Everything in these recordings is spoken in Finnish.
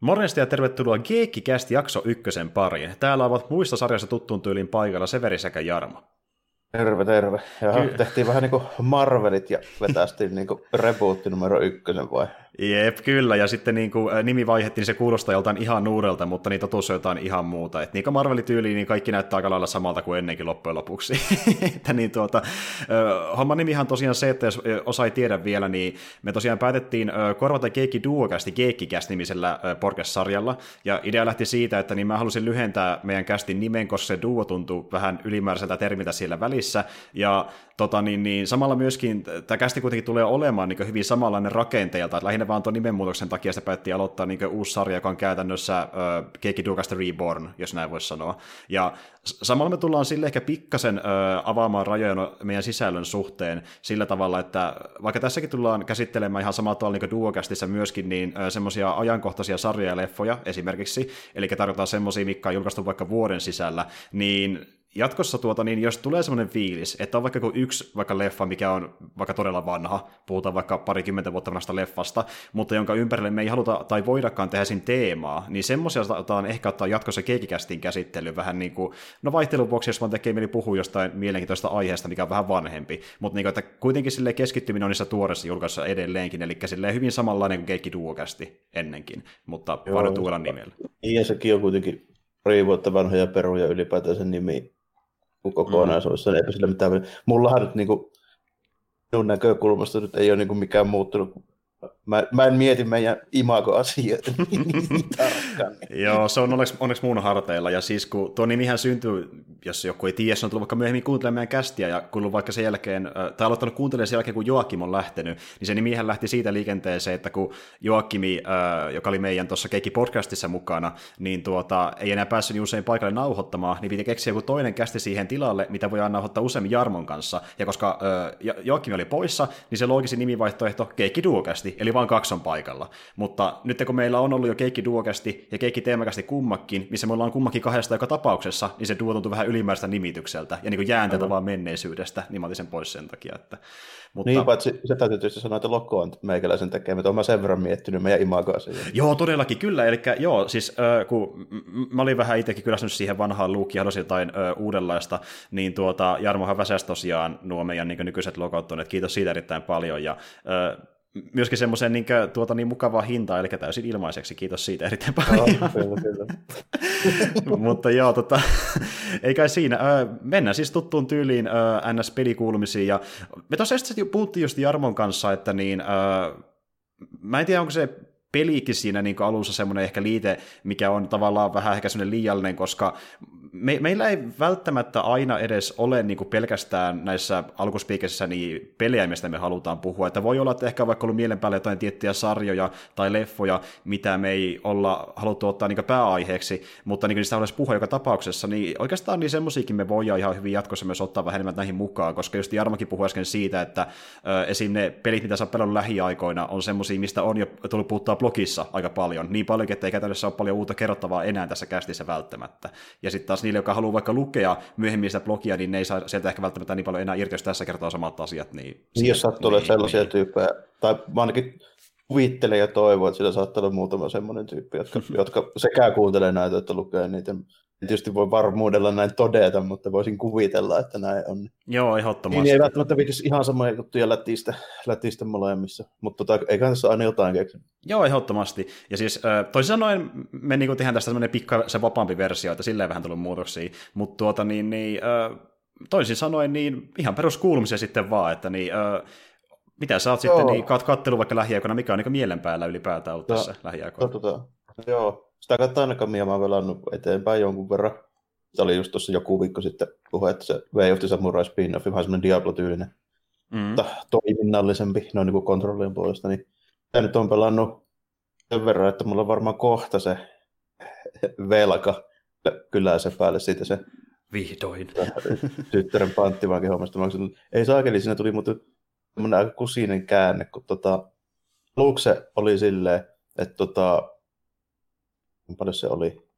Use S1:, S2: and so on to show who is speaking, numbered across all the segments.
S1: Morjesta ja tervetuloa Geekkikästi jakso ykkösen pariin. Täällä ovat muista sarjassa tuttuun tyylin paikalla Severi sekä Jarmo.
S2: Terve, terve. Ja tehtiin vähän niin kuin Marvelit ja vetästiin niin kuin rebootti numero ykkösen vai?
S1: Jep, kyllä. Ja sitten niin kuin nimi vaihdettiin, niin se kuulostaa joltain ihan uudelta, mutta niin totuus on jotain ihan muuta. Et niin kuin Marvelityyliin, niin kaikki näyttää aika lailla samalta kuin ennenkin loppujen lopuksi. että niin tuota, homman nimihan tosiaan se, että jos osa ei tiedä vielä, niin me tosiaan päätettiin korvata Keikki Duokästi Keikkikäst nimisellä podcast-sarjalla. Ja idea lähti siitä, että niin mä halusin lyhentää meidän kästin nimen, koska se duo tuntuu vähän ylimääräiseltä termiltä siellä välissä. Ja tota, niin, niin, samalla myöskin tämä kästi kuitenkin tulee olemaan niin hyvin samanlainen rakenteelta, että lähinnä vaan tuon nimenmuutoksen takia se päätti aloittaa niin uusi sarja, joka on käytännössä äh, Keiki Dukasta Reborn, jos näin voisi sanoa. Ja samalla me tullaan sille ehkä pikkasen äh, avaamaan rajoja no, meidän sisällön suhteen sillä tavalla, että vaikka tässäkin tullaan käsittelemään ihan samalla tavalla niin Duokastissa myöskin niin äh, semmoisia ajankohtaisia sarjoja ja leffoja esimerkiksi, eli tarkoittaa semmoisia, mikä on julkaistu vaikka vuoden sisällä, niin jatkossa tuota, niin jos tulee semmoinen fiilis, että on vaikka yksi vaikka leffa, mikä on vaikka todella vanha, puhutaan vaikka parikymmentä vuotta vanhasta leffasta, mutta jonka ympärille me ei haluta tai voidakaan tehdä siinä teemaa, niin semmoisia saatetaan ehkä ottaa jatkossa keikikästin käsittely vähän niin kuin, no vaihtelun vuoksi, jos vaan tekee mieli puhua jostain mielenkiintoista aiheesta, mikä on vähän vanhempi, mutta niin kuin, että kuitenkin sille keskittyminen on niissä tuoreissa julkaisuissa edelleenkin, eli silleen hyvin samanlainen kuin Keikki Duokästi ennenkin, mutta Joo, paljon tuulla nimellä.
S2: Niin, ja sekin on kuitenkin pari vuotta vanhoja peruja ylipäätään sen nimi kokonaisuudessa, mm. eipä sillä mitään. Mullahan nyt niin kuin, minun näkökulmasta nyt ei ole niin kuin mikään muuttunut Mä, mä en mieti meidän imago-asioita niin.
S1: Joo, se on onneksi, onneksi mun harteilla. Ja siis kun tuo nimihän syntyy, jos joku ei tiedä, se on tullut vaikka myöhemmin kuuntelemaan meidän kästiä ja kuullut vaikka sen jälkeen, tai aloittanut kuuntelemaan sen jälkeen, kun Joakim on lähtenyt, niin se nimihän lähti siitä liikenteeseen, että kun Joakimi, joka oli meidän tuossa Keikki podcastissa mukana, niin tuota, ei enää päässyt niin usein paikalle nauhoittamaan, niin piti keksiä joku toinen kästi siihen tilalle, mitä voidaan nauhoittaa useammin Jarmon kanssa. Ja koska Joakimi oli poissa, niin se loogisin nimivaihtoehto Keikki duokästi, eli vain kaksi on paikalla. Mutta nyt kun meillä on ollut jo keikki duokästi ja keikki teemakästi kummakin, missä me ollaan kummakin kahdesta joka tapauksessa, niin se duo tuntuu vähän ylimääräistä nimitykseltä ja niin jäänteeltä vaan menneisyydestä, niin mä otin sen pois sen takia. Että,
S2: mutta... Niin, paitsi se täytyy tietysti sanoa, että Loko on meikäläisen tekemä, että olen sen verran miettinyt meidän imagoa
S1: Joo, todellakin, kyllä. Eli joo, siis äh, kun mä olin vähän itsekin kylästynyt siihen vanhaan luukkiin ja halusin jotain äh, uudenlaista, niin tuota, Jarmohan väsäsi tosiaan nuo meidän niin nykyiset logot on, että kiitos siitä erittäin paljon. Ja äh, myöskin semmoisen niin, tuota, niin mukavaa hintaa, eli täysin ilmaiseksi. Kiitos siitä erittäin paljon. Oh, kyllä, kyllä. Mutta joo, tota, ei kai siinä. mennään siis tuttuun tyyliin NS-pelikuulumisiin. Ja me tuossa puhuttiin just Jarmon kanssa, että niin, mä en tiedä, onko se pelikin siinä niin alussa semmoinen ehkä liite, mikä on tavallaan vähän ehkä semmoinen liiallinen, koska me, meillä ei välttämättä aina edes ole niin kuin pelkästään näissä alkuspiikeissä niin pelejä, mistä me halutaan puhua. Että voi olla, että ehkä vaikka ollut mielen päällä jotain tiettyjä sarjoja tai leffoja, mitä me ei olla haluttu ottaa niin pääaiheeksi, mutta niin niistä haluaisi puhua joka tapauksessa, niin oikeastaan niin semmoisiakin me voidaan ihan hyvin jatkossa myös ottaa vähän enemmän näihin mukaan, koska just Jarmakin puhui äsken siitä, että ö, esim. ne pelit, mitä sä oot lähiaikoina, on semmoisia, mistä on jo tullut puhuttaa blogissa aika paljon, niin paljon, että ei käytännössä ole paljon uutta kerrottavaa enää tässä kästissä välttämättä. Ja sitten taas niille, jotka haluaa vaikka lukea myöhemmin sitä blogia, niin ne ei saa sieltä ehkä välttämättä niin paljon enää irti, jos tässä kertoo samat asiat. Niin,
S2: niin jos sattuu niin, sellaisia niin. tyyppejä, tai mä ainakin kuvittelen ja toivon, että sillä saattaa olla muutama semmoinen tyyppi, jotka, jotka sekä kuuntelee näitä, että lukee niitä tietysti voi varmuudella näin todeta, mutta voisin kuvitella, että näin on.
S1: Joo, ehdottomasti.
S2: Niin ei välttämättä viitisi ihan samoja juttuja lätistä, lätistä molemmissa, mutta tota, eiköhän tässä aina jotain keksi.
S1: Joo, ehdottomasti. Ja siis toisin sanoen me niin tehdään tästä semmoinen pikkasen vapaampi versio, että silleen vähän tullut muutoksia, mutta tuota niin, niin toisin sanoen niin ihan peruskuulumisia sitten vaan, että niin, mitä sä oot Joo. sitten niin, kat- kattelu vaikka lähiaikoina, mikä on niin mielen päällä ylipäätään ollut tässä lähiaikoina?
S2: Tota, joo, sitä kautta ainakaan mä oon pelannut eteenpäin jonkun verran. Se oli just tuossa joku viikko sitten puhe, että se Way of the Samurai spin-off, vähän semmoinen Diablo-tyylinen, mm. mutta toiminnallisempi noin niin kuin kontrollien puolesta, niin tämä nyt on pelannut sen verran, että mulla on varmaan kohta se velka kyllä se päälle siitä se
S1: Vihdoin.
S2: Tyttären panttivankin hommasta. Ei saakeli, siinä tuli mutta aika kusinen käänne, kun tota, aluksi se oli silleen, että tota, paljon se oli?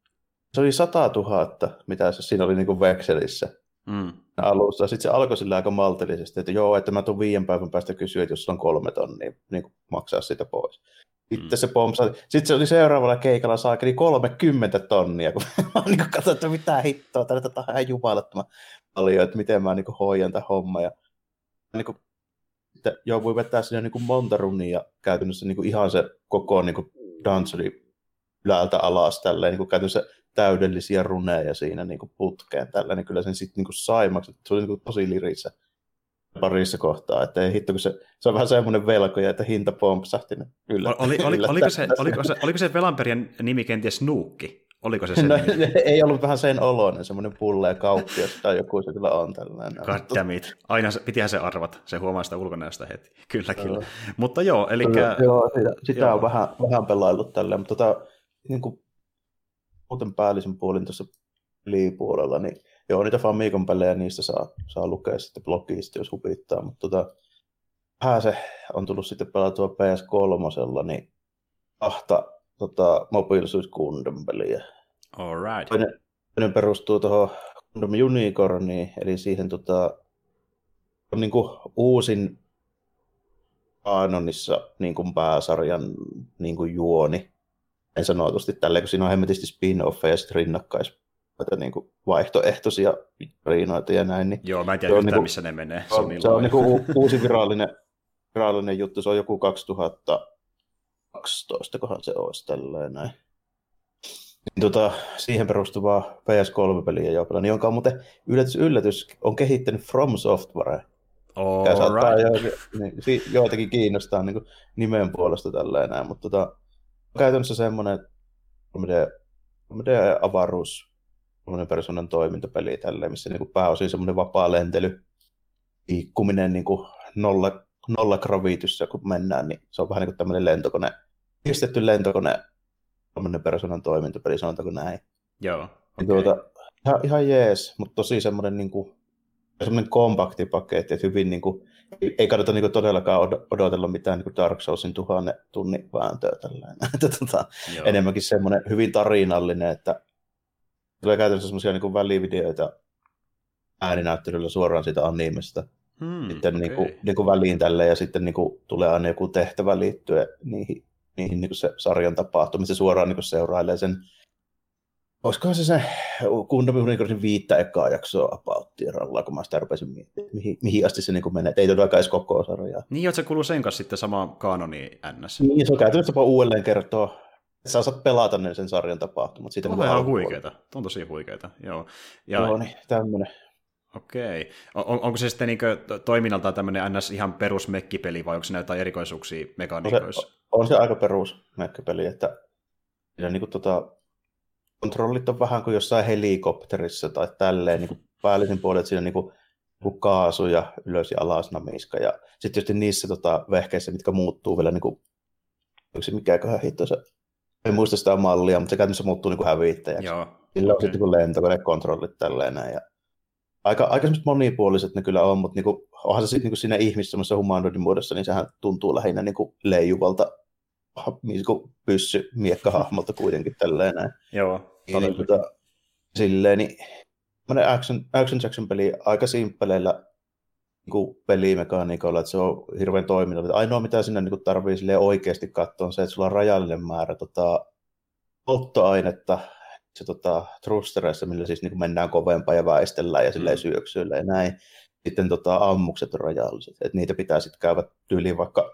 S2: Se oli 100 000, mitä se siinä oli niin kuin vekselissä. mm. alussa. Sitten se alkoi sillä aika maltillisesti, että joo, että mä tuun viiden päivän päästä kysyä, että jos on kolme tonnia, niin maksaa sitä pois. Sitten mm. se pompsa. Sitten se oli seuraavalla keikalla saakeli 30 tonnia, kun mä niin katsoin, että mitä hittoa, tätä on ihan jumalattoman paljon, että miten mä niin hoidan tämän homman. Ja, niin kuin, että joo, voi vetää sinne niin kuin monta runnia käytännössä niin kuin ihan se koko niin kuin danseri ylältä alas tälleen, niin kuin käytännössä täydellisiä runeja siinä niin kuin putkeen tällä, niin kyllä sen sitten niin sai maksettu. Se oli niin kuin tosi lirissä parissa kohtaa, että ei hitto, kun se, se on vähän semmoinen velkoja, että hinta pompsahti. Niin
S1: kyllä, oli, oli, oliko, se, oliko, se, oliko se velanperien nimi kenties Nuukki? Oliko se no, nimi?
S2: Ei ollut vähän sen oloinen, semmoinen pulleen kauppias tai joku se kyllä on tällainen.
S1: God damn it. Aina pitihän se arvata, se huomaa sitä ulkonäöstä heti. Kyllä, kyllä. kyllä. Mutta joo, eli...
S2: Joo, sitä, sitä joo. on vähän, vähän pelaillut tälleen, mutta tota, niin kuin, muuten päällisin puolin tuossa liipuolella, niin joo, niitä Famicom pelejä niistä saa, saa lukea sitten blogista, jos hupittaa, mutta tota, vähän se on tullut sitten pelatua PS3, niin kahta tota, mobiilisuuskunden peliä.
S1: All right.
S2: Toinen, toinen perustuu tuohon Gundam Unicorniin, eli siihen tota, on niin kuin uusin Kanonissa niin kuin pääsarjan niin kuin juoni. En sanotusti tälleen, kun siinä on hemmetisti spin-offeja ja sitten rinnakkais niin kuin vaihtoehtoisia riinoita ja näin. Niin
S1: Joo, mä en tiedä yhtään, niin kuin, missä ne menee.
S2: Se on, se on, se on niin kuin uusi virallinen, virallinen juttu, se on joku 2012, kohan se olisi tälleen näin. Niin, tota, siihen perustuvaa PS3-peliä jopa, niin jonka on muuten yllätys, yllätys on kehittänyt From Software.
S1: All right.
S2: jo, niin, joitakin kiinnostaa niin nimen puolesta tälleen näin, mutta tota, käytännössä semmoinen 3D-avaruus semmoinen persoonan toimintapeli tälleen, missä niin kuin pääosin semmoinen vapaa lentely, liikkuminen niin kuin nolla, nolla gravityssä, kun mennään, niin se on vähän niin kuin tämmöinen lentokone, pistetty lentokone, tämmöinen persoonan toimintapeli, sanotaanko näin.
S1: Joo,
S2: okay. tuota, ihan, ihan jees, mutta tosi semmoinen niin kuin, semmoinen kompakti paketti, että hyvin niin kuin, ei kannata niin todellakaan odotella mitään niin Dark Soulsin tuhannen tunnin vääntöä tällainen. tota, enemmänkin semmoinen hyvin tarinallinen, että tulee käytännössä semmoisia niin välivideoita ääninäyttelyllä suoraan siitä animesta. Hmm, sitten okay. niin kuin, niin kuin väliin tälle ja sitten niin kuin, tulee aina joku tehtävä liittyen niihin, niihin niin kuin se sarjan tapahtumiin. Se suoraan niin kuin seurailee sen Olisikohan se se Gundam Unicornin viittä ekaa jaksoa apauttiralla, kun mä sitä rupesin miettimään, mihin, mihin asti se niin menee. Ei todellakaan edes koko sarjaa.
S1: Niin, että se kuuluu sen kanssa sitten sama kanoni NS.
S2: Niin, se on käytännössä jopa uudelleen kertoa Sä saat pelata ne sen sarjan tapahtumat.
S1: Siitä on ihan huikeeta. On tosi huikeeta, joo.
S2: Ja... Joo, niin, tämmöinen.
S1: Okei. On, onko se sitten niin toiminnaltaan tämmöinen NS ihan perusmekkipeli vai onko se jotain erikoisuuksia mekaniikoissa?
S2: On se, on se aika perusmekkipeli, että siinä niin kuin, tota, kontrollit on vähän kuin jossain helikopterissa tai tälleen niin kuin päällisin puolet siinä niin kuin, niin kaasu ja ylös ja alas namiska. Ja sitten tietysti niissä tota, vehkeissä, mitkä muuttuu vielä, niin kuin, se mikäköhän hitto se en muista sitä mallia, mutta se käytännössä muuttuu niin hävittäjäksi. Joo. Sillä on okay. sitten niin lentokonekontrollit tälleen näin. Ja aika, aika monipuoliset ne kyllä on, mutta niin kuin, onhan se sitten niin siinä ihmisessä humanoidin muodossa, niin sehän tuntuu lähinnä niin kuin leijuvalta niin kuin pyssy miekkahahmolta kuitenkin tälleen näin.
S1: Joo,
S2: niin, niin, tota, silleen, niin action, action Jackson peli aika simppeleillä niin pelimekaniikoilla, että se on hirveän toiminnallinen. Ainoa, mitä sinne niin tarvii oikeasti katsoa, on se, että sulla on rajallinen määrä tota, polttoainetta se tota, trustereissa, millä siis niin mennään kovempaa ja väistellään ja silleen mm. syöksyillä ja näin. Sitten tota, ammukset on rajalliset, että niitä pitää sitten käydä tyyliin vaikka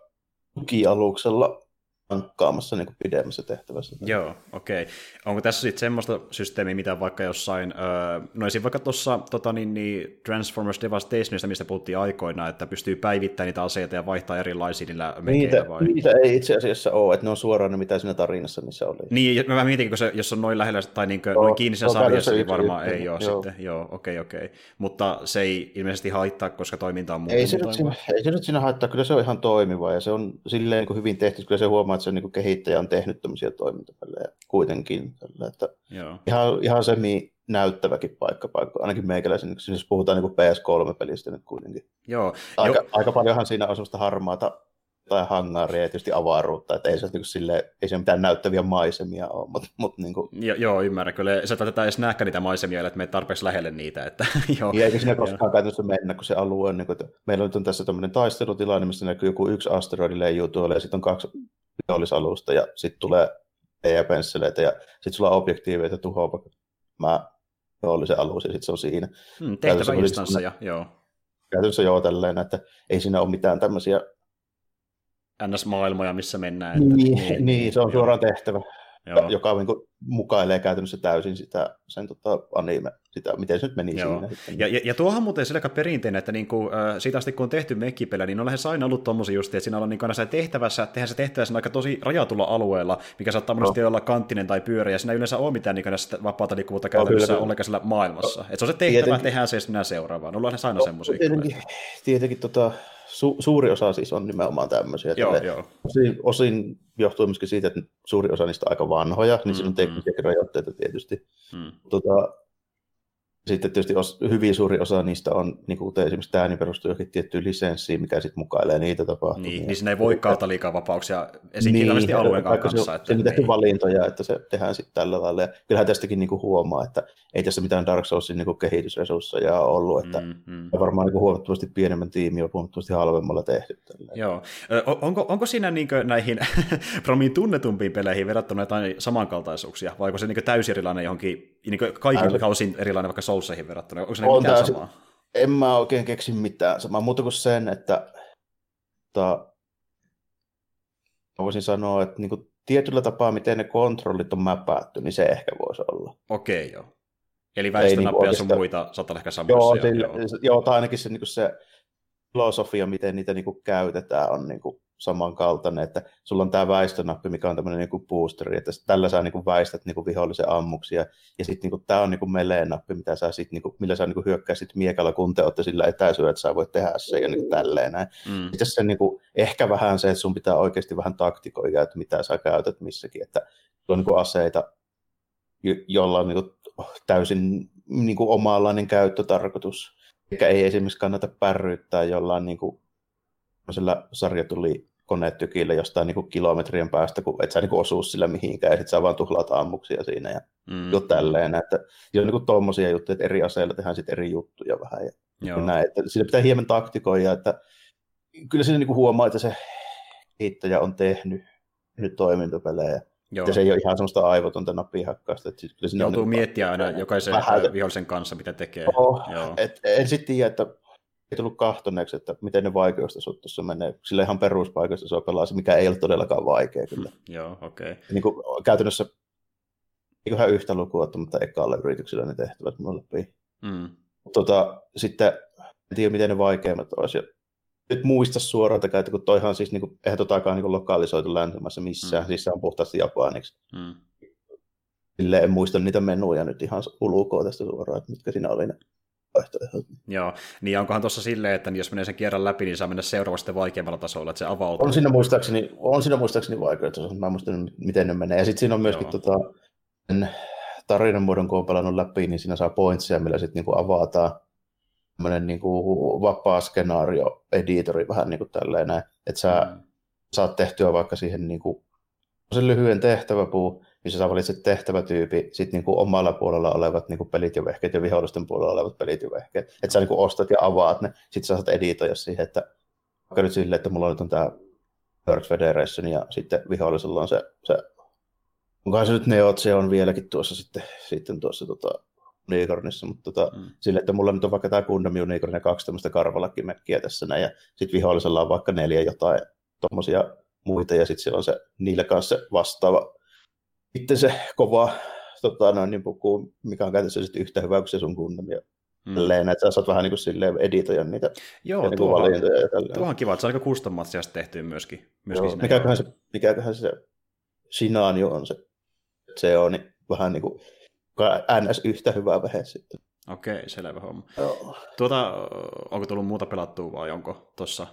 S2: tukialuksella tankkaamassa niin kuin pidemmässä tehtävässä.
S1: Joo, okei. Okay. Onko tässä sitten semmoista systeemiä, mitä vaikka jossain, öö, no esim. vaikka tuossa tota, niin, niin Transformers Devastationista, mistä puhuttiin aikoina, että pystyy päivittämään niitä aseita ja vaihtaa erilaisia niillä
S2: niitä, vai? Niitä ei itse asiassa ole, että ne on suoraan ne, mitä siinä tarinassa niissä oli.
S1: Niin, mä mietin, kun se, jos on noin lähellä tai niin kuin, no, noin kiinni sen sarjassa, niin varmaan ei ole joo. sitten. Joo, okei, okay, okei. Okay. Mutta se ei ilmeisesti haittaa, koska toiminta on muuta.
S2: Ei se, nyt siinä, ei se nyt siinä haittaa, kyllä se on ihan toimiva ja se on silleen niin kuin hyvin tehty, kyllä se huomaa, että se niin kehittäjä on tehnyt tämmöisiä toimintapelejä kuitenkin. Tällä, että Joo. Ihan, ihan semi näyttäväkin paikka, paikka. ainakin meikäläisen, jos puhutaan niin PS3-pelistä nyt kuitenkin.
S1: Joo.
S2: Aika, jo. aika paljonhan siinä on semmoista harmaata tai hangaaria ja tietysti avaruutta, että ei se, niin sille, ei se mitään näyttäviä maisemia ole, mutta, mutta niin kuin...
S1: jo, joo, ymmärrän kyllä. Sä tätä edes nähdä niitä maisemia, että me tarpeeksi lähelle niitä. Että, joo.
S2: Ja eikä sinne koskaan käytännössä mennä, kun se alue on, niin kuin, että meillä on tässä tämmöinen taistelutilanne, missä näkyy joku yksi asteroidi leijuu tuolla, ja sitten on kaksi vihollisalusta, ja sitten tulee ja pensseleitä, ja sitten sulla on objektiiveita tuhoa mä vihollisen alus, ja sitten se on siinä.
S1: Hmm, tehtävä instansseja, joo.
S2: Käytännössä joo tälleen, että ei siinä ole mitään tämmöisiä
S1: NS-maailmoja, missä mennään.
S2: Että, niin, niin, niin, se on suoraan tehtävä, Joo. joka niin kuin, mukailee käytännössä täysin sitä sen tota, anime, sitä, miten se nyt meni Joo. siinä.
S1: Sitten. Ja, ja, ja tuohan muuten sillä perinteinen, että niin kuin, äh, siitä asti kun on tehty mekkipelejä, niin on lähes aina ollut tommosia just, että siinä on niin se tehtävässä, tehdään se tehtävässä aika tosi rajatulla alueella, mikä saattaa no. monesti olla kanttinen tai pyörä, ja siinä ei yleensä ole mitään niin vapaata liikkuvuutta käytännössä no, ollenkaan sillä maailmassa. No, että se on se tehtävä, tietenkin. tehdään se ja seuraavaan. On lähes aina no, semmoisia.
S2: Tietenkin, tietenkin tota, su, suuri osa siis on nimenomaan tämmöisiä.
S1: Joo, että joo.
S2: Osin, osin johtuu myöskin siitä, että suuri osa niistä on aika vanhoja, niin mm, siinä on mm. teknisiä rajoitteita tietysti. Mm. Tota, sitten tietysti os, hyvin suuri osa niistä on, niin kuten esimerkiksi tämä, niin perustuu johonkin tiettyyn lisenssiin, mikä sitten mukailee niitä tapahtumia.
S1: Niin, niin siinä ei voi kautta liikaa vapauksia esimerkiksi niin, alueen kanssa.
S2: Se, että, se tehty niin. valintoja, että se tehdään sitten tällä lailla. Ja kyllähän tästäkin niin kuin huomaa, että ei tässä mitään Dark Soulsin niin kehitysresursseja ole ollut, että mm, mm. varmaan niin huomattavasti pienemmän tiimi on huomattavasti halvemmalla tehty. Tällä.
S1: Joo. Onko, onko siinä niin näihin Promin tunnetumpiin peleihin verrattuna jotain samankaltaisuuksia, vai onko se niin täysin erilainen johonkin, niin kaikilla kausin erilainen vaikka Soulseihin verrattuna? Onko se on mitään täysin, samaa?
S2: En mä oikein keksi mitään samaa, muuta kuin sen, että ta, mä voisin sanoa, että niin kuin tietyllä tapaa, miten ne kontrollit on mäpätty, niin se ehkä voisi olla.
S1: Okei, joo. Eli väistönappeja niin sun muita saattaa ehkä samoissa.
S2: Joo, sille, joo. joo, tai ainakin se, niin kuin se filosofia, miten niitä niin kuin käytetään, on niin kuin samankaltainen, että sulla on tämä väistönappi, mikä on tämmöinen niin boosteri, että tällä sä niin väistät niin kuin vihollisen ammuksia, ja sitten niin tämä on niin melee-nappi, mitä sä sit, niin kuin, millä sä niin hyökkäisit miekalla, kun te olette sillä etäisyydellä, että sä voit tehdä se ja niin tälleen näin. Mm. Sitten se niin kuin, ehkä vähän se, että sun pitää oikeasti vähän taktikoida, että mitä sä käytät missäkin, että sulla on niin aseita, jolla on niin kuin, täysin niin kuin omanlainen käyttötarkoitus, eikä ei esimerkiksi kannata pärryttää jollain niin kuin, sarja tuli konetykillä jostain niin kuin kilometrien päästä, kun et sä niin kuin osu sillä mihinkään, ja sit sä vaan tuhlaat ammuksia siinä ja mm. jo tälleen. Että siinä on niin tuommoisia juttuja, että eri aseilla tehdään sitten eri juttuja vähän. Ja Joo. näin, että siinä pitää hieman taktikoida, että kyllä siinä niin kuin huomaa, että se kehittäjä on tehnyt nyt toimintopelejä. Joo. Että se ei ole ihan semmoista aivotonta nappihakkausta. Että kyllä
S1: Joutuu niin miettiä aina jokaisen vähän... vihollisen kanssa, mitä tekee. Oh,
S2: Joo. Et, en sitten tiedä, että ei tullut kahtoneeksi, että miten ne vaikeustasot tuossa menee. Sillä ihan peruspaikasta se pelaa mikä ei ole todellakaan vaikea kyllä.
S1: Hmm, joo, okei. Okay.
S2: Niin kuin, käytännössä eiköhän yhtä lukua mutta ekaalle yrityksellä ne tehtävät mulle läpi. Mm. Tota, sitten en tiedä, miten ne vaikeimmat olisi. nyt muista suoraan, että kun toihan siis, niin kuin, eihän totakaan niin lokalisoitu länsimässä missään, mm. siis se on puhtaasti japaniksi. Mm. Silleen en muista niitä menuja nyt ihan ulkoa tästä suoraan, että mitkä siinä oli ne vaihtoehdot.
S1: Joo, niin onkohan tuossa silleen, että jos menee sen kierran läpi, niin saa mennä seuraavasti vaikeammalla tasolla, että se avautuu.
S2: On siinä muistaakseni, on siinä muistaakseni vaikeutta, mä muistan, miten ne menee. Ja sitten siinä on myöskin tota, tarinan muodon, kun on pelannut läpi, niin siinä saa pointsia, millä sitten niinku avataan tämmöinen niinku vapaa skenaario, editori vähän niin kuin tälleen näin, että sä mm. saat tehtyä vaikka siihen niinku, sen lyhyen tehtäväpuu, missä sä valitset tehtävätyypi, sitten niin omalla puolella olevat niin kuin pelit ja vehkeet ja vihollisten puolella olevat pelit ja vehkeet. Että sä niin kuin ostat ja avaat ne, sitten sä saat editoida siihen, että vaikka nyt silleen, että mulla nyt on tämä Earth Federation ja sitten vihollisella on se, se onkohan se nyt Neot, se on vieläkin tuossa sitten, sitten tuossa tota, Unicornissa, mutta tota, mm. sille, että mulla nyt on vaikka tämä Gundam Unicorn ja kaksi tämmöistä karvalakimekkiä tässä näin, ja sitten vihollisella on vaikka neljä jotain tuommoisia muita, ja sitten siellä on se niillä kanssa vastaava sitten se kova tota, noin, niin puku, mikä on käytössä sitten yhtä hyvä kuin se sun Gundam. Ja mm. Tälleen, että sä saat vähän niin kuin silleen editoida niitä
S1: Joo, niin tuohon, valintoja. tuohon on kiva, että se on aika custom tehty myöskin. myöskin
S2: Joo, mikäköhän, se, mikäköhän se Shinanio on se, se on niin vähän niin kuin NS yhtä hyvä vehe sitten.
S1: Okei, selvä homma. Joo. Tuota, onko tullut muuta pelattua vai onko tuossa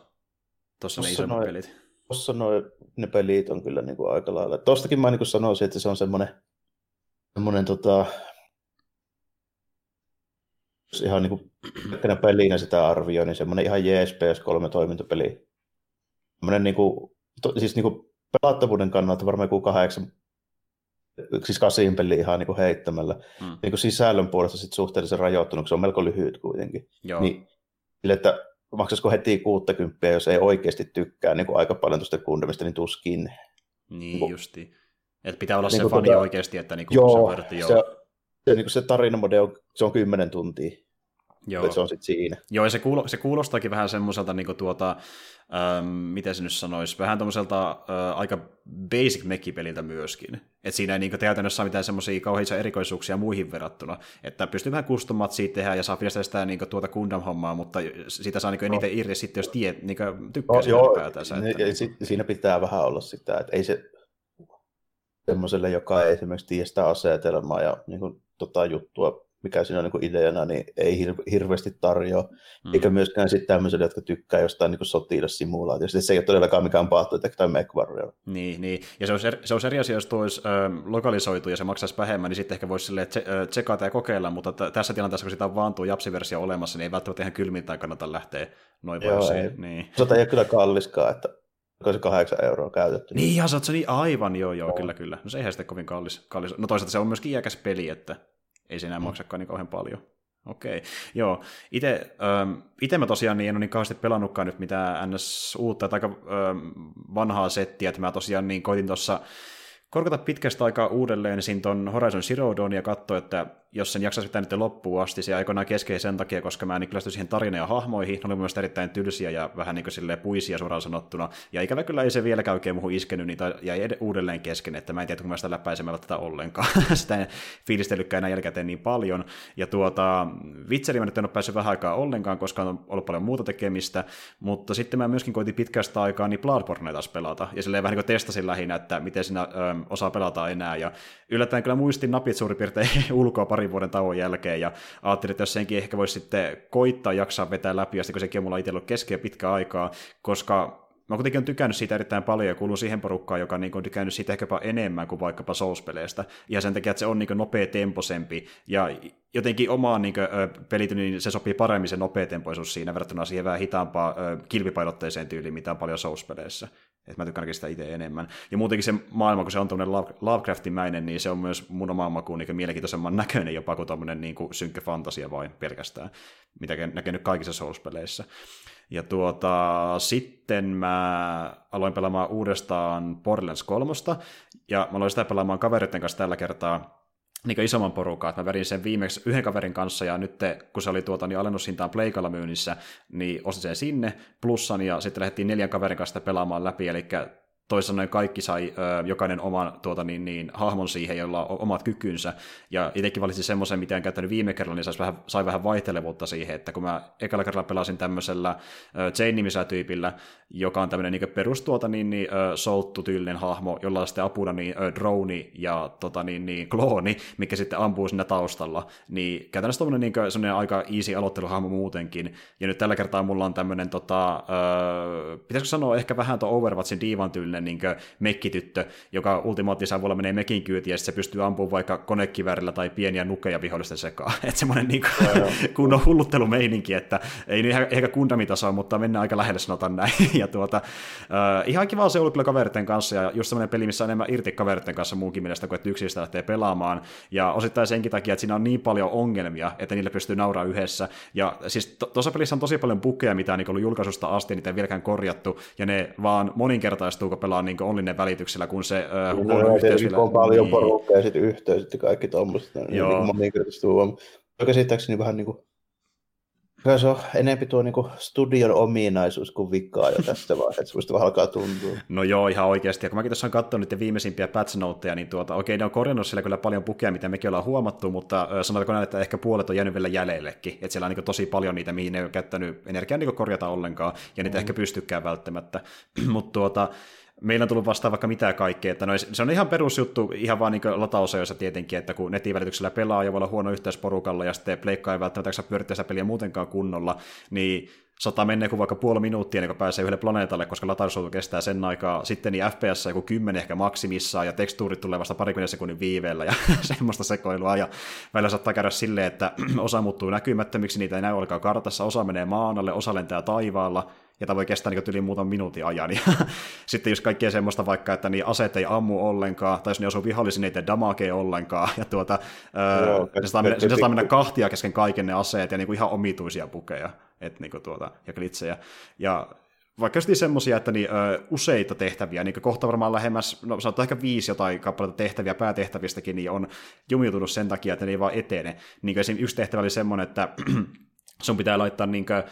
S1: ne isommat noin, pelit?
S2: Tuossa noin ne pelit on kyllä niin kuin aika lailla. Tuostakin mä niin sanoisin, että se on semmoinen, semmoinen tota, jos ihan niin kuin pelinä sitä arvioi, niin semmoinen ihan jees PS3 toimintapeli. niin kuin, to, siis niin kuin pelattavuuden kannalta varmaan joku kahdeksan, siis kasin peli ihan niin kuin heittämällä. Mm. Niin kuin sisällön puolesta sit suhteellisen rajoittunut, se on melko lyhyt kuitenkin. Joo. Niin, sille, että maksaisiko heti 60, jos ei oikeasti tykkää niin kuin aika paljon tuosta kundemista, niin tuskin.
S1: Niin, niin justi. Että pitää olla niin se fani tota, oikeasti, että niin kuin joo, se, joo.
S2: se, se, niin kuin se tarinamode on, se on 10 tuntia. Joo. se on sitten siinä.
S1: Joo, ja se, kuulo, se kuulostaakin vähän semmoiselta, niin tuota, ähm, miten se nyt sanoisi, vähän tämmöiseltä äh, aika basic mekkipeliltä myöskin. Että siinä ei niin käytännössä ole mitään semmoisia kauheita erikoisuuksia muihin verrattuna. Että pystyy vähän custom siitä tehdä ja saa fiilistellä sitä niin tuota Gundam-hommaa, mutta sitä saa niin no. eniten irti sitten, jos tie, niin tykkää no, joo, ylipäätänsä.
S2: Että, ja, niin siinä pitää vähän olla sitä, että ei se semmoiselle, joka ei esimerkiksi tiedä sitä asetelmaa ja niin kuin, tota juttua mikä siinä on niin ideana, niin ei hir- hirveästi tarjoa. Mm. Eikä myöskään sitten tämmöisille, jotka tykkää jostain niin sotilassimulaatiosta. Se ei ole todellakaan mikään Pahtotech tai MechWarrior.
S1: Niin, niin. Ja se olisi, eri, se olisi eri asia, jos tuo olisi ö, lokalisoitu ja se maksaisi vähemmän, niin sitten ehkä voisi silleen tsekata ja kokeilla, mutta t- tässä tilanteessa, kun sitä on vaan tuo japsiversio olemassa, niin ei välttämättä ihan kylmiltään kannata lähteä noin Joo, ei. Niin.
S2: Sota ei ole kyllä kalliskaan, että onko se kahdeksan euroa käytetty.
S1: Niin, ihan se niin aivan, joo, joo, no. kyllä, kyllä. No se eihän sitten kovin kallis, kallis. No toisaalta se on myöskin iäkäs peli, että ei se enää mm. maksakaan niin kauhean paljon. Okei, okay. joo. Itse ähm, mä tosiaan niin en ole niin kauheasti pelannutkaan nyt mitään ns. uutta tai aika ähm, vanhaa settiä, että mä tosiaan niin koitin tuossa korkata pitkästä aikaa uudelleen siinä ton Horizon Zero Dawn ja katsoa, että jos sen jaksaisi pitää nyt loppuun asti, se aikoinaan keskeinen sen takia, koska mä niin siihen tarinaan ja hahmoihin, ne oli myös erittäin tylsiä ja vähän niin kuin puisia suoraan sanottuna, ja ikävä kyllä ei se vieläkään oikein muuhun iskenyt, niin jäi uudelleen kesken, että mä en tiedä, kun mä sitä läpäisemällä tätä ollenkaan, sitä en fiilistellytkään enää jälkikäteen niin paljon, ja tuota, Vitseri mä nyt en ole päässyt vähän aikaa ollenkaan, koska on ollut paljon muuta tekemistä, mutta sitten mä myöskin koitin pitkästä aikaa niin Bloodborne taas pelata, ja silleen vähän niin kuin testasin lähinnä, että miten siinä ö, osaa pelata enää, ja yllättäen kyllä muistin napit suurin piirtein ulkoa pari parin vuoden tauon jälkeen, ja ajattelin, että jos senkin ehkä voisi sitten koittaa jaksaa vetää läpi, ja sitten kun sekin on mulla itsellä ollut keskeä pitkä aikaa, koska mä kuitenkin olen tykännyt siitä erittäin paljon ja kuuluu siihen porukkaan, joka niin on tykännyt siitä ehkäpä enemmän kuin vaikkapa Souls-peleistä. Ja sen takia, että se on niin nopea temposempi ja jotenkin omaan niin pelityyliin niin se sopii paremmin se nopea tempoisuus siinä verrattuna siihen vähän hitaampaa kilpipainotteiseen tyyliin, mitä on paljon Souls-peleissä. Että mä tykkään sitä itse enemmän. Ja muutenkin se maailma, kun se on tuommoinen Lovecraftimäinen, niin se on myös mun omaan makuun niin mielenkiintoisemman näköinen jopa kuin tuommoinen niin synkkä fantasia vain pelkästään, mitä näkynyt kaikissa Souls-peleissä. Ja tuota, sitten mä aloin pelaamaan uudestaan Borderlands 3, ja mä aloin sitä pelaamaan kavereiden kanssa tällä kertaa niin isomman porukan, että mä verin sen viimeksi yhden kaverin kanssa, ja nyt kun se oli tuota, niin alennushintaan Pleikalla myynnissä, niin ostin sen sinne plussan, ja sitten lähdettiin neljän kaverin kanssa pelaamaan läpi, eli toisin sanoen kaikki sai ö, jokainen oman tuota, niin, niin, hahmon siihen, jolla on omat kykynsä, ja itsekin valitsin semmoisen, mitä en käyttänyt viime kerralla, niin sai vähän, sai vähän vaihtelevuutta siihen, että kun mä ekalla kerralla pelasin tämmöisellä Jane-nimisellä tyypillä, joka on tämmöinen niin perus tuota, niin, niin, souttu-tyylinen hahmo, jolla on sitten apuna niin, drone ja tota, niin, niin, klooni, mikä sitten ampuu siinä taustalla, niin käytännössä tommoinen niin, aika easy aloitteluhahmo muutenkin, ja nyt tällä kertaa mulla on tämmöinen, tota, ö, pitäisikö sanoa ehkä vähän tuo Overwatchin diivan tyylinen niin mekkityttö, joka ultimaattisella avulla menee mekin kyytiin ja se pystyy ampumaan vaikka konekivärillä tai pieniä nukeja vihollisten sekaan. Että semmoinen niin kunnon hulluttelumeininki, että ei nyt ehkä kundamitasoa, mutta mennään aika lähelle sanotaan näin. ja tuota, uh, ihan kiva se ollut kyllä kaveritten kanssa ja just semmoinen peli, missä on enemmän irti kaveritten kanssa muunkin mielestä kuin että yksistä lähtee pelaamaan. Ja osittain senkin takia, että siinä on niin paljon ongelmia, että niille pystyy nauraa yhdessä. Ja siis tuossa to- pelissä on tosi paljon bukeja, mitä on niin ollut julkaisusta asti, niitä ei vieläkään korjattu, ja ne vaan moninkertaistuu, kun pelaa niin online välityksellä, kun se äh,
S2: huono yhteys vielä... on paljon niin. porukkaa ja sitten yhteys ja kaikki tuommoista. Niin Joo. Niin moninkertaistuu. Käsittääkseni vähän niin kuin Kyllä se on enempi tuo niin studion ominaisuus kuin vikaa jo tässä vaiheessa, musta vähän alkaa tuntua.
S1: No joo, ihan oikeasti. Ja kun mäkin tuossa olen katsonut niitä viimeisimpiä patch noteja, niin tuota, okei, ne on korjannut siellä kyllä paljon pukeja, mitä mekin ollaan huomattu, mutta sanotaanko näin, että ehkä puolet on jäänyt vielä jäljellekin. Että siellä on niin tosi paljon niitä, mihin ne ei ole käyttänyt energiaa niin korjata ollenkaan, ja niitä mm. ehkä pystykään välttämättä. mutta tuota, meillä on tullut vastaan vaikka mitä kaikkea, että no, se on ihan perusjuttu, ihan vaan niin latausajoissa tietenkin, että kun netin välityksellä pelaa ja voi olla huono yhteys porukalla ja sitten pleikkaa ei välttämättä pyörittää sitä peliä muutenkaan kunnolla, niin sata menee kuin vaikka puoli minuuttia ennen kuin pääsee yhdelle planeetalle, koska latausauto kestää sen aikaa. Sitten niin FPS joku 10 ehkä maksimissaan, ja tekstuurit tulee vasta parikymmentä sekunnin viiveellä, ja semmoista sekoilua. Ja välillä saattaa käydä silleen, että osa muuttuu näkymättömiksi, niitä ei näy ollenkaan kartassa, osa menee maan alle, osa lentää taivaalla, ja tämä voi kestää niin yli muutaman minuutin ajan. Ja sitten jos kaikkea semmoista vaikka, että niin aseet ei ammu ollenkaan, tai jos ne osuu vihollisiin, niin ei damagea ollenkaan, ja tuota, Joo, ne saa mennä, saa mennä kahtia kesken kaiken ne aseet, ja niin kuin ihan omituisia pukeja et, niin kuin tuota, ja glitsejä. Ja vaikka just semmoisia, että niin, ö, useita tehtäviä, niin kohta varmaan lähemmäs, no sanotaan ehkä viisi jotain kappaletta tehtäviä päätehtävistäkin, niin on jumiutunut sen takia, että ne ei vaan etene. Niin esimerkiksi yksi tehtävä oli semmoinen, että sun pitää laittaa niin kuin,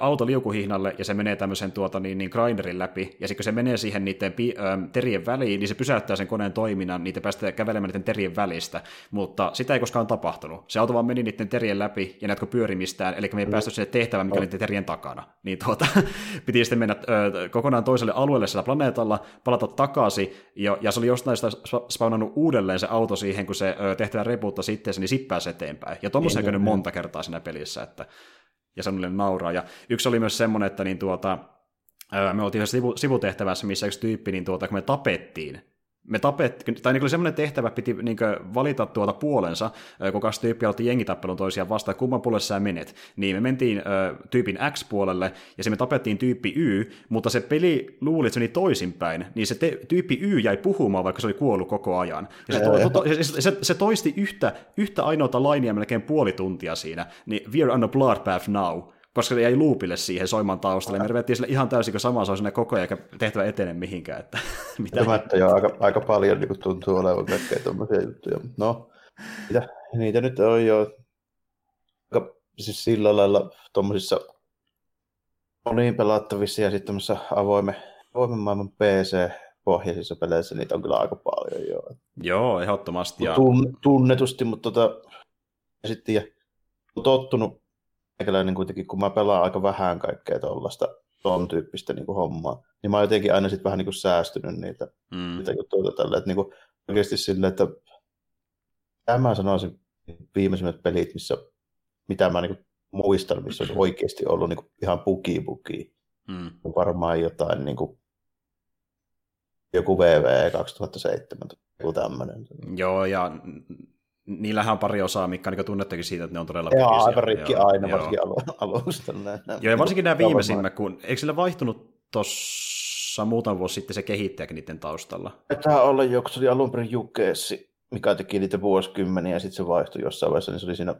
S1: auto liukuhihnalle ja se menee tämmöisen tuota, niin, niin grinderin läpi, ja sitten kun se menee siihen niiden pi, ö, terien väliin, niin se pysäyttää sen koneen toiminnan, niitä päästä kävelemään niiden terien välistä, mutta sitä ei koskaan tapahtunut. Se auto vaan meni niiden terien läpi ja näetkö pyörimistään, eli me ei mm. päästy sinne tehtävään, mikä oli niiden terien takana. Niin tuota, piti sitten mennä ö, kokonaan toiselle alueelle sillä planeetalla, palata takaisin, ja, ja se oli jostain sitä spawnannut uudelleen se auto siihen, kun se ö, tehtävä repuutta sitten, niin sippääsi eteenpäin. Ja tuommoisen niin, niin, monta kertaa siinä pelissä, että ja Samuelille nauraa. Ja yksi oli myös semmoinen, että niin tuota, me oltiin sivu, sivutehtävässä, missä yksi tyyppi, niin tuota, kun me tapettiin, me tapettiin, tai niin oli semmoinen tehtävä, piti niin valita tuota puolensa, kun kaksi tyyppiä aloitti jengitappelun toisiaan vastaan, kumman puolelle sä menet. Niin me mentiin ö, tyypin X-puolelle, ja se me tapettiin tyyppi Y, mutta se peli luuli, että se meni toisinpäin, niin se te, tyyppi Y jäi puhumaan, vaikka se oli kuollut koko ajan. Ja se, to, to, to, se, se, se toisti yhtä, yhtä ainoata lainia melkein puoli tuntia siinä, niin we're on a bloodbath now koska se jäi luupille siihen soimaan taustalle. Me revettiin sille ihan täysin, kun sama sinne koko ajan, eikä tehtävä etene mihinkään. Että,
S2: mitä Tämä jo aika, aika paljon niin tuntuu olevan kaikkea tuommoisia juttuja. No, mitä, niitä nyt on jo aika, siis sillä lailla tuommoisissa moniin pelattavissa ja sitten avoimen, avoimen maailman PC pohjaisissa peleissä niitä on kyllä aika paljon jo.
S1: Joo, ehdottomasti. Ja...
S2: Tun, tunnetusti, mutta tota, sitten ja, tottunut meikäläinen kuitenkin, kun mä pelaan aika vähän kaikkea tuollaista ton tyyppistä niin kuin hommaa, niin mä oon jotenkin aina sitten vähän niin kuin säästynyt niitä, mm. niitä juttuja tälle, että niin kuin oikeasti sille, että tämä sanoisin viimeisimmät pelit, missä mitä mä niin kuin muistan, missä on oikeasti ollut niin kuin ihan puki puki. Mm. Varmaan jotain niin kuin, joku VV 2007 joku tämmöinen.
S1: Joo, ja niillähän on pari osaa, mikä niin tunnettekin siitä, että ne on todella
S2: Joo, aivan rikki aina, joo. varsinkin alusta.
S1: Joo, ja varsinkin nämä viimeisimmät, kun eikö sillä vaihtunut tuossa muutama vuosi sitten se kehittäjäkin niiden taustalla?
S2: Tämä olla joku, se oli alun perin Jukeessi, mikä teki niitä vuosikymmeniä, ja sitten se vaihtui jossain vaiheessa, niin se oli siinä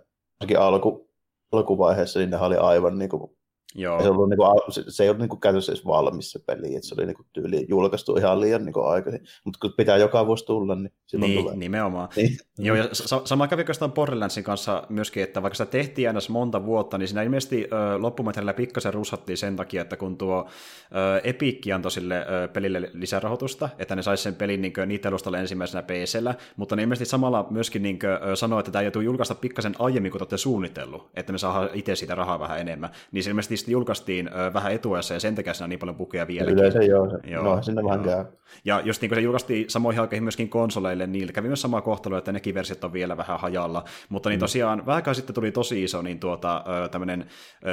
S2: alku, alkuvaiheessa, niin ne oli aivan niin kuin Joo. Se, ollut, niin kuin, se, ei ollut niin kuin, käytössä edes valmis se peli, että se oli niin kuin, tyyli julkaistu ihan liian niin kuin, aikaisin. Mutta kun pitää joka vuosi tulla, niin silloin
S1: niin,
S2: tulee.
S1: nimenomaan. Niin. Joo, ja sa- sama kävi oikeastaan Borderlandsin kanssa myöskin, että vaikka sitä tehtiin aina monta vuotta, niin siinä ilmeisesti ö, loppumetrillä pikkasen rusattiin sen takia, että kun tuo ö, Epic antoi sille ö, pelille lisärahoitusta, että ne saisi sen pelin niin niitä alustalle ensimmäisenä PCllä, mutta ne ilmeisesti samalla myöskin niin kuin, sanoi, että tämä joutuu julkaista pikkasen aiemmin kuin olette suunnitellut, että me saadaan itse siitä rahaa vähän enemmän. Niin se ilmeisesti sitten julkaistiin vähän etuajassa ja sen takia siinä on niin paljon pukeja vieläkin.
S2: Yleensä joo, se, joo. no sinne vähän käy.
S1: Ja just niin kuin se julkaistiin samoihin aikoihin myöskin konsoleille, niillä kävi myös sama kohtelu, että nekin versiot on vielä vähän hajalla. Mutta niin mm. tosiaan vähän sitten tuli tosi iso niin tuota, tämmöinen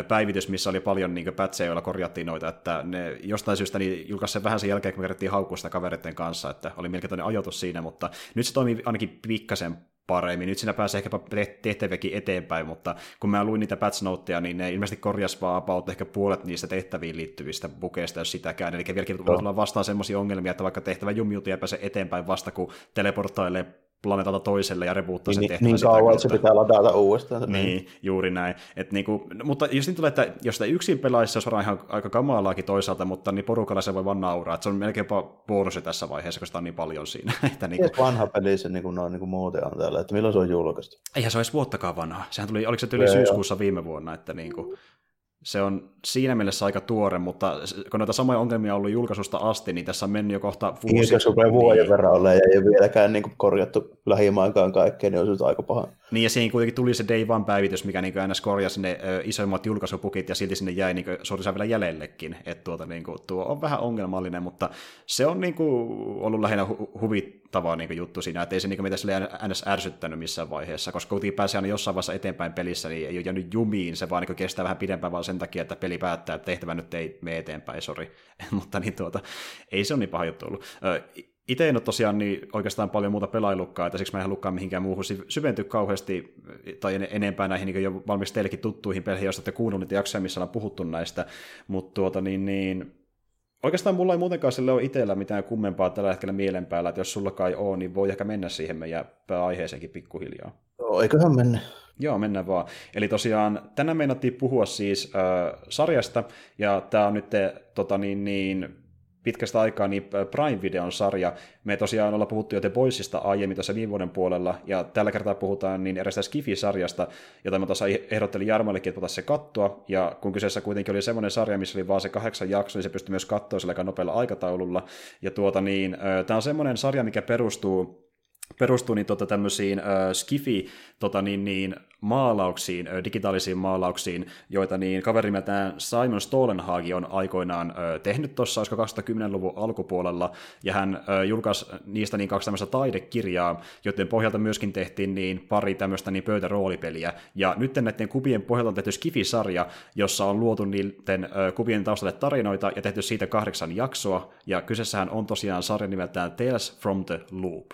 S1: päivitys, missä oli paljon niin pätsejä, joilla korjattiin noita, että ne jostain syystä niin julkaisi sen vähän sen jälkeen, kun me kerättiin haukkuista kavereiden kanssa, että oli melkein toinen ajoitus siinä, mutta nyt se toimii ainakin pikkasen paremmin. Nyt siinä pääsee ehkä tehtäviäkin eteenpäin, mutta kun mä luin niitä patch noteja, niin ne ilmeisesti korjas vaan about ehkä puolet niistä tehtäviin liittyvistä bukeista, jos sitäkään. Eli vieläkin voi tulla vastaan sellaisia ongelmia, että vaikka tehtävä jumiutuu ja pääsee eteenpäin vasta, kun teleportoilee planeetalta toiselle ja rebuuttaa
S2: niin,
S1: se tehtävä.
S2: Niin kauan, että se pitää ladata uudestaan.
S1: Niin, juuri näin. Et niinku, mutta jos niin tulee, että jos sitä yksin pelaisi, se olisi ihan aika kamalaakin toisaalta, mutta niin porukalla se voi vaan nauraa. Et se on melkeinpä bonus tässä vaiheessa, koska sitä on niin paljon siinä. että niinku...
S2: vanha peli se niinku, noin, niinku muuten on täällä, että milloin se on julkaistu?
S1: Eihän se olisi vuottakaan vanha. Sehän tuli, oliko se yli syyskuussa viime vuonna, että niinku, se on siinä mielessä aika tuore, mutta kun noita samoja ongelmia on ollut julkaisusta asti, niin tässä on mennyt jo kohta
S2: vuosi. Niin, jos rupeaa vuoden niin. verran olla ja ei ole vieläkään niin korjattu lähimainkaan kaikkea, niin on aika paha.
S1: Niin, ja siihen kuitenkin tuli se Day One-päivitys, mikä niin ns. korjasi ne ö, isoimmat julkaisupukit, ja silti sinne jäi niin suorissa vielä jäljellekin. Että tuota, niin kuin, tuo on vähän ongelmallinen, mutta se on niin kuin, ollut lähinnä hu- huvittava niin juttu siinä, että ei se niin mitä sille ns. ärsyttänyt missään vaiheessa, koska kuitenkin pääsee aina jossain vaiheessa eteenpäin pelissä, niin ei ole jäänyt jumiin, se vaan niin kestää vähän pidempään vaan sen takia, että peli päättää, että tehtävä nyt ei mene eteenpäin, sori. mutta niin tuota, ei se ole niin paha juttu ollut. itse en ole tosiaan niin oikeastaan paljon muuta pelailukkaa, että siksi mä en halukkaan mihinkään muuhun syventyä kauheasti tai enempää näihin niin jo valmiiksi teillekin tuttuihin peleihin, jos olette kuunnellut niitä jaksoja, missä on puhuttu näistä, mutta tuota niin, niin Oikeastaan mulla ei muutenkaan sille ole itsellä mitään kummempaa tällä hetkellä mielen päällä, että jos sulla kai on, niin voi ehkä mennä siihen meidän pääaiheeseenkin pikkuhiljaa.
S2: Joo, eiköhän mennä.
S1: Joo, mennään vaan. Eli tosiaan tänään meinattiin puhua siis äh, sarjasta, ja tämä on nyt tota, niin, niin, pitkästä aikaa niin Prime-videon sarja. Me tosiaan ollaan puhuttu jo The Boysista aiemmin tuossa viime vuoden puolella, ja tällä kertaa puhutaan niin erästä Skifi-sarjasta, jota mä tuossa ehdottelin Jarmollekin, että se kattoa, ja kun kyseessä kuitenkin oli semmoinen sarja, missä oli vaan se kahdeksan jakso, niin se pystyi myös katsoa sillä aika nopealla aikataululla, ja tuota niin, tämä on semmoinen sarja, mikä perustuu perustuu niin tota tämmöisiin äh, skifi tota niin, niin, maalauksiin, äh, digitaalisiin maalauksiin, joita niin kaveri Simon Stolenhagi on aikoinaan äh, tehnyt tuossa, olisiko 2010-luvun alkupuolella, ja hän äh, julkaisi niistä niin kaksi tämmöistä taidekirjaa, joiden pohjalta myöskin tehtiin niin pari tämmöistä niin pöytäroolipeliä, ja nyt näiden kuvien pohjalta on tehty skifi-sarja, jossa on luotu niiden äh, kuvien taustalle tarinoita ja tehty siitä kahdeksan jaksoa, ja kyseessähän on tosiaan sarja nimeltään Tales from the Loop.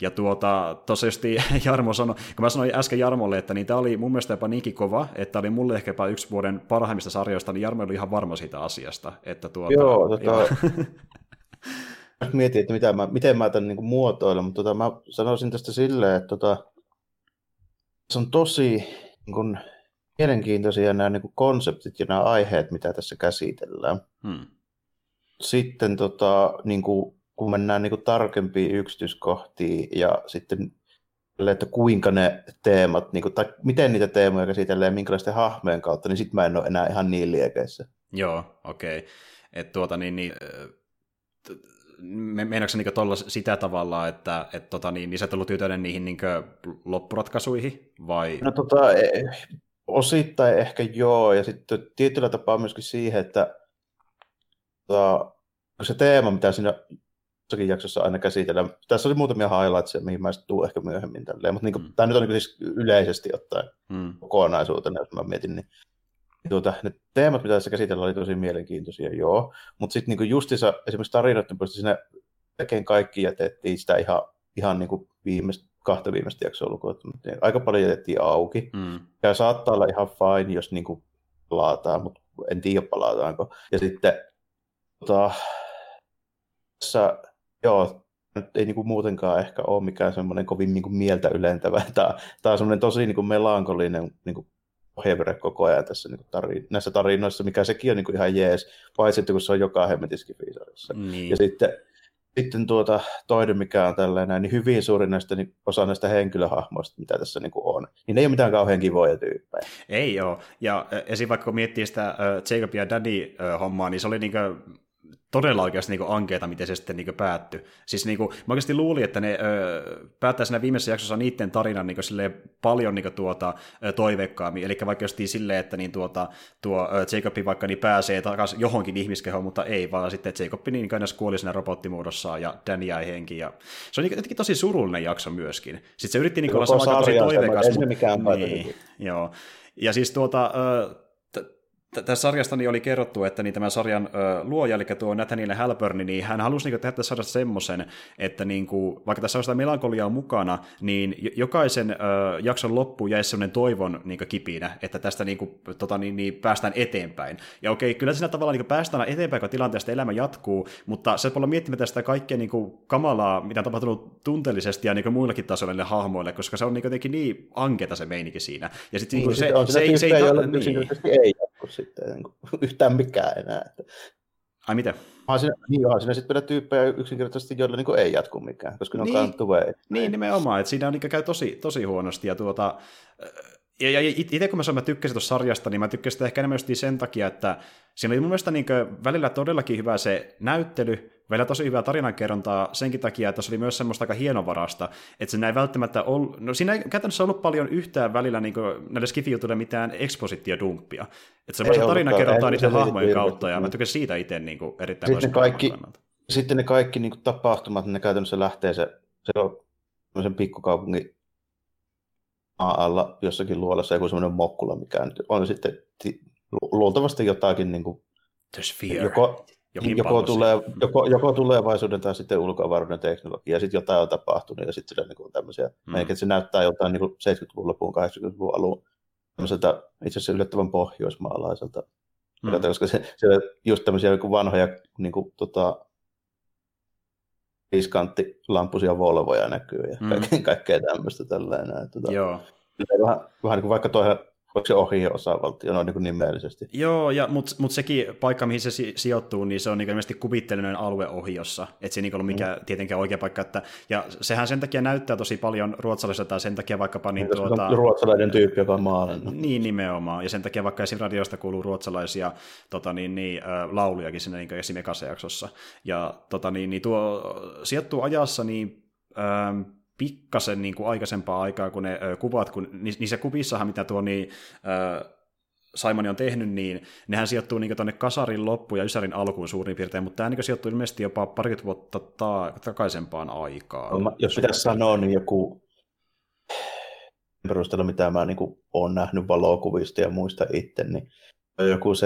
S1: Ja tuota, tosiasti Jarmo sanoi, kun mä sanoin äsken Jarmolle, että niin tämä oli mun mielestä jopa niinkin kova, että oli mulle ehkä jopa yksi vuoden parhaimmista sarjoista, niin Jarmo oli ihan varma siitä asiasta. Että tuota,
S2: Joo, tota, mietin, että mitä mä, miten mä tämän niin kuin muotoilen, mutta tota, mä sanoisin tästä silleen, että tota, se on tosi niin kuin, mielenkiintoisia nämä niin kuin konseptit ja nämä aiheet, mitä tässä käsitellään. Hmm. Sitten tota, niin kuin, kun mennään niin kuin tarkempiin yksityiskohtiin ja sitten että kuinka ne teemat, niin kuin, tai miten niitä teemoja käsitellään ja minkälaisten hahmojen kautta, niin sitten mä en ole enää ihan niin liekeissä.
S1: Joo, okei. Okay. Että tuota niin, niin meinaatko niin tuolla sitä tavalla, että et, tota, niin, niin sä et ollut tyytyväinen niihin niin loppuratkaisuihin, vai?
S2: No tota, e, osittain ehkä joo, ja sitten tietyllä tapaa myöskin siihen, että tota, se teema, mitä siinä jossakin jaksossa aina käsitellään. Tässä oli muutamia highlightsia, mihin mä tuun ehkä myöhemmin tälleen, mutta niin mm. tämä nyt on niin siis yleisesti ottaen mm. kokonaisuutena, jos mä mietin, niin tuota, ne teemat, mitä tässä käsitellään, oli tosi mielenkiintoisia, joo, mutta sitten niin justissa esimerkiksi tarinoiden puolesta siinä melkein kaikki jätettiin sitä ihan, ihan niin kuin viimeistä, kahta viimeistä jaksoa lukuun, aika paljon jätettiin auki, mm. ja saattaa olla ihan fine, jos niin kuin palataan, mutta en tiedä palataanko. Ja sitten tota, tässä joo, nyt ei niin kuin muutenkaan ehkä ole mikään semmoinen kovin niin kuin mieltä ylentävä. Tämä, tämä on semmoinen tosi niin kuin melankolinen niin kuin hevre koko ajan tässä niin kuin tarin, näissä tarinoissa, mikä sekin on niin kuin ihan jees, paitsi että kun se on joka hemmetiski niin. Ja sitten, sitten tuota, toinen, mikä on tällainen, niin hyvin suuri näistä, niin osa näistä henkilöhahmoista, mitä tässä niin kuin on, niin ne ei ole mitään kauhean kivoja tyyppejä.
S1: Ei ole. Ja esim. vaikka kun miettii sitä uh, Jacob ja Daddy-hommaa, niin se oli niin kuin todella oikeasti niin ankeeta, miten se sitten niin päättyi. Siis niin kuin, mä oikeasti luulin, että ne ö, päättää siinä viimeisessä jaksossa niiden tarinan niin kuin, paljon niin kuin, tuota, toiveikkaammin. Eli vaikka justiin silleen, että niin, tuota, tuo Jacobi vaikka niin pääsee takaisin johonkin ihmiskehoon, mutta ei, vaan sitten Jacobi niin kuin, kuoli siinä robottimuodossa ja Dan jäi henki. Ja... Se on niin, jotenkin tosi surullinen jakso myöskin. Sitten se yritti niin kuin, olla sama tosi toiveikas. Ei mikään niin, joo. Ja siis tuota, tässä sarjasta niin oli kerrottu, että niin tämän sarjan ö, luoja, eli tuo Nathaniel Halpern, niin hän halusi niin tehdä tässä sarjasta semmoisen, että niin kuin, vaikka tässä on sitä melankoliaa mukana, niin jokaisen ö, jakson loppuun jäisi semmoinen toivon niin kipinä, että tästä niin kuin, tota, niin, niin, päästään eteenpäin. Ja okei, kyllä siinä tavalla niin päästään eteenpäin, kun tilanteesta elämä jatkuu, mutta se olla miettimättä sitä kaikkea niin kuin, kamalaa, mitä on tapahtunut tunteellisesti ja niin muillakin tasoilla niille hahmoille, koska se on niin jotenkin niin anketa se meininki siinä. Ja sit, niin, niin, se, se, se, ei, se ei,
S2: niin. ei jatku sitten niin kuin, yhtään mikään enää.
S1: Ai mitä?
S2: Onhan siinä, niin onhan siinä sitten vielä tyyppejä yksinkertaisesti, joilla niin ei jatku mikään, koska ne on niin, way.
S1: Niin, nimenomaan, että siinä on, niin käy tosi, tosi huonosti, ja tuota, ja, ja itse kun mä, mä tykkäsin tuosta sarjasta, niin mä tykkäsin sitä ehkä enemmän sen takia, että siinä oli mun mielestä niin välillä todellakin hyvä se näyttely, välillä tosi hyvää tarinankerrontaa senkin takia, että se oli myös semmoista aika hienovarasta, että se näin välttämättä ollut, no siinä ei käytännössä ollut paljon yhtään välillä niin näille skifijutuille mitään ekspositiodumppia. Että se vaan tarina kerrotaan niiden hahmojen kautta, ja mä tykkäsin siitä itse niin kuin, erittäin
S2: sitten kaikki, sitten ne kaikki niin kuin, tapahtumat, ne käytännössä lähtee se, se on sen pikkukaupungin alla jossakin luolassa joku semmoinen mokkula, mikä on sitten luultavasti jotakin niin kuin.
S1: Joko,
S2: jokin joko, tulee, joko, joko tulevaisuuden tai sitten ulkoavaruuden teknologia, ja sitten jotain on tapahtunut, ja sitten sillä niin tämmöisiä, mm. että se näyttää jotain niin 70-luvun lopun, 80-luvun alun, tämmöiseltä itse asiassa yllättävän pohjoismaalaiselta, mm. koska se, se just tämmöisiä niin vanhoja niin kuin, tota, viiskanttilampuisia Volvoja näkyy ja mm. kaikkea, kaikkea tämmöistä tällainen. Tota,
S1: Joo.
S2: Vähän, vähän niin kuin vaikka toi Onko se ohi osavaltio noin niin nimellisesti?
S1: Joo, ja, mutta mut sekin paikka, mihin se si- sijoittuu, niin se on niin ilmeisesti kuvitteellinen alue ohiossa. Että se ei niin ollut mikään mm. tietenkään oikea paikka. Että, ja sehän sen takia näyttää tosi paljon ruotsalaiselta, tai sen takia vaikkapa... Niin,
S2: niin tuota, ruotsalainen tyyppi, joka on maalannut.
S1: Niin, nimenomaan. Ja sen takia vaikka esim. radiosta kuuluu ruotsalaisia tota, niin, niin, äh, laulujakin sinne niin esim. ekassa jaksossa. Ja tota, niin, niin tuo sijoittuu ajassa niin... Ähm, pikkasen niin kuin aikaisempaa aikaa kuin ne ö, kuvat, kun niissä kuvissahan, mitä tuo niin, ö, Simon on tehnyt, niin nehän sijoittuu niin tuonne kasarin loppu ja ysärin alkuun suurin piirtein, mutta tämä niin sijoittuu ilmeisesti jopa parikymmentä vuotta ta- takaisempaan aikaan.
S2: No, jos pitäisi sanoa, niin joku perusteella, mitä mä niin olen nähnyt valokuvista ja muista itse, niin joku 77-83-84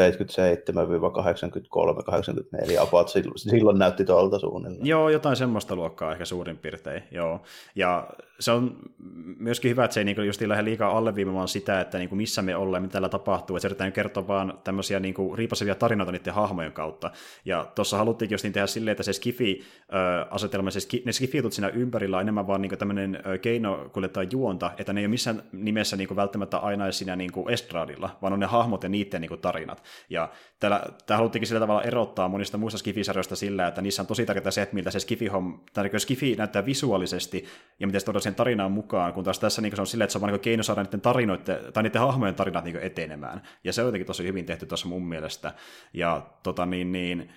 S2: about, silloin näytti tuolta suunnilleen.
S1: Joo, jotain semmoista luokkaa ehkä suurin piirtein, joo. Ja se on myöskin hyvä, että se ei niin just lähde liikaa alleviimamaan sitä, että niin kuin missä me ollaan, mitä täällä tapahtuu, että se yritetään kertoa vaan tämmöisiä niin kuin riipasevia tarinoita niiden hahmojen kautta. Ja tuossa haluttiinkin just niin tehdä silleen, että se skifi-asetelma, se ski, ne skifitut siinä ympärillä on enemmän vaan niin tämmöinen keino kuljettaa juonta, että ne ei ole missään nimessä niin kuin välttämättä aina siinä niin kuin estradilla, vaan on ne hahmot ja niiden niin kuin tarinat. Ja täällä, tämä haluttiinkin sillä tavalla erottaa monista muista skifisarjoista sillä, että niissä on tosi tärkeää se, että miltä se skifi, tai niin skifi näyttää visuaalisesti, ja miten se todella sen tarinaan mukaan, kun taas tässä niin se on silleen, että se on vain niin keino saada niiden tarinoiden, tai niiden hahmojen tarinat niin etenemään. Ja se on jotenkin tosi hyvin tehty tuossa mun mielestä. Ja tota niin, niin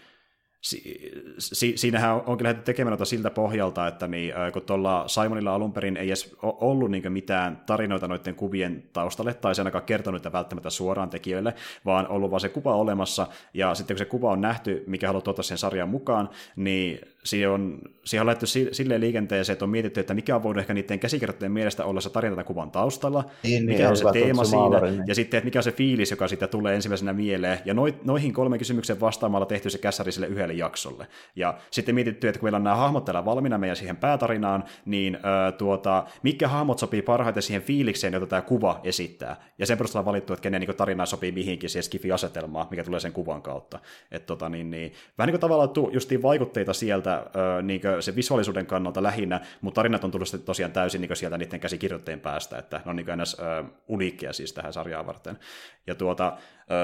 S1: si, si, siinähän onkin lähdetty tekemään noita siltä pohjalta, että niin, kun tuolla Simonilla alun perin ei edes ollut niin mitään tarinoita noiden kuvien taustalle, tai se ainakaan kertonut että välttämättä suoraan tekijöille, vaan ollut vaan se kuva olemassa, ja sitten kun se kuva on nähty, mikä haluaa tuottaa sen sarjan mukaan, niin siihen on, siihen on laittu silleen liikenteeseen, että on mietitty, että mikä on voinut ehkä niiden käsikirjoittajien mielestä olla se tarina kuvan taustalla, niin, mikä niin, on se teema siinä, niin. ja sitten, että mikä on se fiilis, joka siitä tulee ensimmäisenä mieleen, ja noihin kolmen kysymyksen vastaamalla tehty se kässäri sille yhdelle jaksolle. Ja sitten mietitty, että kun meillä on nämä hahmot täällä valmiina meidän siihen päätarinaan, niin ö, tuota, mikä hahmot sopii parhaiten siihen fiilikseen, jota tämä kuva esittää. Ja sen perusteella valittu, että kenen niin tarina sopii mihinkin siihen skifi-asetelmaan, mikä tulee sen kuvan kautta. Et, tota, niin, niin, vähän niin kuin tavallaan justiin vaikutteita sieltä niin se visuaalisuuden kannalta lähinnä, mutta tarinat on tullut tosiaan täysin niin sieltä niiden käsikirjoittajien päästä, että ne on niin ennäs ö, uniikkeja siis tähän sarjaan varten. Ja tuota,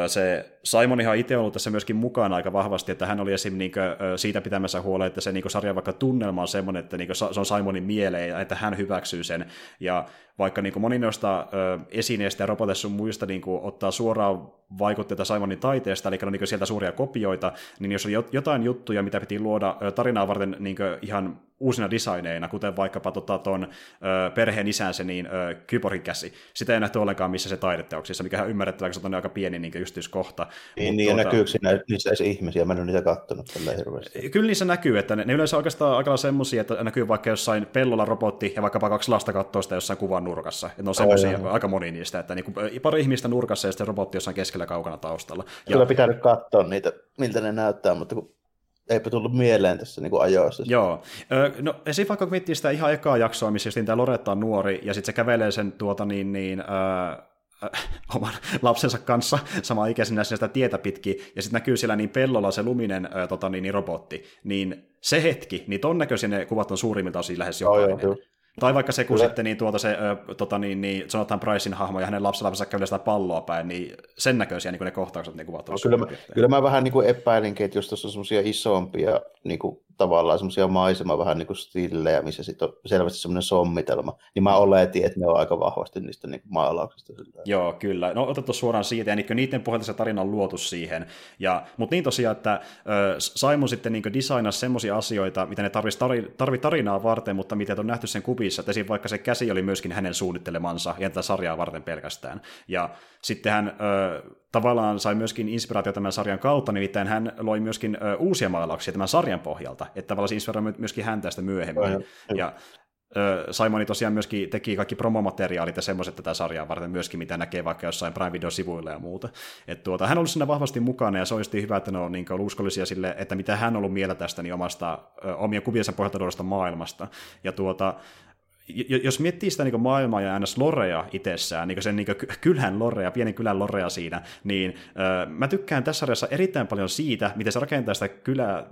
S1: se Simon ihan itse ollut tässä myöskin mukana aika vahvasti, että hän oli esim. Niin kuin, siitä pitämässä huolta, että se niin sarjan vaikka tunnelma on semmoinen, että niin se on Simonin mieleen ja että hän hyväksyy sen. Ja vaikka niin moni noista esineistä ja roboteista sun muista niin ottaa suoraan vaikutteita Simonin taiteesta, eli on niin sieltä suuria kopioita, niin jos on jotain juttuja, mitä piti luoda tarinaa varten niin ihan uusina designeina, kuten vaikkapa tota, ton ö, perheen isänsä, niin ö, kyborgikäsi. Sitä ei nähty ollenkaan missä se taideteoksissa, mikä on ymmärrettävää, koska se on aika pieni niin yksityiskohta.
S2: Niin, niin tuota... näkyykö siinä niissä edes ihmisiä? Mä en ole niitä katsonut tällä hirveästi.
S1: Kyllä niissä näkyy, että ne, ne yleensä oikeastaan aika semmoisia, että näkyy vaikka jossain pellolla robotti ja vaikkapa kaksi lasta katsoo sitä jossain kuvan nurkassa. Että ne on semmoisia, aika moni niistä, että niin kuin, pari ihmistä nurkassa ja sitten robotti jossain keskellä kaukana taustalla.
S2: Kyllä ja... pitää nyt katsoa niitä, miltä ne näyttää, mutta kun eipä tullut mieleen tässä niin ajoissa.
S1: Joo. No esim. vaikka kun miettii sitä ihan ekaa jaksoa, missä tämä Loretta on nuori, ja sitten se kävelee sen tuota niin, niin äh, oman lapsensa kanssa sama ikäisenä sitä tietä pitkin, ja sitten näkyy siellä niin pellolla se luminen äh, tota, niin, niin, robotti, niin se hetki, niin ton näköisiä ne kuvat on suurimmilta osin lähes jokainen. Oh, joo, joo. Tai vaikka se, kun kyllä. sitten niin, tuota se, ö, tota, niin, niin, Jonathan Pricein hahmo ja hänen lapsenlapsensa kävelee sitä palloa päin, niin sen näköisiä niin ne kohtaukset niin kuvat
S2: no, kyllä, mä, kyllä mä vähän niin kuin epäilinkin, että jos tuossa on semmoisia isompia niin kuin tavallaan semmoisia maisema vähän niin kuin stillejä, missä sitten on selvästi semmoinen sommitelma, niin mä oletin, että ne on aika vahvasti niistä niin kuin maalauksista.
S1: Joo, kyllä. No otettu suoraan siitä, ja niin niiden pohjalta se tarina on luotu siihen. Ja, mutta niin tosiaan, että Simon sitten niin designasi semmoisia asioita, mitä ne tarvitsi tari, tarvi tarinaa varten, mutta miten on nähty sen kuvissa, että vaikka se käsi oli myöskin hänen suunnittelemansa, ja tätä sarjaa varten pelkästään. Ja sitten hän äh, tavallaan sai myöskin inspiraatio tämän sarjan kautta, nimittäin hän loi myöskin ö, uusia maalauksia tämän sarjan pohjalta, että tavallaan se inspiroi myöskin häntä sitä myöhemmin. Ja, ja Simoni tosiaan myöskin teki kaikki promomateriaalit ja semmoiset tätä sarjaa varten myöskin, mitä näkee vaikka jossain Prime Video-sivuilla ja muuta. Et tuota, hän on ollut siinä vahvasti mukana ja se olisi hyvä, että ne on niin uskollisia sille, että mitä hän on ollut mieltä tästä niin omasta, omien kuviensa pohjalta maailmasta. Ja tuota, jos miettii sitä niin maailmaa ja ns. lorea itsessään, niin sen niin kylän lorea, pienen kylän lorea siinä, niin äh, mä tykkään tässä sarjassa erittäin paljon siitä, miten se rakentaa sitä kylää,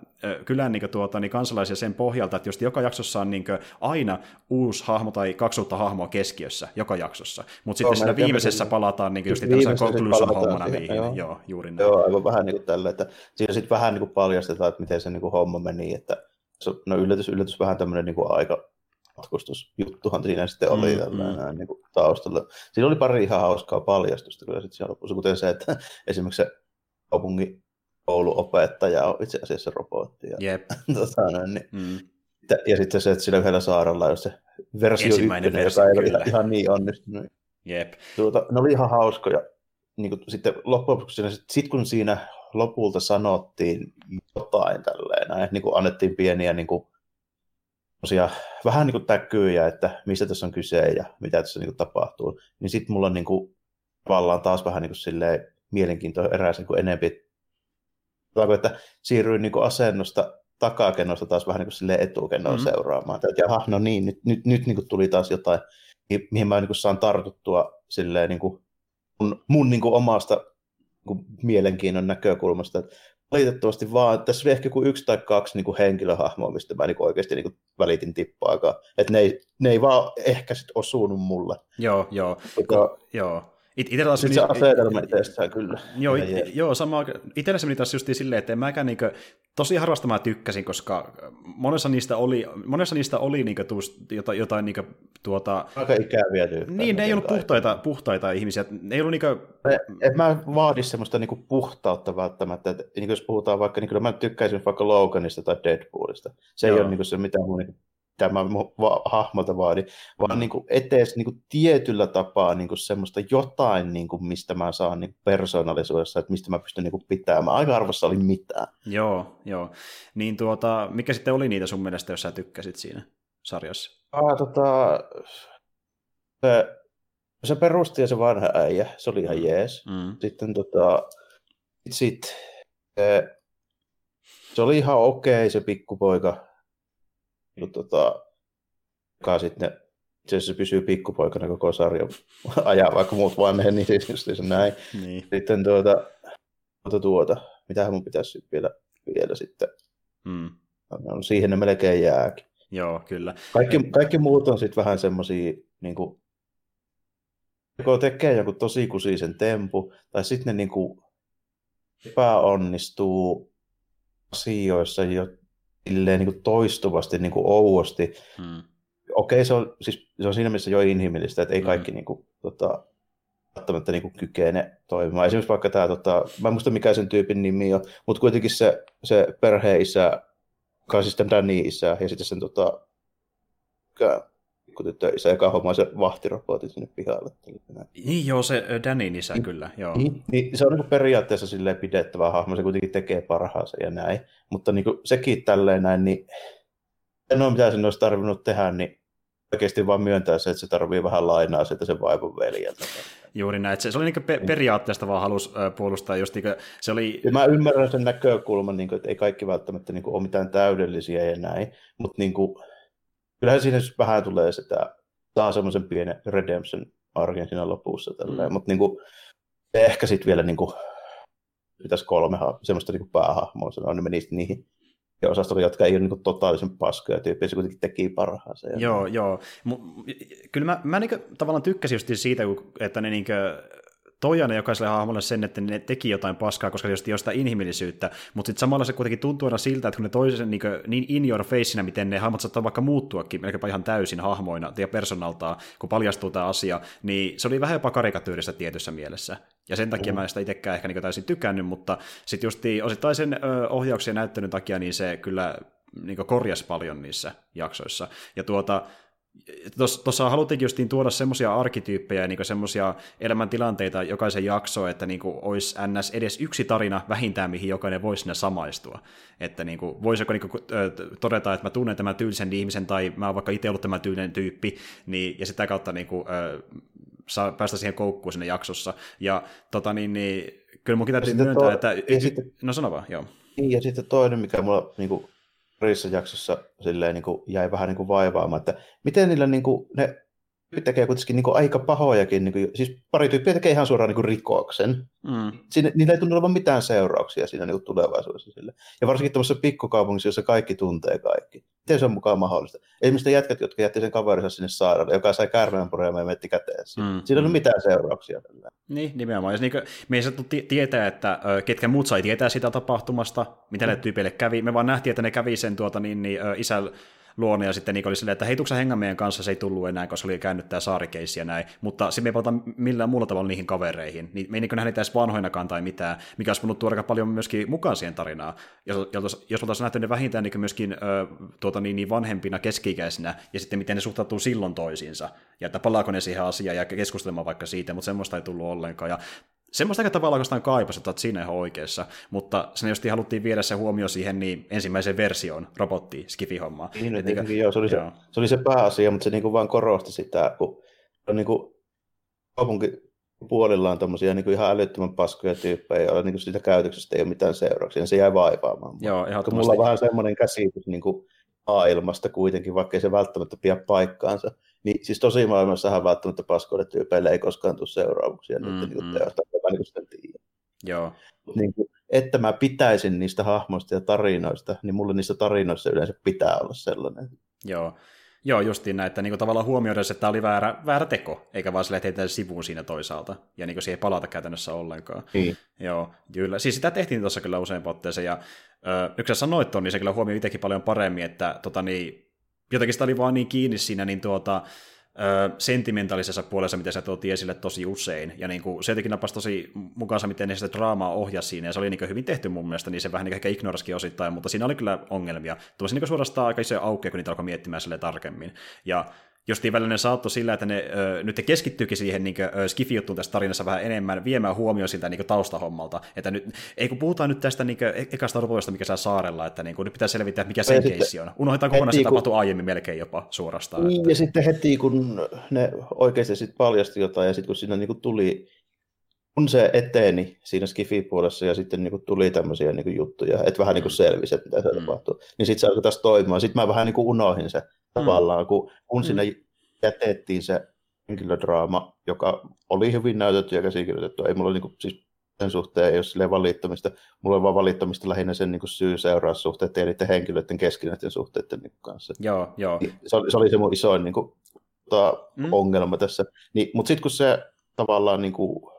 S1: kylän niin tuota, niin kansalaisia sen pohjalta, että just joka jaksossa on niin aina uusi hahmo tai kaksi uutta hahmoa keskiössä, joka jaksossa. Mutta sitten siinä viimeisessä sen... palataan niin just tämmöisen conclusion hommana niihin. Joo. joo, juuri näin.
S2: Joo, aivan vähän niin kuin tälle, että siinä sitten vähän niin kuin paljastetaan, että miten se niin kuin homma meni, että no yllätys, yllätys vähän tämmöinen niin kuin aika matkustusjuttuhan siinä sitten oli mm, mm. Niin kuin taustalla. Siinä oli pari ihan hauskaa paljastusta kyllä sitten siellä lopussa, kuten se, että esimerkiksi se kaupungin kouluopettaja on itse asiassa robotti. Ja,
S1: Jep.
S2: tota, niin, mm. Ja sitten se, että sillä yhdellä saarella on se versio
S1: Ensimmäinen
S2: ykkönen, versio, joka ei ole ihan niin onnistunut.
S1: Jep.
S2: Tuota, ne oli ihan hauskoja. Niin kuin, sitten loppujen lopuksi, sit kun siinä lopulta sanottiin jotain tälleen, näin, niin kuin annettiin pieniä niin kuin, vähän niin kuin täkyjä, että mistä tässä on kyse ja mitä tässä niin kuin tapahtuu, niin sitten mulla on niin kuin, tavallaan taas vähän niin kuin silleen mielenkiintoa eräisen kuin enempi. Että siirryin niin kuin asennosta takakennosta taas vähän niin kuin silleen etukennoon mm-hmm. seuraamaan. Että jaha, no niin, nyt, nyt, nyt niin kuin tuli taas jotain, mihin mä niin kuin saan tartuttua silleen niin kuin mun, mun niin kuin omasta niin kuin mielenkiinnon näkökulmasta, valitettavasti vaan, tässä oli ehkä kuin yksi tai kaksi niin kuin henkilöhahmoa, mistä mä niin kuin oikeasti niin kuin välitin tippaakaan. Että ne ei, ne ei vaan ehkä sit osunut mulle.
S1: Joo, joo. Mutta, joo.
S2: It, itellä taas... Se asetelma itsestään kyllä.
S1: Joo, it, joo sama. Itellä se meni taas just silleen, että en mäkään niinkö, tosi harvasta mä tykkäsin, koska monessa niistä oli, monessa niistä oli niinkö tuus, jotain, jotain niinkö tuota...
S2: Aika ikäviä tyyppejä.
S1: Niin, ne ei ollut puhtaita, puhtaita ihmisiä. Ne ei ollut niinkö...
S2: En mä vaadi semmoista niinku puhtautta välttämättä. Että, niin jos puhutaan vaikka, niin kyllä mä tykkäisin vaikka Loganista tai Deadpoolista. Se joo. ei ole niinku se, mitä mun niinku tämä hahmolta vaadi, vaan mm. niin kuin etes niin kuin tietyllä tapaa niin kuin semmoista jotain, niin kuin mistä mä saan niin persoonallisuudessa, että mistä mä pystyn niin kuin pitämään. Aika arvossa oli mitään.
S1: Joo, joo. Niin tuota, mikä sitten oli niitä sun mielestä, jos sä tykkäsit siinä sarjassa?
S2: Ah, tota, se, se perusti ja se vanha äijä, se oli ihan jees. Mm. Sitten tota, sit, se, se oli ihan okei okay, se pikkupoika, niin, tota, joka sitten itse asiassa pysyy pikkupoikana koko sarja ajaa, vaikka muut vaan menee, niin siis just näin. Niin. Sitten tuota, tuota, tuota, mitähän mun pitäisi vielä, vielä sitten. Hmm. No, siihen ne melkein jääkin.
S1: Joo, kyllä.
S2: Kaikki, kaikki muut on sitten vähän semmoisia, niin kuin, joko tekee joku tosi kusisen tempu, tai sitten ne niin kuin, epäonnistuu asioissa, silleen, niin kuin toistuvasti niin kuin ouosti. Hmm. Okei, se on, siis, se on siinä mielessä jo inhimillistä, että ei hmm. kaikki niin kuin, tota, välttämättä niin kuin kykene toimimaan. Esimerkiksi vaikka tämä, tota, mä en muista mikä sen tyypin nimi on, mutta kuitenkin se, se perheisä, on siis Danny isä, ja sitten sen tota, isä, joka hommaa se vahtirobotin sinne pihalle.
S1: Niin joo, se Danin isä niin, kyllä, joo.
S2: Niin, niin, se on niin periaatteessa silleen pidettävä hahmo, se kuitenkin tekee parhaansa ja näin, mutta niin kuin, sekin tälleen näin, niin en ole mitä sen olisi tarvinnut tehdä, niin oikeasti vaan myöntää se, että se tarvii vähän lainaa sieltä sen vaivon veljeltä.
S1: Juuri näin. Se, se oli niin pe- periaatteesta vaan halus puolustaa. Just niin se oli...
S2: Ja mä ymmärrän sen näkökulman, niin kuin, että ei kaikki välttämättä niin kuin, ole mitään täydellisiä ja näin, mutta niin kuin, kyllähän siinä vähän tulee sitä, saa semmoisen pienen redemption arken siinä lopussa, tälleen. Mm. mutta niin kuin, ehkä sitten vielä niin kuin, pitäisi kolme semmoista niin päähahmoa sanoa, niin menisi niihin ja osastolle, jotka ei ole niin kuin, totaalisen paskoja tyyppiä, se kuitenkin teki parhaansa.
S1: Joo, joo. Kyllä mä, mä niin kuin, tavallaan tykkäsin just siitä, että ne niin kuin, toi aina jokaiselle hahmolle sen, että ne teki jotain paskaa, koska just jostain inhimillisyyttä, mutta sitten samalla se kuitenkin tuntuu aina siltä, että kun ne toisen niin, niin in your faceina, miten ne hahmot saattaa vaikka muuttuakin melkeinpä ihan täysin hahmoina ja personaltaan, kun paljastuu tämä asia, niin se oli vähän jopa karikatyyristä tietyssä mielessä. Ja sen takia mm. mä en sitä itsekään ehkä niin täysin tykännyt, mutta sitten just osittain sen ohjauksen ja näyttelyn takia, niin se kyllä niin korjasi paljon niissä jaksoissa. Ja tuota, tuossa haluttiin justiin tuoda semmoisia arkityyppejä ja niin semmoisia elämäntilanteita jokaisen jaksoon, että niin olisi ns. edes yksi tarina vähintään, mihin jokainen voisi sinne samaistua. Että niin kuin, voisiko niin kuin, todeta, että mä tunnen tämän tyylisen ihmisen tai mä oon vaikka itse ollut tämän tyylinen tyyppi, niin, ja sitä kautta niin kuin, saa päästä siihen koukkuun sinne jaksossa. Ja tota, niin, niin, kyllä munkin täytyy myöntää, to... että... Ja sitten... No sano vaan, joo.
S2: Niin, ja sitten toinen, mikä mulla niin kuin, parissa jaksossa silleen, niin kuin, jäi vähän niin kuin vaivaamaan, että miten niillä niin kuin, ne tekee kuitenkin niin aika pahojakin, niin kuin, siis pari tyyppiä tekee ihan suoraan niin rikoksen. Mm. Siinä, niillä ei tunnu olevan mitään seurauksia siinä niin tulevaisuudessa sille. Ja varsinkin tuossa pikkukaupungissa, jossa kaikki tuntee kaikki. Miten se on mukaan mahdollista? Esimerkiksi jätkät, jotka jätti sen kaverinsa sinne saaralle, joka sai käärmeen puremaan ja metti käteen. Mm. Siinä ei ole mitään seurauksia. Tällä.
S1: Niin, nimenomaan. Jos niin kuin, me ei saatu tietää, että ketkä muut sai tietää sitä tapahtumasta, mitä mm. ne tyypeille kävi. Me vaan nähtiin, että ne kävi sen tuota, niin, niin, isällä luona, ja sitten Niko oli silleen, että hei, tuksa hengä meidän kanssa, se ei tullut enää, koska oli käynyt tämä saarikeissi ja näin, mutta sitten me ei palata millään muulla tavalla niihin kavereihin, niin me ei niin nähdä edes vanhoinakaan tai mitään, mikä olisi voinut tuoda paljon myöskin mukaan siihen tarinaan, jos, jos, jos oltaisiin nähty ne vähintään niin myöskin ö, tuota, niin, niin vanhempina keskikäisinä, ja sitten miten ne suhtautuu silloin toisiinsa, ja että palaako ne siihen asiaan ja keskustelemaan vaikka siitä, mutta semmoista ei tullut ollenkaan, ja Semmoista aika tavalla oikeastaan kaipasi, että siinä ihan oikeassa, mutta sen just haluttiin viedä se huomio siihen niin ensimmäiseen versioon, robotti Skifi-hommaan.
S2: Niin, Et niin, niin, joo, se oli, joo. Se, se oli se pääasia, mutta se niin kuin vaan korosti sitä, kun on niin kuin kaupunkipuolilla on tommosia niin kuin ihan älyttömän paskoja tyyppejä, joilla niin kuin siitä käytöksestä ei ole mitään seurauksia, niin se jäi vaivaamaan.
S1: Joo,
S2: Mulla on vähän semmoinen käsitys niin kuin maailmasta kuitenkin, vaikka ei se välttämättä pidä paikkaansa, niin siis tosi maailmassahan välttämättä paskoille tyypeille ei koskaan tule seurauksia mm, niiden mm. teosta, mä niin kuin tiedä.
S1: Joo.
S2: Niin kuin, että mä pitäisin niistä hahmoista ja tarinoista, niin mulle niistä tarinoissa yleensä pitää olla sellainen.
S1: Joo. Joo, justiin näin, että niin kuin tavallaan huomioida, että tämä oli väärä, väärä teko, eikä vaan sille, että sivuun siinä toisaalta, ja niin kuin siihen palata käytännössä ollenkaan.
S2: Niin.
S1: Joo, kyllä. Siis sitä tehtiin tuossa kyllä usein otteeseen, ja ö, yksi sanoit on, niin se kyllä huomioi itsekin paljon paremmin, että tota, niin, jotenkin sitä oli vaan niin kiinni siinä, niin tuota, sentimentaalisessa puolessa, mitä se tuotiin esille tosi usein. Ja niin kuin, se jotenkin napasi tosi mukaansa, miten sitä draamaa ohjasi siinä, ja se oli niin hyvin tehty mun mielestä, niin se vähän niin ehkä ignorasikin osittain, mutta siinä oli kyllä ongelmia. Tuossa niin suorastaan aika iso aukea, kun niitä alkoi miettimään sille tarkemmin. Ja justiin välillä ne saattoi sillä, että ne ö, nyt keskittyykin siihen niin skifi-juttuun tässä tarinassa vähän enemmän, viemään huomioon siltä niin taustahommalta. Että nyt, ei kun puhutaan nyt tästä niin kuin, e-, ekasta roboista, mikä saa saarella, että niin kuin, nyt pitää selvittää, mikä sen keissi on. Unohdetaan kokonaan, se tapahtui kun... aiemmin melkein jopa suorastaan.
S2: Niin, että... ja sitten heti kun ne oikeasti sitten paljasti jotain, ja sitten kun siinä niin kuin tuli kun se eteni siinä Skifi-puolessa ja sitten niin kuin tuli tämmöisiä niin kuin juttuja, että vähän niin kuin selvisi, että mitä se mm. tapahtuu, niin sitten se alkoi taas toimimaan. Sitten mä vähän niin kuin unohin se tavallaan, mm. kun, kun mm. sinne jätettiin se henkilödraama, joka oli hyvin näytetty ja käsikirjoitettu. Ei mulla niinku, siis sen suhteen ei ole silleen valittamista. Mulla on vaan valittamista lähinnä sen niin syy-seuraussuhteiden ja niiden henkilöiden keskinäisten suhteiden niin kanssa.
S1: Joo, joo.
S2: Niin se, oli, se oli se mun isoin niin kuin, tota, mm. ongelma tässä. Niin, mutta sitten kun se tavallaan niin kuin,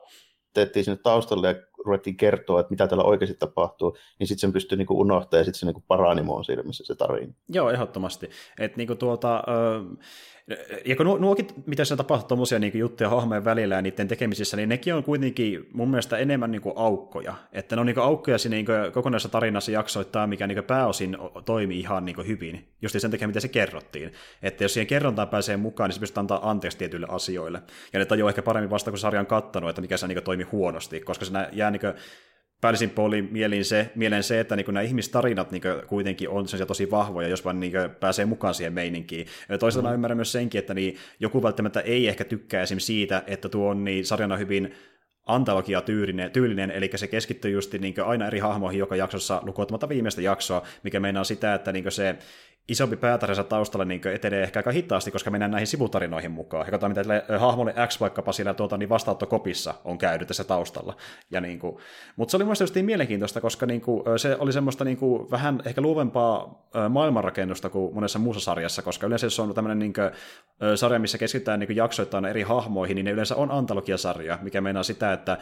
S2: tehtiin sinne taustalle ja ruvettiin kertoa, että mitä täällä oikeasti tapahtuu, niin sitten sen pystyy niinku unohtamaan ja sitten se niinku parani mun silmissä se tarina.
S1: Joo, ehdottomasti. Et niinku tuota, ja kun nuokin, mitä se tapahtuu tuommoisia niin juttuja hahmojen välillä ja niiden tekemisissä, niin nekin on kuitenkin mun mielestä enemmän niin kuin aukkoja. Että ne on niin kuin aukkoja siinä niin kuin kokonaisessa tarinassa jaksoittaa, mikä niin kuin pääosin toimii ihan niin kuin hyvin, just sen takia, mitä se kerrottiin. Että jos siihen kerrontaan pääsee mukaan, niin se pystyy antaa anteeksi tietyille asioille. Ja ne tajuu ehkä paremmin vasta, kun sarja on kattanut, että mikä se niin kuin toimi huonosti, koska se jää niin kuin päällisin puolin mieleen se, mieleen se että niin nämä ihmistarinat niin kuitenkin on tosi vahvoja, jos vaan niin pääsee mukaan siihen meininkiin. Toisaalta mm. ymmärrän myös senkin, että niin joku välttämättä ei ehkä tykkää esim. siitä, että tuo on niin sarjana hyvin antologia tyylinen, tyylinen, eli se keskittyy just niin aina eri hahmoihin joka jaksossa lukuottamatta viimeistä jaksoa, mikä meinaa sitä, että niin se isompi päätarinsa taustalla niin etenee ehkä aika hitaasti, koska mennään näihin sivutarinoihin mukaan. Ja katsotaan, mitä tälle hahmolle X vaikkapa siellä tuota, niin vastaanottokopissa on käynyt tässä taustalla. Ja niin kuin, mutta se oli mielestäni just mielenkiintoista, koska niin kuin, se oli semmoista niin kuin, vähän ehkä luovempaa maailmanrakennusta kuin monessa muussa sarjassa, koska yleensä jos on tämmöinen niin kuin, sarja, missä keskitytään niin jaksoittain eri hahmoihin, niin ne yleensä on antologiasarja, mikä meinaa sitä, että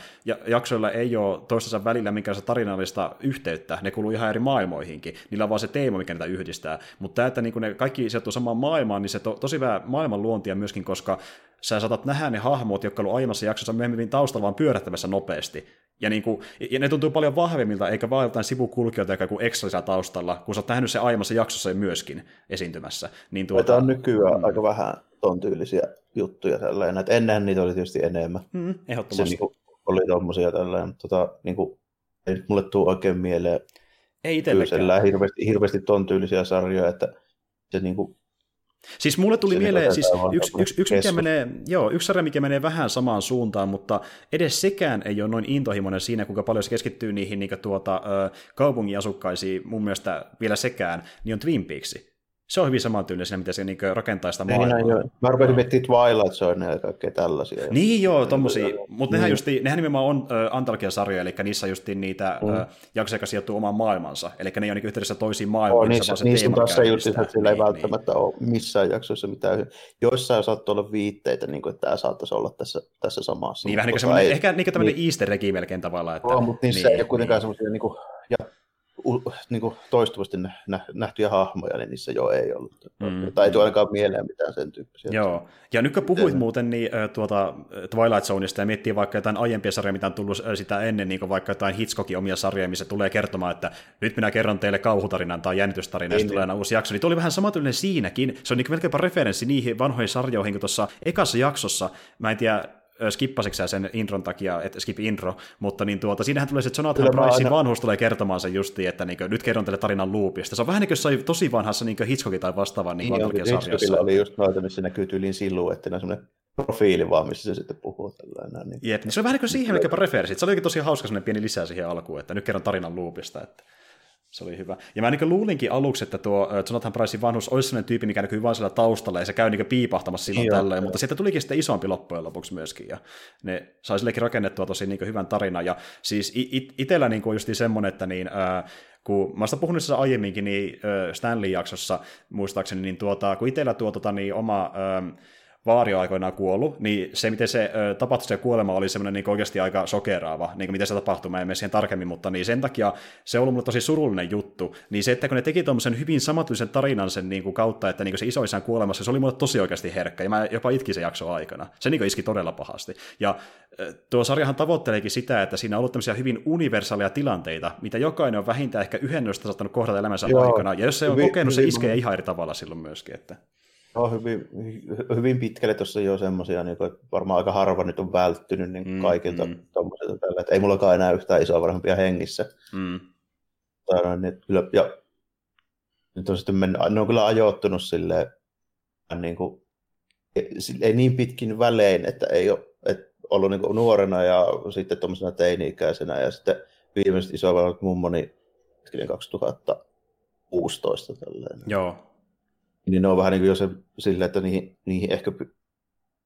S1: jaksoilla ei ole toistensa välillä minkäänlaista tarinallista yhteyttä, ne kuuluu ihan eri maailmoihinkin, niillä on vaan se teema, mikä niitä yhdistää, mutta tämä, että niin ne kaikki sijoittuu samaan maailmaan, niin se to, tosi hyvä maailman luontia myöskin, koska sä saatat nähdä ne hahmot, jotka ovat aiemmassa jaksossa myöhemmin taustalla vaan pyörättämässä nopeasti. Ja, niin kuin, ja ne tuntuu paljon vahvemmilta, eikä vaan jotain sivukulkijoita, joka kuin ekstra taustalla, kun sä oot nähnyt se aiemmassa jaksossa myöskin esiintymässä.
S2: Niin tuota, Tämä on nykyään mm. aika vähän ton tyylisiä juttuja tällainen. Et ennen niitä oli tietysti enemmän.
S1: Mm, ehdottomasti.
S2: Se niin oli tommosia tällainen, tota, niin kuin, ei mulle tule oikein mieleen
S1: ei itsellekään.
S2: hirveästi, hirveästi ton tyylisiä sarjoja, että se niin kuin,
S1: Siis mulle tuli mieleen siis yksi, yksi, yksi, mikä menee, joo, yksi sarja, mikä menee vähän samaan suuntaan, mutta edes sekään ei ole noin intohimoinen siinä, kuinka paljon se keskittyy niihin niin tuota, kaupungin asukkaisiin, mun mielestä vielä sekään, niin on Twin Peaks se on hyvin samantyylinen siinä, miten se niin rakentaa sitä maailmaa. Niin,
S2: joo. Mä rupesin miettimään Twilight Zone ja kaikkea tällaisia.
S1: Niin joo, tommosia. Mutta nehän, niin. justi, nehän nimenomaan on äh, antologiasarjoja, eli niissä just niitä mm. äh, jaksoja, jotka sijoittuu omaan maailmansa. Eli ne ei ole niin yhteydessä toisiin maailmoihin.
S2: Oh, niissä, niissä on taas se just, että sillä niin, ei välttämättä niin. ole missään jaksoissa mitään. Joissain saattaa olla viitteitä, niin kuin, että tämä saattaisi olla tässä, tässä samassa.
S1: Niin vähän niin kuin ei, ehkä niin tämmöinen niin, easter egg melkein tavallaan. Että,
S2: oh, mutta niissä niin, ei ole kuitenkaan niin. semmoisia niin kuin, ja niin kuin toistuvasti nähtyjä hahmoja, niin niissä jo ei ollut. Mm. Tai ei tule ainakaan mieleen mitään sen tyyppisiä.
S1: Joo, ja nyt kun puhuit Miten... muuten niin, tuota, Twilight Zoneista ja miettii vaikka jotain aiempia sarjoja, mitä on tullut sitä ennen, niin kuin vaikka jotain Hitchcockin omia sarjoja, missä tulee kertomaan, että nyt minä kerron teille kauhutarinan tai jännitystarinan, ja niin, tulee niin. uusi jakso, niin oli vähän samantyylinen siinäkin. Se on niin melkeinpä referenssi niihin vanhoihin sarjoihin, kun tuossa ekassa jaksossa, mä en tiedä, skippasitko sen intron takia, että skip intro, mutta niin tuota, siinähän tulee se Jonathan Pricein vanhuus tulee kertomaan sen justiin, että niin kuin, nyt kerron teille tarinan loopista. Se on vähän niin kuin sai tosi vanhassa niin Hitchcockin tai vastaavan niin, niin
S2: Hitchcockilla oli just noita, missä näkyy tyyliin siluettina semmoinen profiili vaan, missä se sitten puhuu tällainen. Niin.
S1: Jep, niin se on vähän niin kuin siihen, mikä referensit. Se oli tosi hauska semmoinen pieni lisää siihen alkuun, että nyt kerron tarinan loopista. Että... Se oli hyvä. Ja mä niin luulinkin aluksi, että tuo Jonathan Pricein vanhus olisi sellainen tyyppi, mikä näkyy vain siellä taustalla, ja se käy niin piipahtamassa silloin Joo. tällöin, mutta sitten tulikin sitten isompi loppujen lopuksi myöskin, ja ne sai sillekin rakennettua tosi niin hyvän tarinan, ja siis it- itsellä niin just semmoinen, että niin, äh, kun mä olen puhunut tässä aiemminkin, niin Stanley-jaksossa muistaakseni, niin tuota, kun itsellä tuo tota, niin oma äh, vaari on aikoinaan kuollut, niin se, miten se ö, tapahtui se kuolema, oli semmoinen niin oikeasti aika sokeraava, niin kuin miten se tapahtui, mä en mene siihen tarkemmin, mutta niin sen takia se on ollut mulle tosi surullinen juttu, niin se, että kun ne teki tuommoisen hyvin samatuisen tarinan sen niin kuin kautta, että niin kuin se isoisän kuolemassa, se oli mulle tosi oikeasti herkkä, ja mä jopa itkin sen jakso aikana. Se niin kuin iski todella pahasti. Ja tuo sarjahan tavoitteleekin sitä, että siinä on ollut tämmöisiä hyvin universaaleja tilanteita, mitä jokainen on vähintään ehkä yhden saattanut kohdata elämänsä Joo, aikana, ja jos se on hyvin, kokenut, hyvin, se iskee ihan eri tavalla silloin myöskin. Että...
S2: No, hyvin, hyvin pitkälle tuossa jo semmoisia, niin kuin, että varmaan aika harva nyt on välttynyt niin mm, kaikilta mm. tällä, että ei mullakaan enää yhtään isoa vanhempia hengissä. Mm. Tai, niin, kyllä, ja nyt on sitten mennyt, ne on kyllä ajoittunut silleen, niin kuin, ei niin pitkin välein, että ei ole että ollut niin kuin nuorena ja sitten tuommoisena teini-ikäisenä ja sitten viimeiset isovanhemmat mummoni 2016 tälleen.
S1: Joo,
S2: niin ne on vähän niin kuin jo se sillä, että niihin, niihin ehkä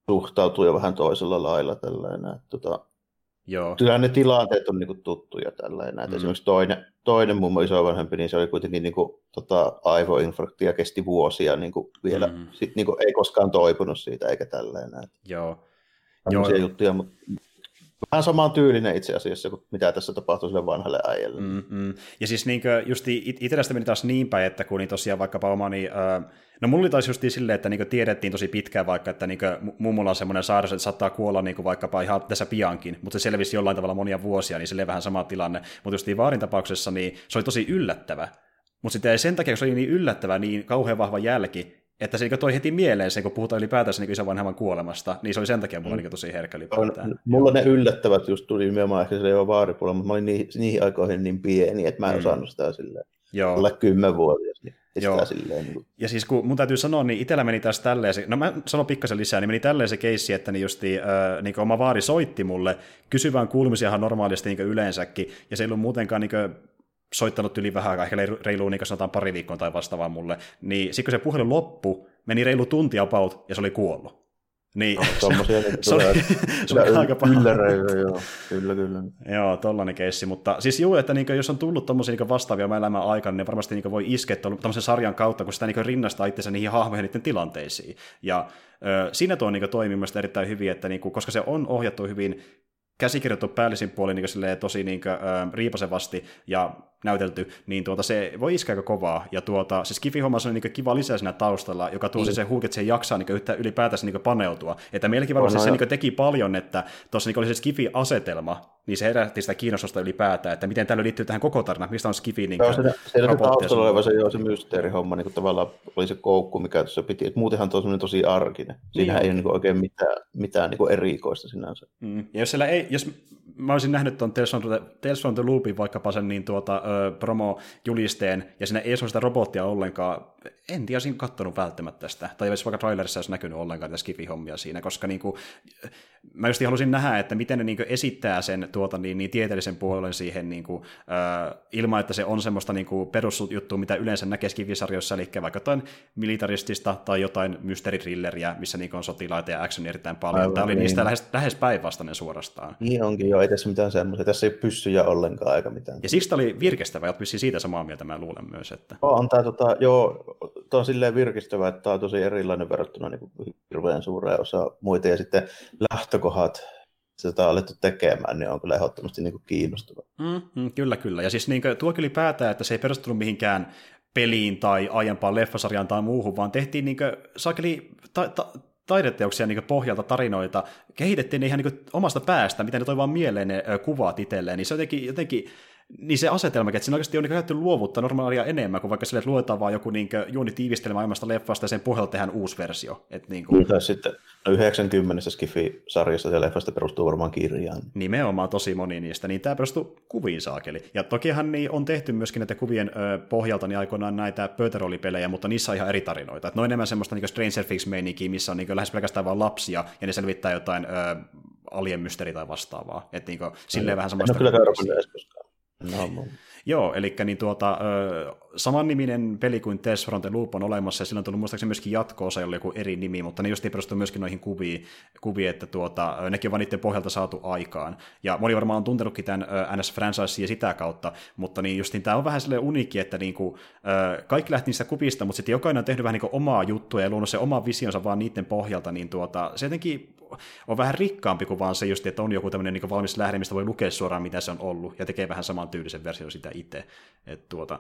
S2: suhtautuu jo vähän toisella lailla tällainen. Että, tota,
S1: Joo.
S2: Kyllähän ne tilanteet on niin tuttuja tällainen. Mm. Esimerkiksi toinen, toinen mummo isovanhempi, niin se oli kuitenkin niin kuin, tota, aivoinfarkti ja kesti vuosia niin kuin vielä. Mm. Sit, niin kuin, ei koskaan toipunut siitä eikä tällainen.
S1: Joo.
S2: Joo. juttuja, mutta vähän samaan tyylinen itse asiassa kuin mitä tässä tapahtuu sille vanhalle äijälle.
S1: Mm-hmm. Ja siis niin just itsellästä meni taas niin päin, että kun niin tosiaan vaikkapa omani, äh, no mulla oli taas just silleen, että niin tiedettiin tosi pitkään vaikka, että niin mummulla on semmoinen sairaus, että saattaa kuolla niin vaikkapa ihan tässä piankin, mutta se selvisi jollain tavalla monia vuosia, niin sille vähän sama tilanne. Mutta just Vaarin tapauksessa niin se oli tosi yllättävä. Mutta sitten sen takia, kun se oli niin yllättävä, niin kauhean vahva jälki, että se niin toi heti mieleen se, kun puhutaan ylipäätänsä niin isovanhemman kuolemasta, niin se oli sen takia mulla mm. niin tosi herkkä ylipäätään.
S2: Mulla ne yllättävät just tuli nimenomaan ehkä se vaaripuolella, mutta mä olin niihin, niihin aikoihin niin pieni, että mä en mm. osannut sitä silleen. Joo. Olla kymmenvuotias, niin Joo. Silleen, niin kuin...
S1: Ja siis kun mun täytyy sanoa, niin itsellä meni taas tälleen, se, no mä sanon pikkasen lisää, niin meni tälleen se keissi, että niin justi, äh, niin oma vaari soitti mulle kysyvään kuulumisiahan normaalisti niin yleensäkin, ja se ei ollut muutenkaan niin soittanut yli vähän aikaa, ehkä reilu niin sanotaan pari viikkoa tai vastaavaa mulle, niin sitten kun se puhelu loppu, meni reilu tunti about, ja se oli kuollut. Niin, no,
S2: tommosia, niin se, oli, se oli aika paha. joo, kyllä, kyllä.
S1: joo, tollainen keissi, mutta siis juu, että niin, jos on tullut tommosia niin vastaavia elämän aikana, niin varmasti niin voi iskeä tämmöisen sarjan kautta, kun sitä niin rinnastaa itsensä niihin hahmoihin niiden tilanteisiin. Ja ö, siinä tuo niin toimii erittäin hyvin, että niin kuin, koska se on ohjattu hyvin käsikirjoittu päällisin puolin niin tosi niin kuin, ö, riipasevasti, ja näytelty, niin tuota, se voi iskeä aika kovaa. Ja tuota, se skifi-homma on niin kiva lisä siinä taustalla, joka tuo niin. se hulk, että se jaksaa niin yhtä, ylipäätänsä niin paneutua. Että meilläkin varmasti no, no, se niin teki paljon, että tuossa niin oli se skifi-asetelma, niin se herätti sitä kiinnostusta ylipäätään, että miten tämä liittyy tähän koko tarinaan, mistä on skifi niin
S2: Joo, se, se, se taustalla oleva se, joo, se mysteerihomma, niin kuin tavallaan oli se koukku, mikä tuossa piti, että muutenhan tuo on tosi arkinen. Siinä niin. ei ole niin oikein mitään, mitään niin erikoista sinänsä.
S1: Mm. Ja jos, siellä ei, jos mä olisin nähnyt tuon Tales from the, Tales from the Loopin vaikkapa sen niin tuota, promo-julisteen, ja siinä ei ole sitä robottia ollenkaan, en tiedä, olisin katsonut välttämättä sitä, tai jos vaikka trailerissa olisi näkynyt ollenkaan tätä skifi-hommia siinä, koska niin kuin, mä just halusin nähdä, että miten ne niin kuin, esittää sen tuota, niin, niin tieteellisen puolen siihen niin kuin, äh, ilman, että se on semmoista niin kuin, perusjuttua, mitä yleensä näkee skifisarjoissa, eli vaikka jotain militaristista tai jotain mysteeritrilleriä, missä niin kuin, on sotilaita ja action erittäin paljon. Aivan, Tämä oli niin. niistä lähes, lähes päinvastainen suorastaan.
S2: Niin onkin, joo, ei tässä mitään semmoista. Tässä ei pyssyjä ollenkaan eikä mitään.
S1: Ja siksi tämä oli virkestävä, ja siitä samaa mieltä mä luulen myös. Että...
S2: On tämä, tota, joo, tämä on silleen virkistävä, että tämä on tosi erilainen verrattuna niin kuin hirveän suureen osa muita. Ja sitten lähtökohdat, sitä on alettu tekemään, niin on kyllä ehdottomasti niin kuin kiinnostava.
S1: Mm, mm, kyllä, kyllä. Ja siis niin kuin, tuo kyllä päätää, että se ei perustunut mihinkään peliin tai aiempaan leffasarjaan tai muuhun, vaan tehtiin niin kuin, sakeli, ta, ta, taideteoksia niin pohjalta tarinoita, kehitettiin ne ihan niin omasta päästä, miten ne toi vaan mieleen ne kuvat itselleen, niin se jotenkin, jotenkin niin se asetelma, että siinä oikeasti on niin käytetty luovuutta normaalia enemmän kuin vaikka sille, että luetaan vaan joku niin juoni tiivistelmä aiemmasta leffasta ja sen pohjalta tehdään uusi versio. Että niin kuin...
S2: Tai sitten no 90 Skifi-sarjassa ja leffasta perustuu varmaan kirjaan.
S1: Nimenomaan tosi moni niistä, niin tämä perustuu kuviin saakeli. Ja tokihan niin on tehty myöskin näitä kuvien ö, pohjalta niin aikoinaan näitä pöytäroolipelejä, mutta niissä on ihan eri tarinoita. Että ne on enemmän semmoista niin Stranger Things-meininkiä, missä on niin lähes pelkästään vain lapsia ja ne selvittää jotain ö, alien mysteeri tai vastaavaa. Että niin kuin, silleen no, vähän samasta.
S2: En ole kyllä
S1: No, Joo, eli niin tuota, samanniminen peli kuin Test from the Loop on olemassa, ja sillä on tullut muistaakseni myöskin jatko-osa, jolla joku eri nimi, mutta ne just perustuu myöskin noihin kuviin, kuviin että tuota, nekin on vaan niiden pohjalta saatu aikaan. Ja moni varmaan on tuntenutkin tämän ns franchise sitä kautta, mutta niin just niin, tämä on vähän sellainen uniikki, että niin kuin, kaikki lähti niistä kuvista, mutta sitten jokainen on tehnyt vähän niin kuin omaa juttua ja luonut se oma visionsa vaan niiden pohjalta, niin tuota, se jotenkin on vähän rikkaampi kuin vaan se just, että on joku tämmöinen niin valmis lähde, mistä voi lukea suoraan, mitä se on ollut, ja tekee vähän saman tyylisen version sitä itse. Et tuota,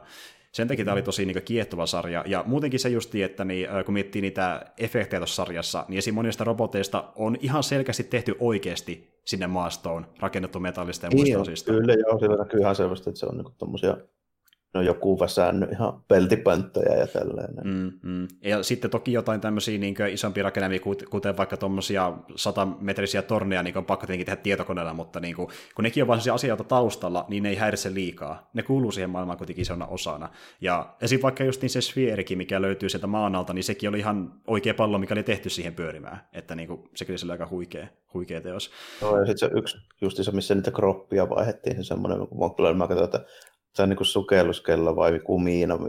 S1: sen takia tämä oli tosi niin kiehtova sarja, ja muutenkin se justi, että niin, kun miettii niitä efektejä tuossa sarjassa, niin esim. monista roboteista on ihan selkeästi tehty oikeasti sinne maastoon, rakennettu metallista ja muista niin, osista.
S2: Kyllä, joo, siellä näkyy ihan selvästi, että se on niin tommosia no joku väsännyt ihan peltipönttöjä ja tällainen.
S1: Mm, mm. Ja sitten toki jotain tämmöisiä niin isompia rakennelmia, kuten vaikka tuommoisia satametrisiä torneja, niin on pakko tietenkin tehdä tietokoneella, mutta niin kuin, kun nekin on vain asioita taustalla, niin ne ei häiritse liikaa. Ne kuuluu siihen maailmaan kuitenkin isona osana. Ja esim. vaikka just niin se sfeerikin, mikä löytyy sieltä maan alta, niin sekin oli ihan oikea pallo, mikä oli tehty siihen pyörimään. Että niin kuin, sekin oli aika huikea, huikea teos.
S2: No, ja sitten se yksi, just se, missä niitä kroppia vaihdettiin, se semmoinen, kun mä katsoin, että on niin kuin sukelluskello vai joku miina,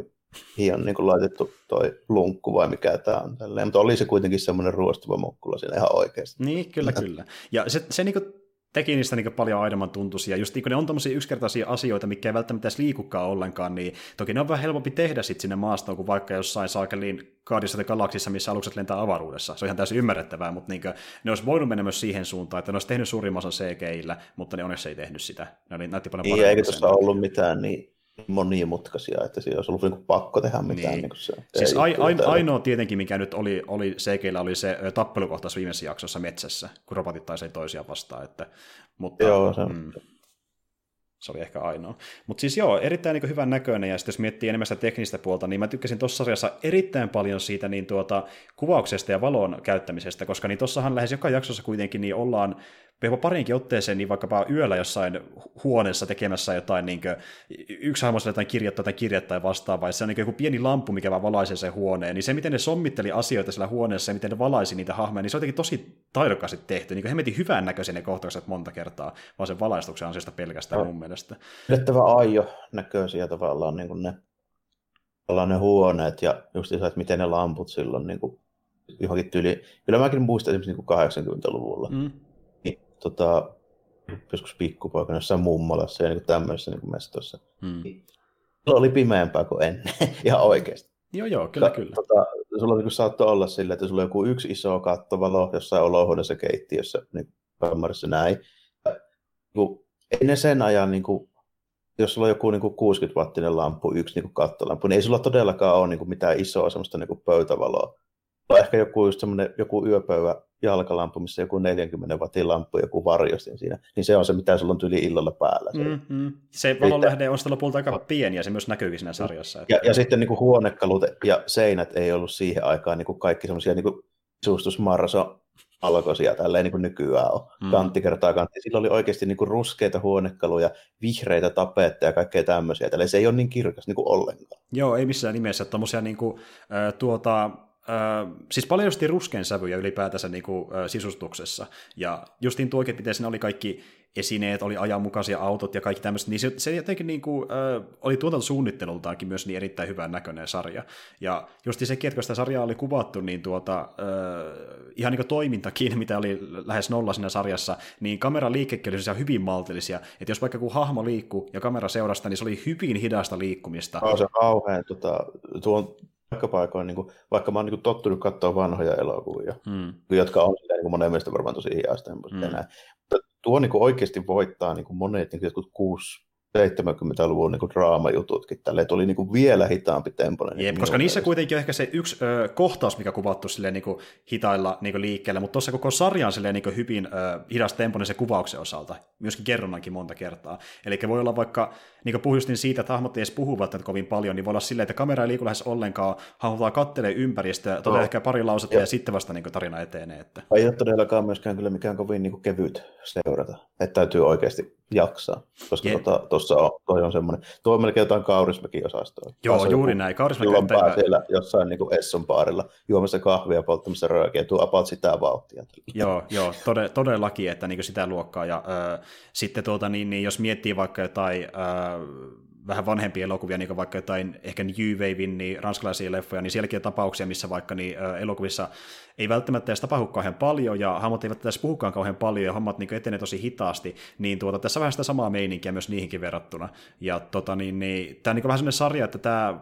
S2: mihin on niin kuin laitettu toi lunkku vai mikä tämä on. Tälleen. Mutta oli se kuitenkin semmoinen ruostuva mokkula siinä ihan oikeasti.
S1: Niin, kyllä, kyllä. Ja se, se niin kuin teki niistä niin paljon aidomman tuntuisia. Just niin kun ne on tämmöisiä yksinkertaisia asioita, mikä ei välttämättä edes liikukaan ollenkaan, niin toki ne on vähän helpompi tehdä sitten sinne maastoon kuin vaikka jossain saakeliin Guardians of Galaxissa, missä alukset lentää avaruudessa. Se on ihan täysin ymmärrettävää, mutta niin kuin, ne olisi voinut mennä myös siihen suuntaan, että ne olisi tehnyt suurimman osan CGI-llä, mutta ne onneksi ei tehnyt sitä. Ne oli, näytti paljon
S2: niin, eikä tuossa ollut mitään niin monimutkaisia, että siinä olisi ollut niin pakko tehdä mitään. Niin. Niin se,
S1: siis ai, ai, ainoa tietenkin, mikä nyt oli, oli CGillä, oli se tappelukohtaus viimeisessä jaksossa metsässä, kun robotit taisi toisiaan vastaan. Että, mutta, Joo, se mm, se oli ehkä ainoa. Mutta siis joo, erittäin niin hyvän näköinen, ja sitten jos miettii enemmän sitä teknistä puolta, niin mä tykkäsin tuossa sarjassa erittäin paljon siitä niin tuota, kuvauksesta ja valon käyttämisestä, koska niin tuossahan lähes joka jaksossa kuitenkin niin ollaan jopa parinkin otteeseen niin vaikkapa yöllä jossain huoneessa tekemässä jotain, niin kuin, yksi hahmo jotain kirjoittaa tai kirjat tai vastaavaa, ja se on niin joku pieni lamppu, mikä vaan valaisee sen huoneen, niin se, miten ne sommitteli asioita siellä huoneessa ja miten ne valaisi niitä hahmoja, niin se on jotenkin tosi taidokkaasti tehty. Niin hemmetin hyvän näköisiä ne kohtaukset monta kertaa, vaan sen valaistuksen ansiosta pelkästään no. mun mielestä.
S2: Yllättävän aijo näköisiä tavallaan niin kuin ne, tavallaan ne huoneet ja just että miten ne lamput silloin niin kuin johonkin tyyliin. Kyllä mäkin muistan esimerkiksi niin 80-luvulla. Mm tota, joskus pikkupoikana jossain mummolassa ja niin tämmöisessä niin mestossa. Hmm. Se oli pimeämpää kuin ennen, ihan oikeasti.
S1: Joo, joo, kyllä, Ka- kyllä.
S2: Tota, sulla niin saattoi olla silleen, että sulla on joku yksi iso kattovalo jossain olohuoneessa keittiössä, niin kammarissa näin. Ja, niin, ei ne sen ajan niin kuin, jos sulla on joku niin kuin 60-wattinen lamppu, yksi niin kattolampu, niin ei sulla todellakaan ole niin kuin mitään isoa semmoista niin pöytävaloa. Tai ehkä joku, just joku yöpöyvä jalkalampu, missä joku 40 wattin lamppu, joku varjostin siinä, niin se on se, mitä sulla on tyli illalla päällä.
S1: Mm-hmm. Se valonlähde on sitten lopulta aika pieni ja se myös näkyykin siinä sarjassa.
S2: Että... Ja, ja sitten niin kuin huonekalut ja seinät ei ollut siihen aikaan niin kuin kaikki semmoisia niin sisustusmarso alkoisia tälleen niin kuin nykyään on. Mm. Kantti kertaa kantti. Sillä oli oikeasti niin kuin ruskeita huonekaluja, vihreitä tapetteja ja kaikkea tämmöisiä. Tälleen se ei ole niin kirkas niin kuin ollenkaan.
S1: Joo, ei missään nimessä. Tuommoisia niin kuin, äh, tuota, Äh, siis paljon justiin ruskean sävyjä ylipäätänsä niin kuin, äh, sisustuksessa. Ja justiin oikein, miten siinä oli kaikki esineet, oli ajanmukaisia autot ja kaikki tämmöiset, niin se, se jotenkin niin kuin, äh, oli tuotantosuunnittelultaankin myös niin erittäin hyvän näköinen sarja. Ja just sekin, että kun sitä sarjaa oli kuvattu, niin tuota, äh, ihan niin kuin toimintakin, mitä oli lähes nolla siinä sarjassa, niin kameran liikkekin oli hyvin maltillisia, että jos vaikka kun hahmo liikkuu ja kamera seurasta, niin se oli hyvin hidasta liikkumista.
S2: Oh, se on kauhean, tota, tuon paikoin, niin kuin, vaikka mä oon niin kuin, tottunut katsoa vanhoja elokuvia, mm. jotka on niin kuin monen mielestä varmaan tosi hiasta, mm. näin. Mutta tuo niin kuin, oikeasti voittaa niin kuin monet niin kuin, jotkut kuusi 70-luvun niin draamajututkin. Tälle tuli niin kuin vielä hitaampi tempoinen.
S1: Jep, koska niissä mielestä. kuitenkin on ehkä se yksi ö, kohtaus, mikä kuvattu silleen, niin kuin hitailla niin kuin liikkeellä, mutta tuossa koko sarja on silleen, niin kuin hyvin ö, hidas tempoinen se kuvauksen osalta, myöskin kerronnankin monta kertaa. Eli voi olla vaikka, niin kuin puhuin siitä, että hahmot ei edes puhu välttämättä kovin paljon, niin voi olla silleen, että kamera ei liiku lähes ollenkaan, hahmot kattelee ympäristöä, tulee oh. ehkä pari lausetta ja, ja sitten vasta niin kuin tarina etenee. Että...
S2: Ei ole todellakaan myöskään kyllä mikään kovin niin kuin kevyt seurata, että täytyy oikeasti jaksaa, koska tota, on, toi on semmoinen, tuo on melkein jotain Kaurismäkin osastoa.
S1: Joo, Taas juuri näin.
S2: Kaurismäki on päivä... siellä jossain niin Esson baarilla juomassa kahvia, polttamassa röökiä, tuo about sitä vauhtia.
S1: joo, joo tode, todellakin, että niin sitä luokkaa. Ja äh, sitten tuota, niin, niin, jos miettii vaikka jotain äh, vähän vanhempia elokuvia, niin kuin vaikka jotain ehkä New Wavein, niin ranskalaisia leffoja, niin sielläkin on tapauksia, missä vaikka niin, elokuvissa ei välttämättä edes tapahdu kauhean paljon, ja hahmot eivät edes puhukaan kauhean paljon, ja hommat niin etenee tosi hitaasti, niin tuota, tässä on vähän sitä samaa meininkiä myös niihinkin verrattuna. Ja tota, niin, niin, tämä on niin vähän sellainen sarja, että tämä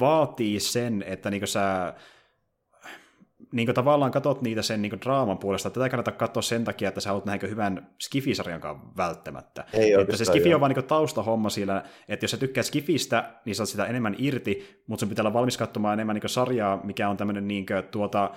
S1: vaatii sen, että niin sä niin kuin tavallaan katsot niitä sen niin kuin draaman puolesta, tätä kannata katsoa sen takia, että sä haluat nähdä hyvän Skifisarjankaan välttämättä. Ei että se Skifi on vaan niin taustahomma sillä, että jos sä tykkää Skifistä, niin saat sitä enemmän irti, mutta sun pitää olla valmis katsomaan enemmän niin sarjaa, mikä on tämmöinen niin kuin, tuota,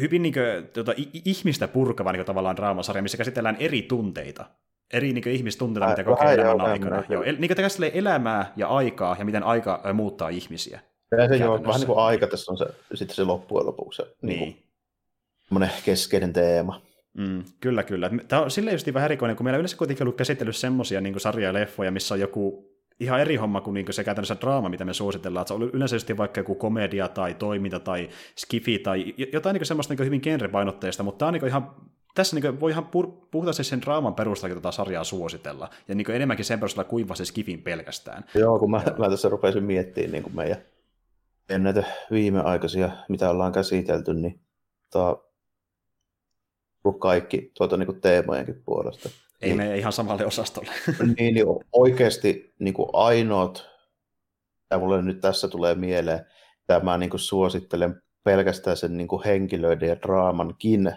S1: hyvin niin kuin, tuota, ihmistä purkava niin kuin, tavallaan draamasarja, missä käsitellään eri tunteita eri niin ihmistunteita, mitä kokee elämän aikana. Joo, niin kuin elämää ja aikaa ja miten aika muuttaa ihmisiä.
S2: Ja se joo, vähän niin kuin aika tässä on se, sitten se loppujen lopuksi se niin. niin keskeinen teema.
S1: Mm, kyllä, kyllä. Tämä on silleen just vähän erikoinen, kun meillä on yleensä kuitenkin ollut käsitellyt semmoisia niin sarja leffoja, missä on joku ihan eri homma kuin, niin se käytännössä draama, mitä me suositellaan. Että se on yleensä just vaikka joku komedia tai toiminta tai skifi tai jotain niin semmoista niin hyvin genrepainotteista, mutta tämä on niin ihan tässä niin voi ihan puhuta siis sen draaman perusteella tätä sarjaa suositella, ja niin enemmänkin sen perusteella kuin se skifin pelkästään.
S2: Joo, kun mä, mä tässä rupesin miettimään niin kuin meidän en näitä viimeaikaisia, mitä ollaan käsitelty, niin tämä kaikki tuota niin kuin teemojenkin puolesta.
S1: Ei niin, mene ihan samalle osastolle.
S2: niin, niin oikeasti niin kuin ainoat, ja mulle nyt tässä tulee mieleen, tämä niin kuin suosittelen pelkästään sen niin kuin henkilöiden ja draamankin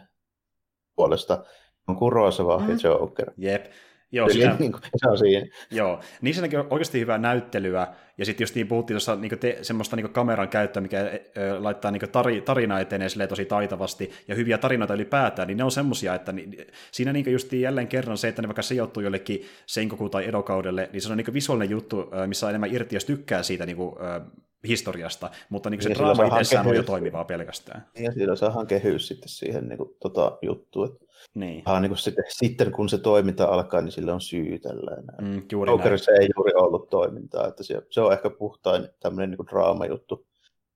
S2: puolesta, on Kurosawa mm. ja Joker.
S1: Jep. Joo, sitä,
S2: niin kuin, se on siinä.
S1: Joo, niissä näkyy oikeasti hyvää näyttelyä, ja sitten just niin puhuttiin tuossa niin te, semmoista niin kameran käyttöä, mikä ö, laittaa niin tari, tarina etenee tosi taitavasti, ja hyviä tarinoita ylipäätään, niin ne on semmoisia, että niin, siinä niin just jälleen kerran se, että ne vaikka sijoittuu jollekin Senkoku tai Edokaudelle, niin se on niin visuaalinen juttu, missä on enemmän irti, jos tykkää siitä niin kuin, ö, historiasta, mutta niin se niin draama itsessään on jo toimivaa pelkästään.
S2: Ja sillä saadaan kehys sitten siihen niin kuin, tota, juttuun. Niin. Ah, niin kuin sitten, sitten kun se toiminta alkaa, niin sille on syy tälleen. Mm, juuri Jokerissa ei juuri ollut toimintaa, että se, se on ehkä puhtain tämmöinen niin draama-juttu.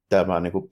S2: Tämä niin kuin,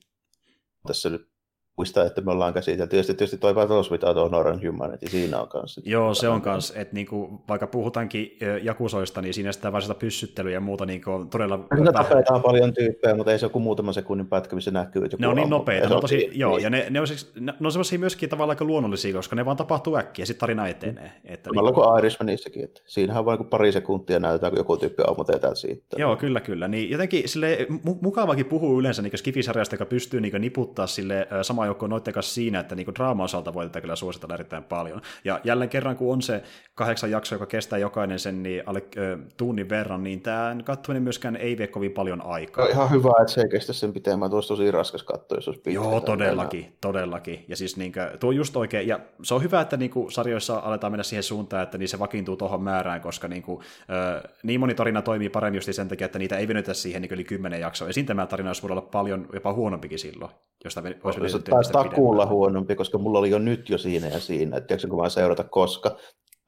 S2: tässä nyt muista, että me ollaan käsitelty. Tietysti, tietysti toi Battles Without Honor and Humanity, siinä on kanssa.
S1: Joo, se on kanssa, että niinku, vaikka puhutaankin jakusoista, niin siinä sitä varsinaista pyssyttelyä ja muuta niinku on todella...
S2: Siinä tapetaan paljon tyyppejä, mutta ei se ole kuin muutaman sekunnin pätkä, missä näkyy. Että
S1: ne on niin nopeita, ne on tosi, niin, joo, niin. ja ne, ne, on, ne on semmoisia myöskin tavallaan aika luonnollisia, koska ne vaan tapahtuu äkkiä ja sitten tarina etenee. Että
S2: Samalla niin... kuin Irishmanissakin, että siinähän on vain pari sekuntia näytetään, kun joku tyyppi ammutetaan siitä.
S1: Joo, kyllä, kyllä. Niin jotenkin sille mukavakin puhuu yleensä niin skifisarjasta, joka pystyy niin niputtaa sille sama sama joukko noiden kanssa siinä, että niin draama-osalta voi tätä kyllä suositella erittäin paljon. Ja jälleen kerran, kun on se kahdeksan jakso, joka kestää jokainen sen niin alle äh, tunnin verran, niin tämä katsominen myöskään ei vie kovin paljon aikaa.
S2: No, ihan hyvä, että se ei kestä sen pitemmän. Tuossa tosi raskas katsoa, jos olisi pitkä.
S1: Joo, todellakin, enää. todellakin. Ja siis niin kuin, tuo on just oikein. Ja se on hyvä, että niin kuin, sarjoissa aletaan mennä siihen suuntaan, että niin se vakiintuu tuohon määrään, koska niin, kuin, äh, niin moni tarina toimii paremmin just sen takia, että niitä ei venytä siihen niin yli kymmenen jaksoa. Esiin tämä tarina olisi voinut olla paljon jopa huonompikin silloin, josta olisi
S2: no, se taisi takuulla huonompi, koska mulla oli jo nyt jo siinä ja siinä, että tiedätkö, kun mä seurata koska,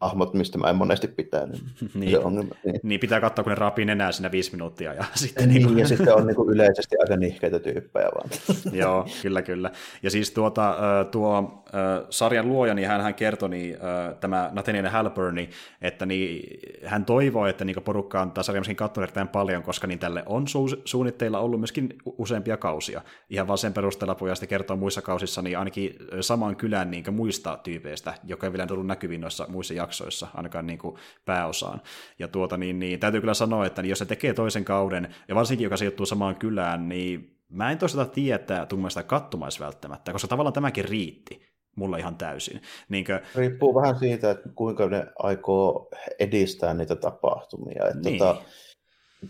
S2: hahmot, mistä mä en monesti pitänyt.
S1: niin. Se on, niin. niin. pitää katsoa, kun ne rapii enää siinä viisi minuuttia. Ja sitten,
S2: niin, niin ja sitten on niin kuin yleisesti aika nihkeitä tyyppejä vaan.
S1: Joo, kyllä, kyllä. Ja siis tuota, tuo sarjan luoja, niin hän, hän kertoi, niin, tämä Nathaniel Halburni, että niin, hän toivoo, että niin porukka on sarjan myöskin katsonut erittäin paljon, koska niin tälle on su- suunnitteilla ollut myöskin useampia kausia. Ihan vaan sen perusteella sitten kertoa muissa kausissa, niin ainakin saman kylän niin muista tyypeistä, joka ei vielä tullut näkyviin noissa muissa jaksoissa, ainakaan niin kuin pääosaan. Ja tuota, niin, niin, täytyy kyllä sanoa, että niin jos se tekee toisen kauden, ja varsinkin joka sijoittuu samaan kylään, niin mä en toisaalta tiedä, että sitä kattomais välttämättä, koska tavallaan tämäkin riitti mulla ihan täysin. Niinkö...
S2: Riippuu vähän siitä, että kuinka ne aikoo edistää niitä tapahtumia. Että niin. tota,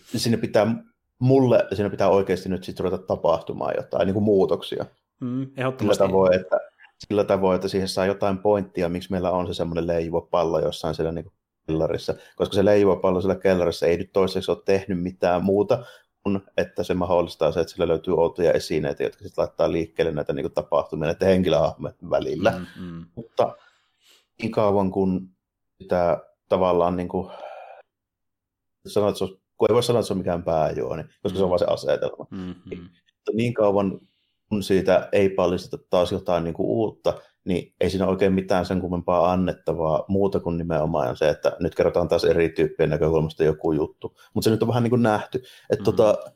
S2: sinne pitää, mulle siinä pitää oikeasti nyt sitten ruveta tapahtumaan jotain niin kuin muutoksia.
S1: Mm, ehdottomasti.
S2: Sillä tavoin, että sillä tavoin, että siihen saa jotain pointtia, miksi meillä on se semmoinen leijuva pallo jossain siellä niin kellarissa. Koska se leijuva pallo siellä kellarissa ei nyt toiseksi ole tehnyt mitään muuta, kun että se mahdollistaa se, että sillä löytyy outoja esineitä, jotka sitten laittaa liikkeelle näitä niin kuin, tapahtumia näiden henkilöhahmojen välillä. Mm, mm. Mutta niin kauan kun sitä tavallaan niin kuin, sanot, että se on, kun ei voi sanoa, että se on mikään pääjuoni, koska mm. se on mm. vain se asetelma. Mm-hmm. Niin kauan kun siitä ei paljasteta taas jotain niin kuin uutta, niin ei siinä oikein mitään sen kummempaa annettavaa muuta kuin nimenomaan se, että nyt kerrotaan taas eri tyyppien näkökulmasta joku juttu. Mutta se nyt on vähän niin kuin nähty, että mm-hmm. tota,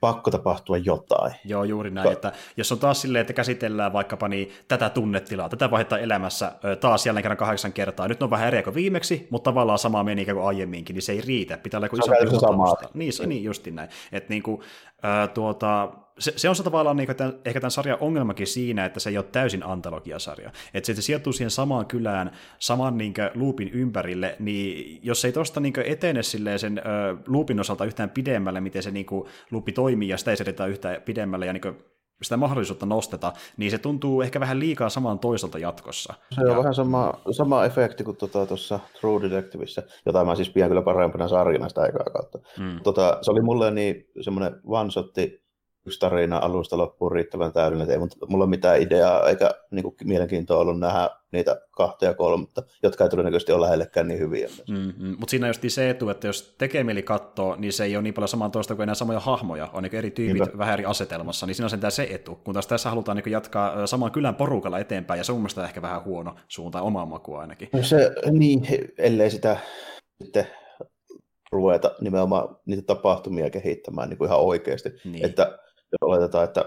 S2: pakko tapahtua jotain.
S1: Joo, juuri näin, Ka- että jos on taas silleen, että käsitellään vaikkapa niin tätä tunnetilaa, tätä vaihetta elämässä taas jälleen kerran kahdeksan kertaa, nyt on vähän eri kuin viimeksi, mutta tavallaan sama meni kuin aiemminkin, niin se ei riitä, pitää olla joku iso Niin, se, niin justin näin. Että niin kuin, äh, tuota, se, se on se tavallaan niin tämän, ehkä tämän sarjan ongelmakin siinä, että se ei ole täysin antologiasarja. Että se, että se sijoittuu siihen samaan kylään, saman niin luupin ympärille, niin jos ei tuosta niin etene sen ö, luupin osalta yhtään pidemmälle, miten se niin luupi toimii, ja sitä ei seditä yhtään pidemmälle, ja niin sitä mahdollisuutta nosteta, niin se tuntuu ehkä vähän liikaa samaan toiselta jatkossa.
S2: Se on ja... vähän sama, sama efekti kuin tuossa tota, True Detectiveissa, jota mä siis pidän kyllä parempana sarjana sitä aikaa kautta. Mm. Tota, se oli mulle niin semmoinen one-shotti yksi tarina alusta loppuun riittävän täydellinen, ei mulla ole mitään ideaa eikä niin kuin, mielenkiintoa ollut nähdä niitä kahta ja kolmatta, jotka ei todennäköisesti ole lähellekään niin hyviä.
S1: Mm-hmm. Mutta siinä on just se etu, että jos tekee mieli katsoa, niin se ei ole niin paljon samantoista kuin enää samoja hahmoja, on niin eri tyypit Niinpä. vähän eri asetelmassa, niin siinä on sentään se etu, kun taas tässä halutaan niin jatkaa saman kylän porukalla eteenpäin, ja se on mielestäni ehkä vähän huono suunta omaa makua ainakin.
S2: No se, niin, ellei sitä sitten ruveta nimenomaan niitä tapahtumia kehittämään niin kuin ihan oikeasti, niin. että jos oletetaan, että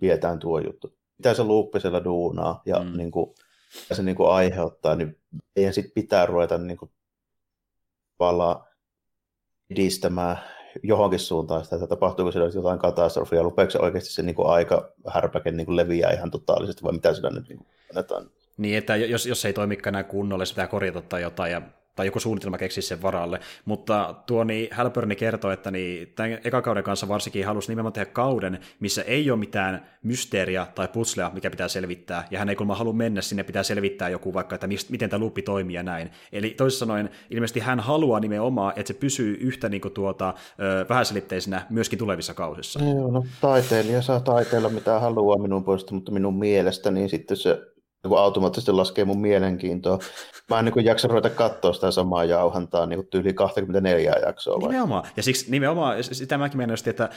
S2: pidetään tuo juttu. Mitä se luuppi siellä duunaa ja mm. niin kuin, se niin kuin aiheuttaa, niin ei sitten pitää ruveta niin kuin, edistämään johonkin suuntaan sitä, että tapahtuuko siellä jotain katastrofia, rupeeko se oikeasti se niin kuin aika härpäke niin kuin leviää ihan totaalisesti, vai mitä sitä nyt niin kuin,
S1: Niin, että jos, jos ei toimikaan enää kunnolla, se pitää korjata tai jotain, ja tai joku suunnitelma keksi sen varalle, mutta tuo niin Halperni kertoi, että niin, tämän ekakauden kanssa varsinkin halusi nimenomaan tehdä kauden, missä ei ole mitään mysteeriä tai puzzlea, mikä pitää selvittää, ja hän ei kuulemma halua mennä sinne, pitää selvittää joku vaikka, että mist, miten tämä luuppi toimii ja näin. Eli toisin sanoen, ilmeisesti hän haluaa nimenomaan, että se pysyy yhtä niin kuin tuota, vähäselitteisenä myöskin tulevissa kausissa.
S2: Joo, no taiteilija saa taiteella mitä haluaa minun puolesta, mutta minun mielestä, niin sitten se niin automaattisesti laskee mun mielenkiintoa. Mä en niin jaksa ruveta katsoa sitä samaa jauhantaa niin tyyli 24 jaksoa.
S1: Nimenomaan. Ja siksi nimenomaan sitä mäkin mietin, että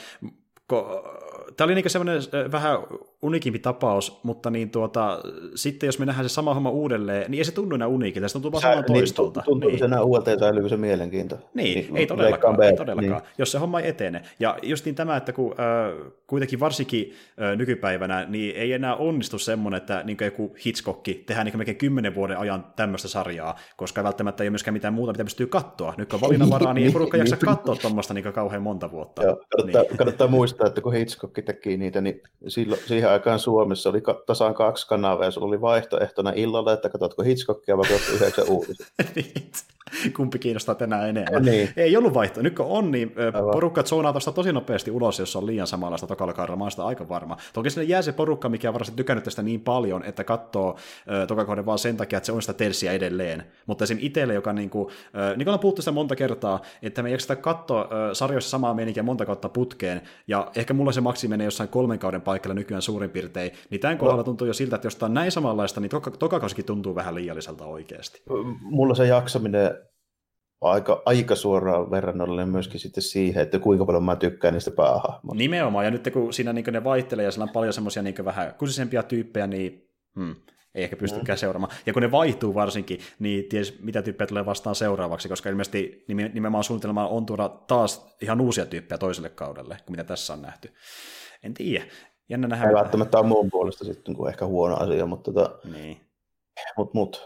S1: Tämä oli niin semmoinen vähän unikimpi tapaus, mutta niin tuota, sitten jos me nähdään se sama homma uudelleen, niin ei se tunnu enää unikilta, se tuntuu vaan saman niin, toistolta.
S2: Tuntuu niin. se enää uudelta ja säilyykö se mielenkiinto.
S1: Niin, niin ei todellakaan, ei todellakaan niin. jos se homma ei etene. Ja just niin tämä, että kun äh, kuitenkin varsinkin äh, nykypäivänä, niin ei enää onnistu semmoinen, että niin joku Hitchcock tehdään niin melkein kymmenen vuoden ajan tämmöistä sarjaa, koska välttämättä ei ole myöskään mitään muuta, mitä pystyy katsoa. Nyt kun valinnanvaraa, niin ei porukka jaksa katsoa tuommoista niin kauhean monta vuotta.
S2: Joo, kannattaa, niin. kannattaa muistaa, että kun Hitchcock teki niitä, niin silloin, siihen aikaan Suomessa oli tasan kaksi kanavaa, ja sulla oli vaihtoehtona illalla, että katsotko Hitchcockia vai katsotko yhdeksän uutiset.
S1: Kumpi kiinnostaa tänään enemmän. Niin. Ei ollut vaihtoehto. Nyt kun on, niin Aivan. porukka zoonaa tuosta tosi nopeasti ulos, jos on liian samanlaista tokalla kaudella. Mä sitä aika varma. Toki sinne jää se porukka, mikä on varmasti tykännyt tästä niin paljon, että katsoo tokakauden vaan sen takia, että se on sitä telsiä edelleen. Mutta esim. itselle, joka niin kuin, niin kuin on puhuttu sitä monta kertaa, että me ei sitä katsoa sarjoissa samaa meininkiä monta kautta putkeen, ja ehkä mulla se maksi menee jossain kolmen kauden paikalla nykyään suurin piirtein, niin tämän kohdalla tuntuu jo siltä, että jos tämä on näin samanlaista, niin toka, tokakausikin tuntuu vähän liialliselta oikeasti.
S2: Mulla se jaksaminen aika, aika suoraan verrannollinen myöskin sitten siihen, että kuinka paljon mä tykkään niistä päähahmoista.
S1: Nimenomaan, ja nyt kun siinä niin ne vaihtelee ja siellä on paljon semmoisia niin vähän kusisempia tyyppejä, niin hmm, ei ehkä pystykään mm. seuraamaan. Ja kun ne vaihtuu varsinkin, niin ties mitä tyyppejä tulee vastaan seuraavaksi, koska ilmeisesti nimenomaan suunnitelma on tuoda taas ihan uusia tyyppejä toiselle kaudelle, kuin mitä tässä on nähty. En tiedä. Jännä nähdä.
S2: Ei välttämättä ole muun puolesta sitten kuin ehkä huono asia, mutta tota, niin. mut, mut,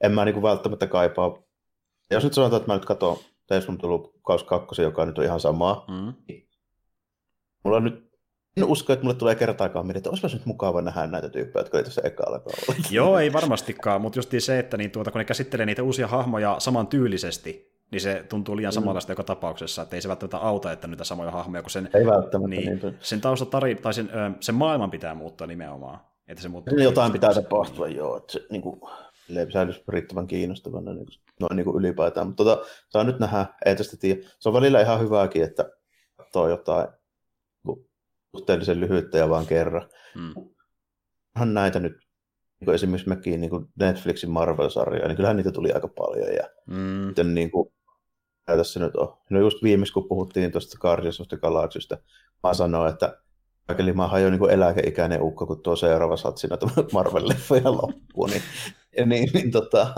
S2: en mä niinku välttämättä kaipaa. Jos nyt sanotaan, että mä nyt katson Teesun tullut kaus kakkosen, joka nyt on ihan samaa, mm. niin mulla on nyt en usko, että mulle tulee kertaakaan mieleen, että olisipa nyt mukava nähdä näitä tyyppejä, jotka oli tässä ekalla kaudella.
S1: Joo, ei varmastikaan, mutta just se, että niin tuota, kun ne käsittelee niitä uusia hahmoja samantyylisesti, niin se tuntuu liian mm. samanlaista mm. joka tapauksessa, että ei se välttämättä auta, että niitä samoja hahmoja, kun sen,
S2: ei välttämättä,
S1: niin, niin. sen taustatari, tai sen, sen maailman pitää muuttua nimenomaan. Että se muuttuu
S2: niin jotain pitää tapahtua, joo, että se niin kuin, säilyisi riittävän kiinnostavana niin kuin, noin niin kuin ylipäätään, mutta tota, saa nyt nähdä, ei tästä tiedä. Se on välillä ihan hyvääkin, että katsoo jotain suhteellisen lyhyttä ja vaan kerran. Mm. Onhan näitä nyt, niin kuin esimerkiksi mekin niin kuin Netflixin Marvel-sarjoja, niin kyllähän niitä tuli aika paljon. Ja mm. niin kuin, tässä nyt on. No just viimeis, kun puhuttiin tuosta Guardians of the Galaxysta, mä sanoin, että Eli mä hajoin niin eläkeikäinen ukko, kun tuo seuraava satsina Marvel-leffoja loppuun. Niin, niin, niin tota,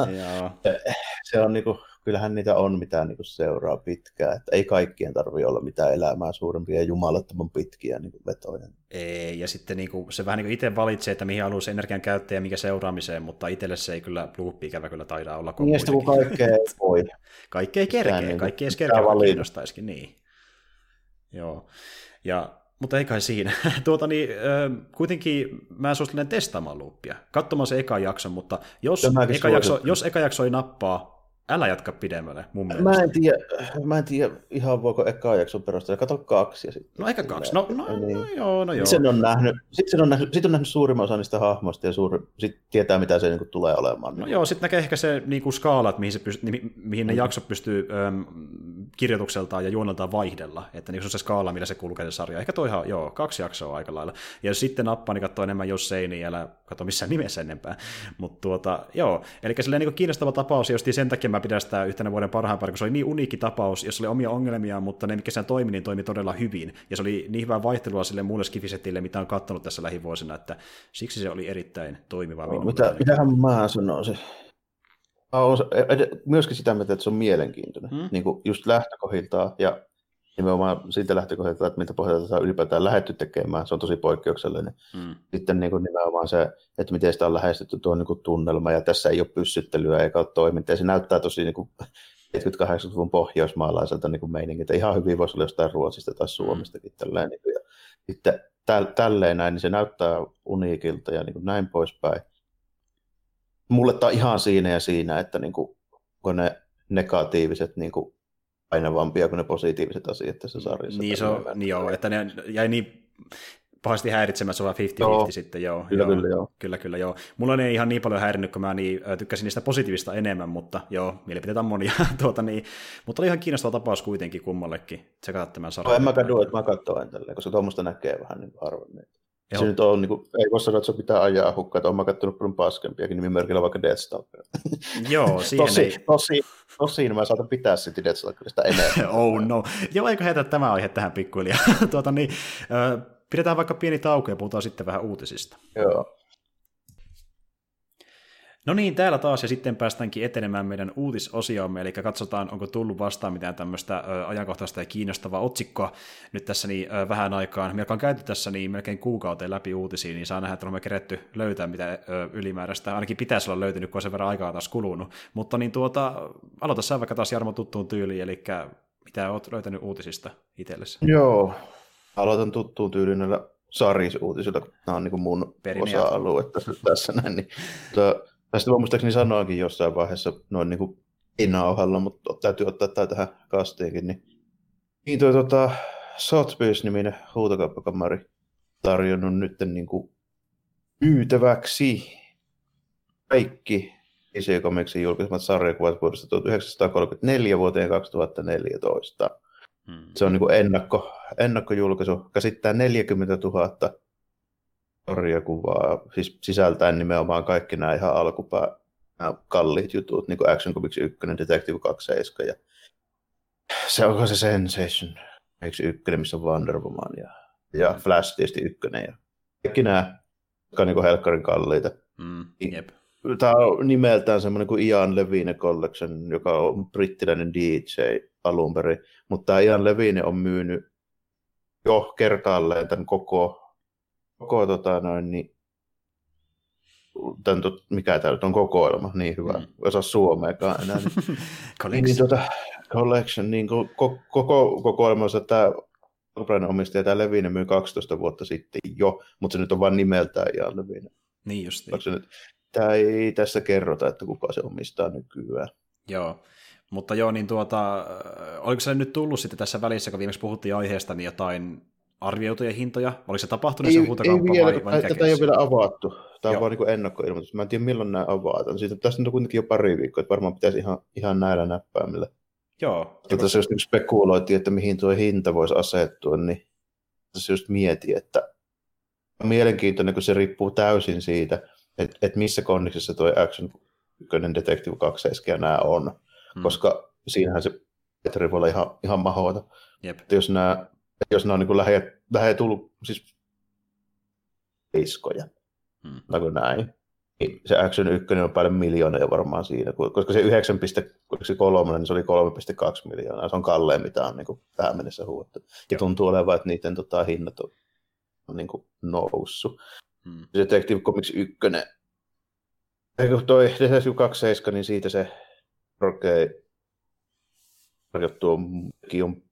S2: se on niin kuin, kyllähän niitä on, mitä niin seuraa pitkään. Että ei kaikkien tarvitse olla mitään elämää suurempia jumalattoman pitkiä niin kuin vetoja.
S1: Ei, ja sitten niin kuin, se vähän niin kuin itse valitsee, että mihin haluaa energian käyttää ja mikä seuraamiseen, mutta itselle se ei kyllä loopi ikävä kyllä taida olla.
S2: Niin, kun kaikkea ei voi.
S1: Kaikkea ei kerkeä, niin kaikki ei kerkeä, kiinnostaisikin, niin. Joo. Ja mutta ei kai siinä. tuota, niin, kuitenkin mä suosittelen testaamaan loopia, katsomaan se eka jakso, mutta jos eka jakso, jos eka jakso ei nappaa, Älä jatka pidemmälle, mun mielestä.
S2: Mä en tiedä, mä en tiedä ihan voiko eka jakson perusteella. Kato kaksi. Ja sitten
S1: no ehkä kaksi. No, no, niin. no joo, no joo.
S2: Sitten on nähnyt, sitten on nähnyt, sit on nähnyt suurimman osan niistä hahmoista ja suuri, sit tietää, mitä se niin tulee olemaan.
S1: No joo, sitten näkee ehkä se niin kuin skaala, että mihin, se pyst- mi- mihin ne mm. jaksot pystyy äm, kirjoitukseltaan ja juoneltaan vaihdella. Että niin se on se skaala, millä se kulkee se sarja. Ehkä toi ihan, joo, kaksi jaksoa aika lailla. Ja jos sitten nappaa, niin katsoo enemmän jos ei, niin älä katso missään nimessä enempää. Mutta tuota, joo, eli silleen niin kiinnostava tapaus, ja sen takia mä pidän sitä yhtenä vuoden parhaimpana, kun se oli niin uniikki tapaus, jossa oli omia ongelmia, mutta ne, mikä sen toimi, niin toimi todella hyvin. Ja se oli niin hyvää vaihtelua sille muulle skifisetille, mitä on katsonut tässä lähivuosina, että siksi se oli erittäin toimiva.
S2: No, mitä, mitähän mä sanoisin? Mä olen myöskin sitä mieltä, että se on mielenkiintoinen, hmm? niin kuin just lähtökohdiltaan ja nimenomaan siitä lähtökohdilta, että mitä pohjalta tätä ylipäätään lähetty tekemään, se on tosi poikkeuksellinen. Mm. Sitten niin kuin nimenomaan se, että miten sitä on lähestytty tuo niin kuin tunnelma, ja tässä ei ole pyssyttelyä eikä ole toimintaa, se näyttää tosi niin kuin 70-80-luvun pohjoismaalaiselta niin kuin meiningiltä. Ihan hyvin voisi olla jostain Ruotsista tai Suomestakin. Tälleen, niin kuin, ja sitten täl, tälleen näin, niin se näyttää uniikilta ja niin kuin näin poispäin. Mulle tämä on ihan siinä ja siinä, että niin kuin, kun ne negatiiviset niin kuin painavampia kuin ne positiiviset asiat tässä sarjassa.
S1: Niin, se on, niin joo, että ne jäi niin pahasti häiritsemään sua 50-50 joo, sitten, joo.
S2: Kyllä, joo, kyllä, joo.
S1: Kyllä, kyllä, joo. Mulla on ei ihan niin paljon häirinnyt, kun mä niin, tykkäsin niistä positiivista enemmän, mutta joo, mielipiteitä on monia. tuota, niin, mutta oli ihan kiinnostava tapaus kuitenkin kummallekin tsekata tämän sarjan.
S2: No, en mä kadu, että mä katsoin tälleen, koska tuommoista näkee vähän niin harvemmin. Se nyt on, niin kuin, ei voi sanoa, että se pitää ajaa hukkaa, että olen katsonut paljon paskempiakin nimimerkillä vaikka Deathstalker.
S1: Joo, siihen
S2: tosi,
S1: ei...
S2: Tosi, tosi, mä saatan pitää sitten Deathstalkerista enemmän.
S1: oh no. Joo, eikö heitä tämä aihe tähän pikkuhiljaa. tuota, niin, äh, pidetään vaikka pieni tauko ja puhutaan sitten vähän uutisista.
S2: Joo.
S1: No niin, täällä taas ja sitten päästäänkin etenemään meidän uutisosiomme, eli katsotaan, onko tullut vastaan mitään tämmöistä ajankohtaista ja kiinnostavaa otsikkoa nyt tässä niin, ö, vähän aikaan. Me on käyty tässä niin melkein kuukauteen läpi uutisia, niin saa nähdä, että olemme keretty löytää mitä ö, ylimääräistä. Ainakin pitäisi olla löytynyt, kun on sen verran aikaa taas kulunut. Mutta niin tuota, aloita sä vaikka taas Jarmo tuttuun tyyliin, eli mitä olet löytänyt uutisista itsellesi?
S2: Joo, aloitan tuttuun tyyliin näillä sarisuutisilla, kun nämä on niin kuin mun osa-alue tässä, tässä näin. Niin, tota, tästä mä muistaakseni sanoinkin jossain vaiheessa noin niin kuin nauhalla, mutta täytyy ottaa tämä tähän kastiinkin. Niin, niin tuo tota, Sotheby's-niminen huutokauppakamari tarjonnut nyt niin kuin myytäväksi kaikki DC Comicsin julkaisemat sarjakuvat vuodesta 1934 vuoteen 2014. Hmm. Se on niin kuin ennakko, ennakkojulkaisu, käsittää 40 000 sarjakuvaa, siis sisältäen nimenomaan kaikki nämä ihan alkupää nämä kalliit jutut, niin kuin Action Comics 1, Detective 27 ja se onko se Sensation X1, missä on Wonder Woman ja, ja Flash tietysti ykkönen ja kaikki nämä, jotka on niin helkkarin kalliita.
S1: Mm, jep.
S2: Tämä on nimeltään semmoinen kuin Ian Levine Collection, joka on brittiläinen DJ alun perin, mutta Ian Levine on myynyt jo kertaalleen tämän koko, koko tota noin, niin, tämän, mikä tämä on kokoelma, niin hyvä, mm. osaa suomeakaan enää. Niin, collection. Niin, tota, collection, niin koko, koko kokoelmansa tämä alkuperäinen omistaja, tämä Levine myy 12 vuotta sitten jo, mutta se nyt on vain nimeltään Ian Levine.
S1: Niin just
S2: niin. Tämä ei tässä kerrota, että kuka se omistaa nykyään.
S1: Joo, mutta joo, niin tuota, oliko se nyt tullut sitten tässä välissä, kun viimeksi puhuttiin aiheesta, niin jotain arvioituja hintoja? Oliko se tapahtunut
S2: ei,
S1: se huutokauppa
S2: ei vielä, vai, vai tätä ei ole vielä avattu. Tämä on vaan niin ennakkoilmoitus. Mä en tiedä milloin nämä avataan. Siitä, tästä on kuitenkin jo pari viikkoa, että varmaan pitäisi ihan, ihan näillä näppäimillä.
S1: Joo.
S2: Ja tässä just niin spekuloitiin, että mihin tuo hinta voisi asettua, niin tässä just mieti, että mielenkiintoinen, kun se riippuu täysin siitä, että et missä kondiksessa tuo Action 1 Detective 2 ja nämä on, hmm. koska siinähän se Petri voi olla ihan, ihan mahdoton. Että jos nämä, jos nämä on niin lähe, lähe tullut, siis iskoja, hmm. niin näin, niin se Action 1 on paljon miljoonia varmaan siinä, koska se 9,3, niin se oli 3,2 miljoonaa. Se on kalleen, mitä on niin kuin tähän mennessä huuettu. Ja tuntuu olevan, että niiden tota, hinnat on, on niin kuin noussut. Hmm. Detective Comics 1, eikö toi Detective 27, niin siitä se korkea tarjottu on, on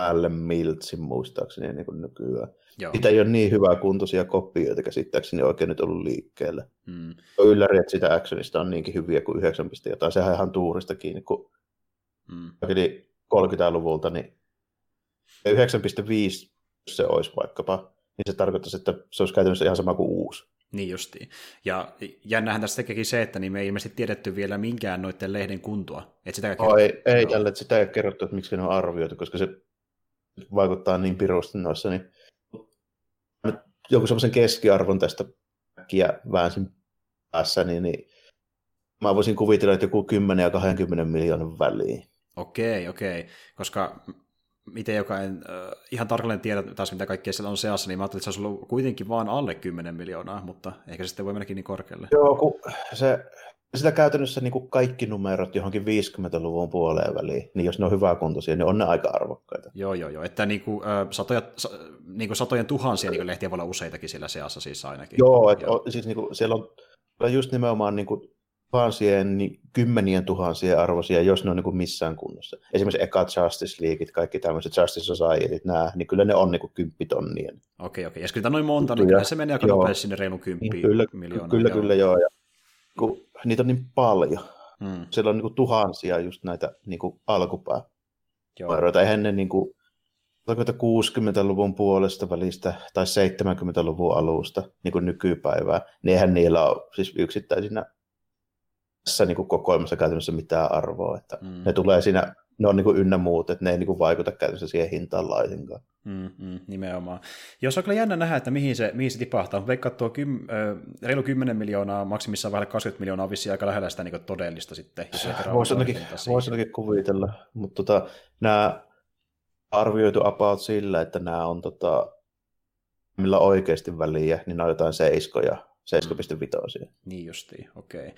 S2: päälle miltsin muistaakseni niin kuin nykyään. Joo. Sitä ei ole niin hyvää kuntoisia kopioita käsittääkseni oikein nyt ollut liikkeellä. Hmm. Ylläri, että sitä actionista on niinkin hyviä kuin 9 jotain. Sehän ihan tuurista kiinni, kun hmm. 30-luvulta, niin 9.5 se olisi vaikkapa niin se tarkoittaisi, että se olisi käytännössä ihan sama kuin uusi.
S1: Niin justiin. Ja jännähän tässä tekeekin se, että niin me ei ilmeisesti tiedetty vielä minkään noiden lehden kuntoa. Että sitä
S2: ei, ei tälle, että sitä ei kerrottu, että miksi ne on arvioitu, koska se vaikuttaa niin pirusti noissa. Niin... joku semmoisen keskiarvon tästä äkkiä väänsin päässä, niin, niin mä voisin kuvitella, että joku 10 ja 20 miljoonan väliin.
S1: Okei, okei, koska miten joka en äh, ihan tarkalleen tiedä taas mitä kaikkea siellä on seassa, niin mä ajattelin, että se olisi ollut kuitenkin vain alle 10 miljoonaa, mutta ehkä se sitten voi mennäkin niin korkealle.
S2: Joo, kun se, sitä käytännössä niin kuin kaikki numerot johonkin 50-luvun puoleen väliin, niin jos ne on hyväkuntoisia, niin on ne aika arvokkaita.
S1: Joo, joo, joo. Että niin kuin, äh, satoja, sa, niin kuin satojen tuhansia niin kuin lehtiä voi olla useitakin siellä seassa siis ainakin.
S2: Joo, että joo. siis niin kuin, siellä on just nimenomaan niin kuin tuhansien, niin kymmenien tuhansien arvoisia, jos ne on niin kuin missään kunnossa. Esimerkiksi eka Justice Leagueit, kaikki tämmöiset Justice Societyt, nämä, niin kyllä ne on niin kuin kymppitonnien.
S1: Okei, okei. Ja kyllä noin monta, niin kyllä se menee aika nopeasti sinne reilu kymppiin niin,
S2: kyllä,
S1: miljoonaa.
S2: Kyllä, joo. kyllä, joo. Ja, kun niitä on niin paljon. Hmm. Siellä on niin kuin tuhansia just näitä niin kuin alkupää. Joo. Eihän ne niin kuin, 60-luvun puolesta välistä tai 70-luvun alusta niin kuin nykypäivää, niin eihän niillä ole siis yksittäisinä tässä niin kuin kokoelmassa käytännössä mitään arvoa. Että mm. Ne tulee siinä, ne on niin kuin ynnä muut, että ne ei niin kuin vaikuta käytännössä siihen hintaan laisinkaan.
S1: Mm, mm, nimenomaan. Jos on kyllä jännä nähdä, että mihin se, mihin se tipahtaa. Veikkaa tuo kym, äh, reilu 10 miljoonaa, maksimissaan vähän 20 miljoonaa on vissiin aika lähellä sitä niin todellista sitten.
S2: Voisi ainakin, vois ainakin kuvitella, mutta tota, nämä arvioitu about sillä, että nämä on tota, millä oikeasti väliä, niin nämä on jotain seiskoja 7,5.
S1: Niin justiin, okei. Okay.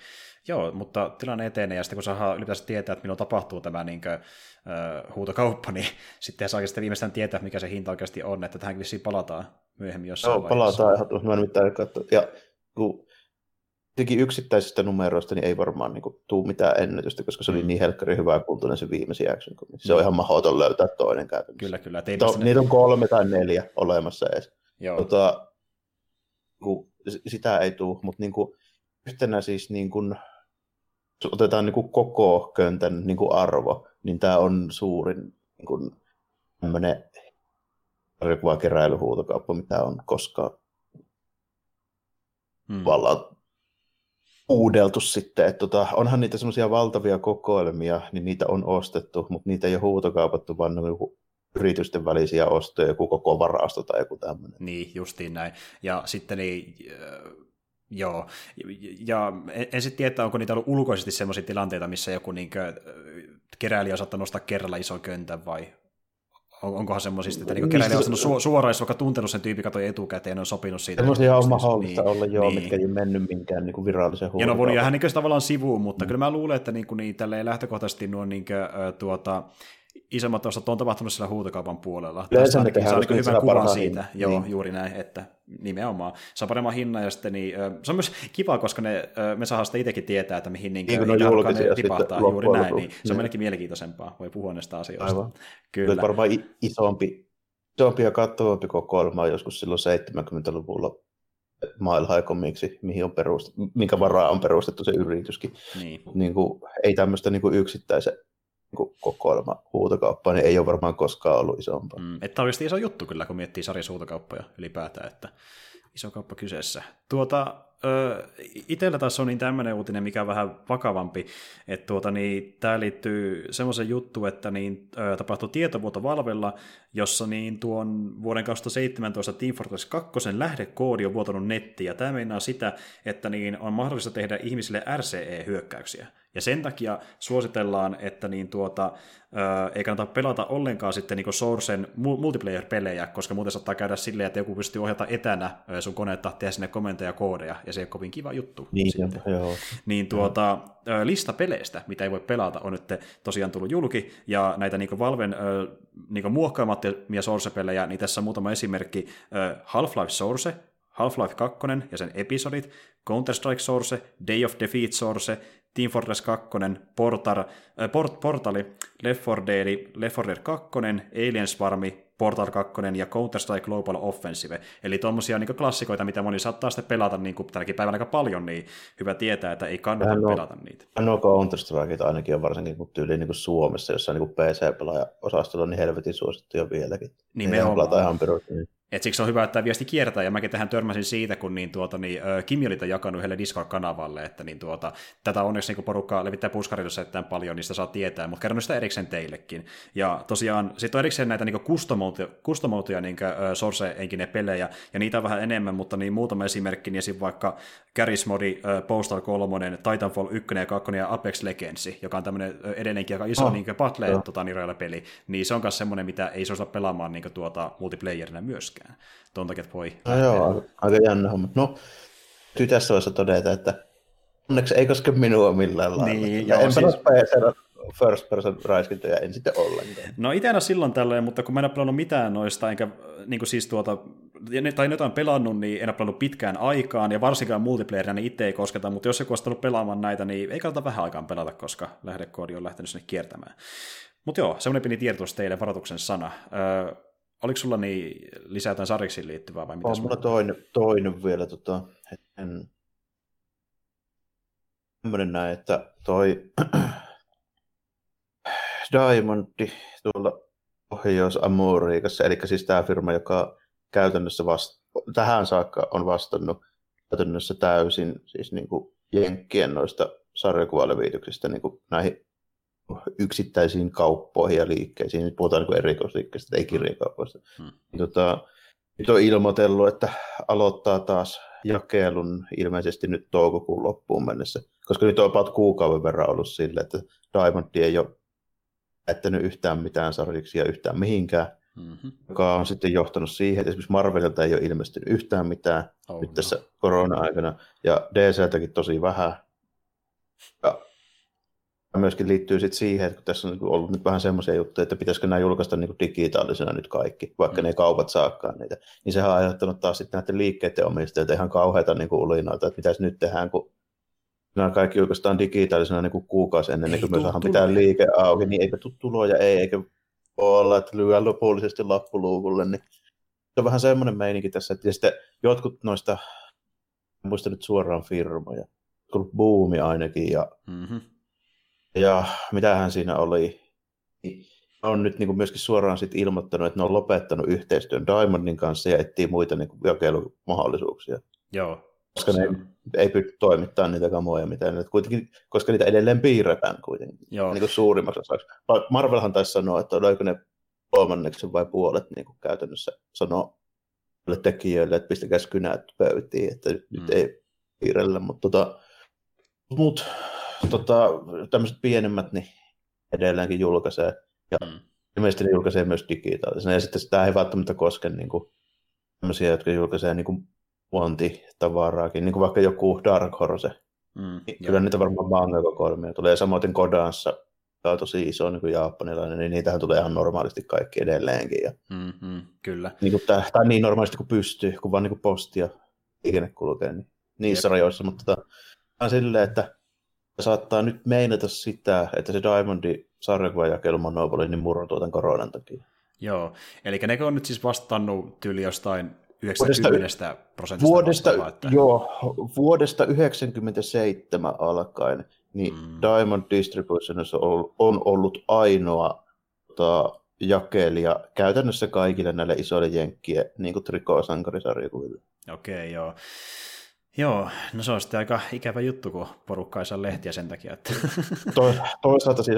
S1: Joo, mutta tilanne etenee, ja sitten kun saa ylipäätään tietää, että milloin tapahtuu tämä niin kuin, uh, huutokauppa, niin sitten saa sitten viimeistään tietää, mikä se hinta oikeasti on, että tähän vissiin palataan myöhemmin jossain
S2: Joo, vaiheessa. palataan ehdottomasti, mä mitään katsoa. Ja kun yksittäisistä numeroista, niin ei varmaan niin kuin, tuu mitään ennätystä, koska se oli mm. niin helkkari hyvää kuntoinen se viimeisin action. Se on mm. ihan mahdoton löytää toinen käytännössä.
S1: Kyllä, kyllä.
S2: To. Niitä on kolme tai neljä olemassa edes.
S1: Joo.
S2: Tota, kun sitä ei tule, mutta niin kuin, yhtenä siis niin kuin, jos otetaan niin kuin koko köntän niin kuin arvo, niin tämä on suurin niin kuin, tämmöinen keräilyhuutokauppa, mitä on koskaan hmm. vallaan uudeltu sitten. Että tota, onhan niitä semmoisia valtavia kokoelmia, niin niitä on ostettu, mutta niitä ei ole huutokaupattu, vaan ne on joku yritysten välisiä ostoja, joku koko varasto tai joku tämmöinen.
S1: Niin, justiin näin. Ja sitten niin, äh, joo, ja en sitten tiedä, onko niitä ollut ulkoisesti sellaisia tilanteita, missä joku niin kuin, äh, keräilijä on saattanut nostaa kerralla ison köntän vai on, onkohan semmoisista, että niin keräilijä on su- suoraan, jos vaikka tuntenut sen tyypin katoi etukäteen, on sopinut siitä.
S2: Semmoisia on mahdollista niin, olla, joo, niin. mitkä ei mennyt minkään niin virallisen
S1: huomioon. Ja no voinut jäädä niin tavallaan sivuun, mutta mm. kyllä mä luulen, että niin, kuin, niin lähtökohtaisesti nuo niin kuin, tuota, isommat osat on tapahtunut siellä huutokaupan puolella.
S2: Yleensä ne tehdään
S1: niin hyvän kuvan siitä. Hinta. Joo, niin. juuri näin, että nimenomaan. Saa paremman hinnan ja sitten niin, se on myös kiva, koska ne, me saadaan sitä itsekin tietää, että mihin niin, niin
S2: ne,
S1: ne tipahtaa juuri näin. Niin, se on niin. meidänkin mielenkiintoisempaa, voi puhua näistä asioista. Aivan.
S2: Kyllä. varmaan isompi, isompi ja kattavampi kokoelma joskus silloin 70-luvulla Mile High Comicsi, mihin on perustettu, minkä varaa on perustettu se yrityskin. Niin. Niin kuin, ei tämmöistä niin kuin yksittäisen niin kokoelma huutokauppaa, niin ei ole varmaan koskaan ollut isompaa. Mm,
S1: että on iso juttu kyllä, kun miettii sarjasuutokauppoja ylipäätään, että iso kauppa kyseessä. Tuota, Itellä taas on niin tämmöinen uutinen, mikä on vähän vakavampi, että tuota, niin, tämä liittyy semmoisen juttu, että niin, tapahtui tietovuoto Valvella, jossa niin, tuon vuoden 2017 Team Fortress 2 lähdekoodi on vuotanut nettiin, ja tämä meinaa sitä, että niin, on mahdollista tehdä ihmisille RCE-hyökkäyksiä. Ja sen takia suositellaan, että niin tuota, ää, ei kannata pelata ollenkaan sitten niin Sourcen multiplayer-pelejä, koska muuten saattaa käydä silleen, että joku pystyy ohjata etänä sun koneetta, tehdä sinne kommentteja koodeja, ja se ei ole kovin kiva juttu.
S2: Niin,
S1: sitten.
S2: joo.
S1: Niin tuota, ää, lista peleistä, mitä ei voi pelata, on nyt tosiaan tullut julki, ja näitä niin Valven niin muokkaamattomia Source-pelejä, niin tässä on muutama esimerkki. Half-Life Source, Half-Life 2 ja sen episodit, Counter-Strike Source, Day of Defeat Source, Team Fortress 2, Portal, äh, Port, Portali, Left 4 Dead, Left 4 Dead 2, Alien Swarmi, Portal 2 ja Counter-Strike Global Offensive. Eli tuommoisia niin klassikoita, mitä moni saattaa sitten pelata niin kuin tälläkin päivällä aika paljon, niin hyvä tietää, että ei kannata no, pelata niitä.
S2: No Counter-Strike ainakin on varsinkin kun tyyli niin kuin Suomessa, jossa niin PC-pelaaja-osastolla niin helvetin suosittuja vieläkin.
S1: Nimenomaan.
S2: Ihan ihan
S1: et siksi on hyvä, että tämä viesti kiertää, ja mäkin tähän törmäsin siitä, kun niin, tuota, niin, Kimi oli jakanut yhdelle Discord-kanavalle, että niin, tuota, tätä onneksi niin porukka levittää puskaritossa erittäin paljon, sitä saa tietää, mutta kerron sitä erikseen teillekin. Ja tosiaan, sitten on erikseen näitä niin kustomoituja niin source-enkinen pelejä, ja niitä on vähän enemmän, mutta niin muutama esimerkki, niin esim. vaikka Charismodi, Postal 3, Titanfall 1 ja 2 ja Apex Legends, joka on tämmöinen edelleenkin aika iso oh, niin battle tota, niin, peli, niin se on myös semmoinen, mitä ei suosta pelaamaan niin tuota, multiplayerina myöskään myöskään. Tuon takia, että voi.
S2: No joo, aika jännä homma. No, täytyy tässä vaiheessa todeta, että onneksi ei koske minua millään lailla. Niin, ja en siis... first person raiskintoja en sitten ollenkaan.
S1: No itse en ole silloin tällöin, mutta kun mä en ole pelannut mitään noista, enkä niin kuin siis tuota, tai jotain pelannut, niin en ole pelannut pitkään aikaan, ja varsinkaan multiplayerina niin itse ei kosketa, mutta jos joku olisi pelaamaan näitä, niin ei kannata vähän aikaan pelata, koska lähdekoodi on lähtenyt sinne kiertämään. Mutta joo, semmoinen pieni tiedotus teille, varoituksen sana. Öö, Oliko sulla niin lisää jotain sarjiksiin liittyvää vai mitä?
S2: On mulla toinen, toinen vielä. Tota, en... Tämmöinen näin, että toi Diamondi tuolla Pohjois-Amerikassa, eli siis tämä firma, joka käytännössä vast... tähän saakka on vastannut käytännössä täysin siis niin kuin Jenkkien noista sarjakuvalevityksistä niin kuin näihin yksittäisiin kauppoihin ja liikkeisiin. Nyt puhutaan niin erikoisliikkeistä, ei kirjakaupoista. Hmm. Niin, tota, nyt on ilmoitellut, että aloittaa taas jakelun ilmeisesti nyt toukokuun loppuun mennessä, koska nyt on about kuukauden verran ollut sille, että Diamond ei ole jättänyt yhtään mitään sarjiksi yhtään mihinkään, mm-hmm. joka on sitten johtanut siihen, että esimerkiksi Marvelilta ei ole ilmestynyt yhtään mitään oh, nyt tässä no. korona-aikana, ja DCltäkin tosi vähän. Ja myöskin liittyy sit siihen, että kun tässä on ollut nyt vähän semmoisia juttuja, että pitäisikö nämä julkaista niin digitaalisena nyt kaikki, vaikka mm. ne kaupat saakkaan niitä, niin sehän on aiheuttanut taas sitten näiden liikkeiden omistajilta ihan kauheita niin ulinoita, että mitäs nyt tehdään, kun nämä kaikki julkaistaan digitaalisena niin kuin kuukausi ennen, niin kuin me saadaan mitään liike auki, niin eipä tule tuloja, ei, eikä olla, että lyö lopullisesti lappuluukulle, niin se on vähän semmoinen meininki tässä, että ja sitten jotkut noista, en muista nyt suoraan firmoja, ollut Boomi ainakin, ja, mm-hmm. Ja mitähän siinä oli, on nyt niin kuin myöskin suoraan sit ilmoittanut, että ne on lopettanut yhteistyön Diamondin kanssa ja etsii muita niin kuin jakelumahdollisuuksia.
S1: Joo.
S2: Koska ne ei pysty toimittamaan niitä kamoja, mitä ne kuitenkin, koska niitä edelleen piirretään kuitenkin Joo. Niin kuin suurimmaksi osaksi. Marvelhan taisi sanoa, että oliko ne kolmanneksen vai puolet niin kuin käytännössä sanoo tekijöille, että pistäkää kynät pöytiin, että mm. nyt ei piirrellä, mutta tota, mut, tota, tämmöiset pienemmät niin edelleenkin julkaisee. Ja mm. ilmeisesti ne julkaisee myös digitaalisena. Ja sitten sitä ei välttämättä koske niin kuin, tämmöisiä, jotka julkaisee niin kuin tavaraakin, niin kuin vaikka joku Dark Horse. Mm, niin kyllä niitä varmaan manga-kokoelmia tulee. Samoin Kodanssa, tämä on tosi iso niin kuin japanilainen, niin niitähän tulee ihan normaalisti kaikki edelleenkin. Ja,
S1: mm-hmm, kyllä.
S2: Niin kuin tämä, tai niin normaalisti kuin pystyy, kun vaan niin kuin postia liikenne kulkee niin niissä Jep. rajoissa, mutta tota, on silleen, että saattaa nyt meinata sitä, että se Diamondi sarjakuvajakelu Monopoly niin murrotuu tämän koronan takia.
S1: Joo, eli ne on nyt siis vastannut tyyli jostain 90 vuodesta, prosentista
S2: vuodesta, että... Joo, vuodesta 1997 alkaen niin mm. Diamond Distribution on ollut ainoa tota, jakelija käytännössä kaikille näille isoille jenkkien niin kuin trikoosankarisarjakuville.
S1: Okei, okay, joo. Joo, no se on sitten aika ikävä juttu, kun porukka ei saa lehtiä sen takia. Että...
S2: To, toisaalta siis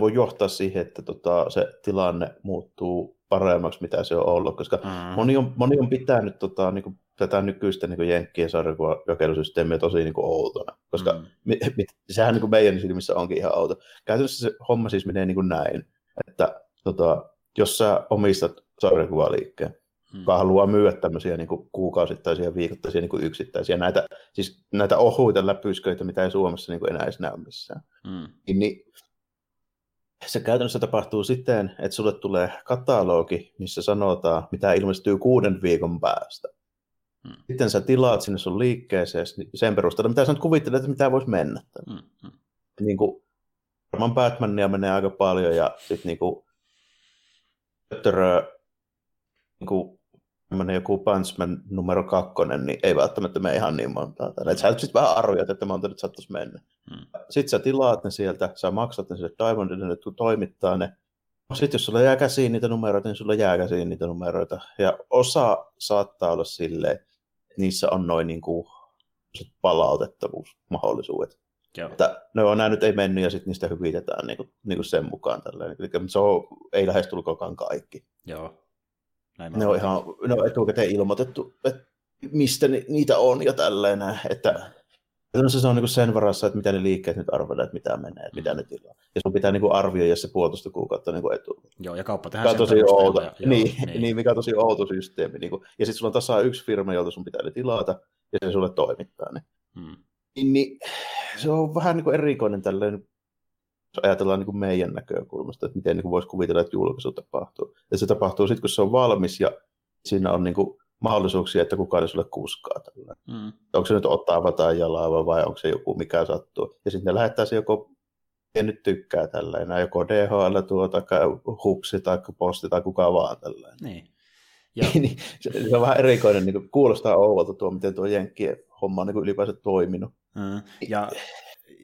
S2: voi johtaa siihen, että tota, se tilanne muuttuu paremmaksi, mitä se on ollut, koska mm. moni, on, moni on pitänyt tota, niin kuin, tätä nykyistä niin Jenkkien sarjakuvajakelusysteemiä tosi niin kuin, outona, koska mm. mi, mi, sehän niin kuin meidän silmissä onkin ihan outo. Käytännössä se homma siis menee niin kuin näin, että tota, jos sä omistat sarjakuvaliikkeen, hmm. joka haluaa myydä tämmöisiä niin kuin kuukausittaisia, viikoittaisia niin kuin yksittäisiä, näitä, siis näitä ohuita läpysköitä, mitä ei Suomessa niin kuin enää edes näy missään. Hmm. Niin, niin se käytännössä tapahtuu siten, että sulle tulee katalogi, missä sanotaan, mitä ilmestyy kuuden viikon päästä. Hmm. Sitten sä tilaat sinne sun liikkeeseen sen perusteella, mitä sä nyt kuvittelet, että mitä voisi mennä. Hmm. hmm. Niin kuin, varmaan Batmania menee aika paljon ja sitten niin kuin, niin kuin tämmöinen joku Punchman numero kakkonen, niin ei välttämättä mene ihan niin monta. Et sä sitten vähän arvioit, että monta nyt saattaisi mennä. Hmm. Sitten sä tilaat ne sieltä, sä maksat ne sille Diamondille, että toimittaa ne. Sitten jos sulla jää käsiin niitä numeroita, niin sulla jää käsiin niitä numeroita. Ja osa saattaa olla silleen, että niissä on noin niin kuin palautettavuusmahdollisuudet. Joo. Että ne on nämä nyt ei mennyt ja sitten niistä hyvitetään niin kuin, niin kuin sen mukaan. Tälleen. Eli se on, ei lähestulkoonkaan kaikki.
S1: Joo.
S2: Näin ne on ihan ne on etukäteen ilmoitettu, että mistä ni, niitä on ja tälleen. Että se on niin sen varassa, että mitä ne liikkeet nyt arvioidaan, että mitä menee, että mitä ne tilaa. Ja sun pitää niin arvioida se puolitoista kuukautta niin etu.
S1: Joo, ja kauppa tehdään
S2: sen tosi outo. Ja, joo, niin, niin. niin, mikä on tosi outo systeemi. Niin kuin, ja sitten sulla on tasa yksi firma, jolta sun pitää ne tilata, ja se sulle toimittaa ne. Hmm. Niin, niin, se on vähän niin kuin erikoinen tällainen jos ajatellaan niin kuin meidän näkökulmasta, että miten niin kuin voisi kuvitella, että julkaisu tapahtuu. Ja se tapahtuu sitten, kun se on valmis ja siinä on niin kuin mahdollisuuksia, että kukaan ei sulle kuskaa. Mm. Onko se nyt ottaa tai jalava vai onko se joku, mikä sattuu. Ja sitten ne lähettää se joko en nyt tykkää tällainen, joko DHL tuo, tai hupsi, tai posti, tai kuka vaan tällainen.
S1: Niin.
S2: Ja... niin, se on vähän erikoinen, niin kuulostaa ouvolta tuo, miten tuo Jenkkien homma on niin ylipäänsä toiminut.
S1: Mm. Ja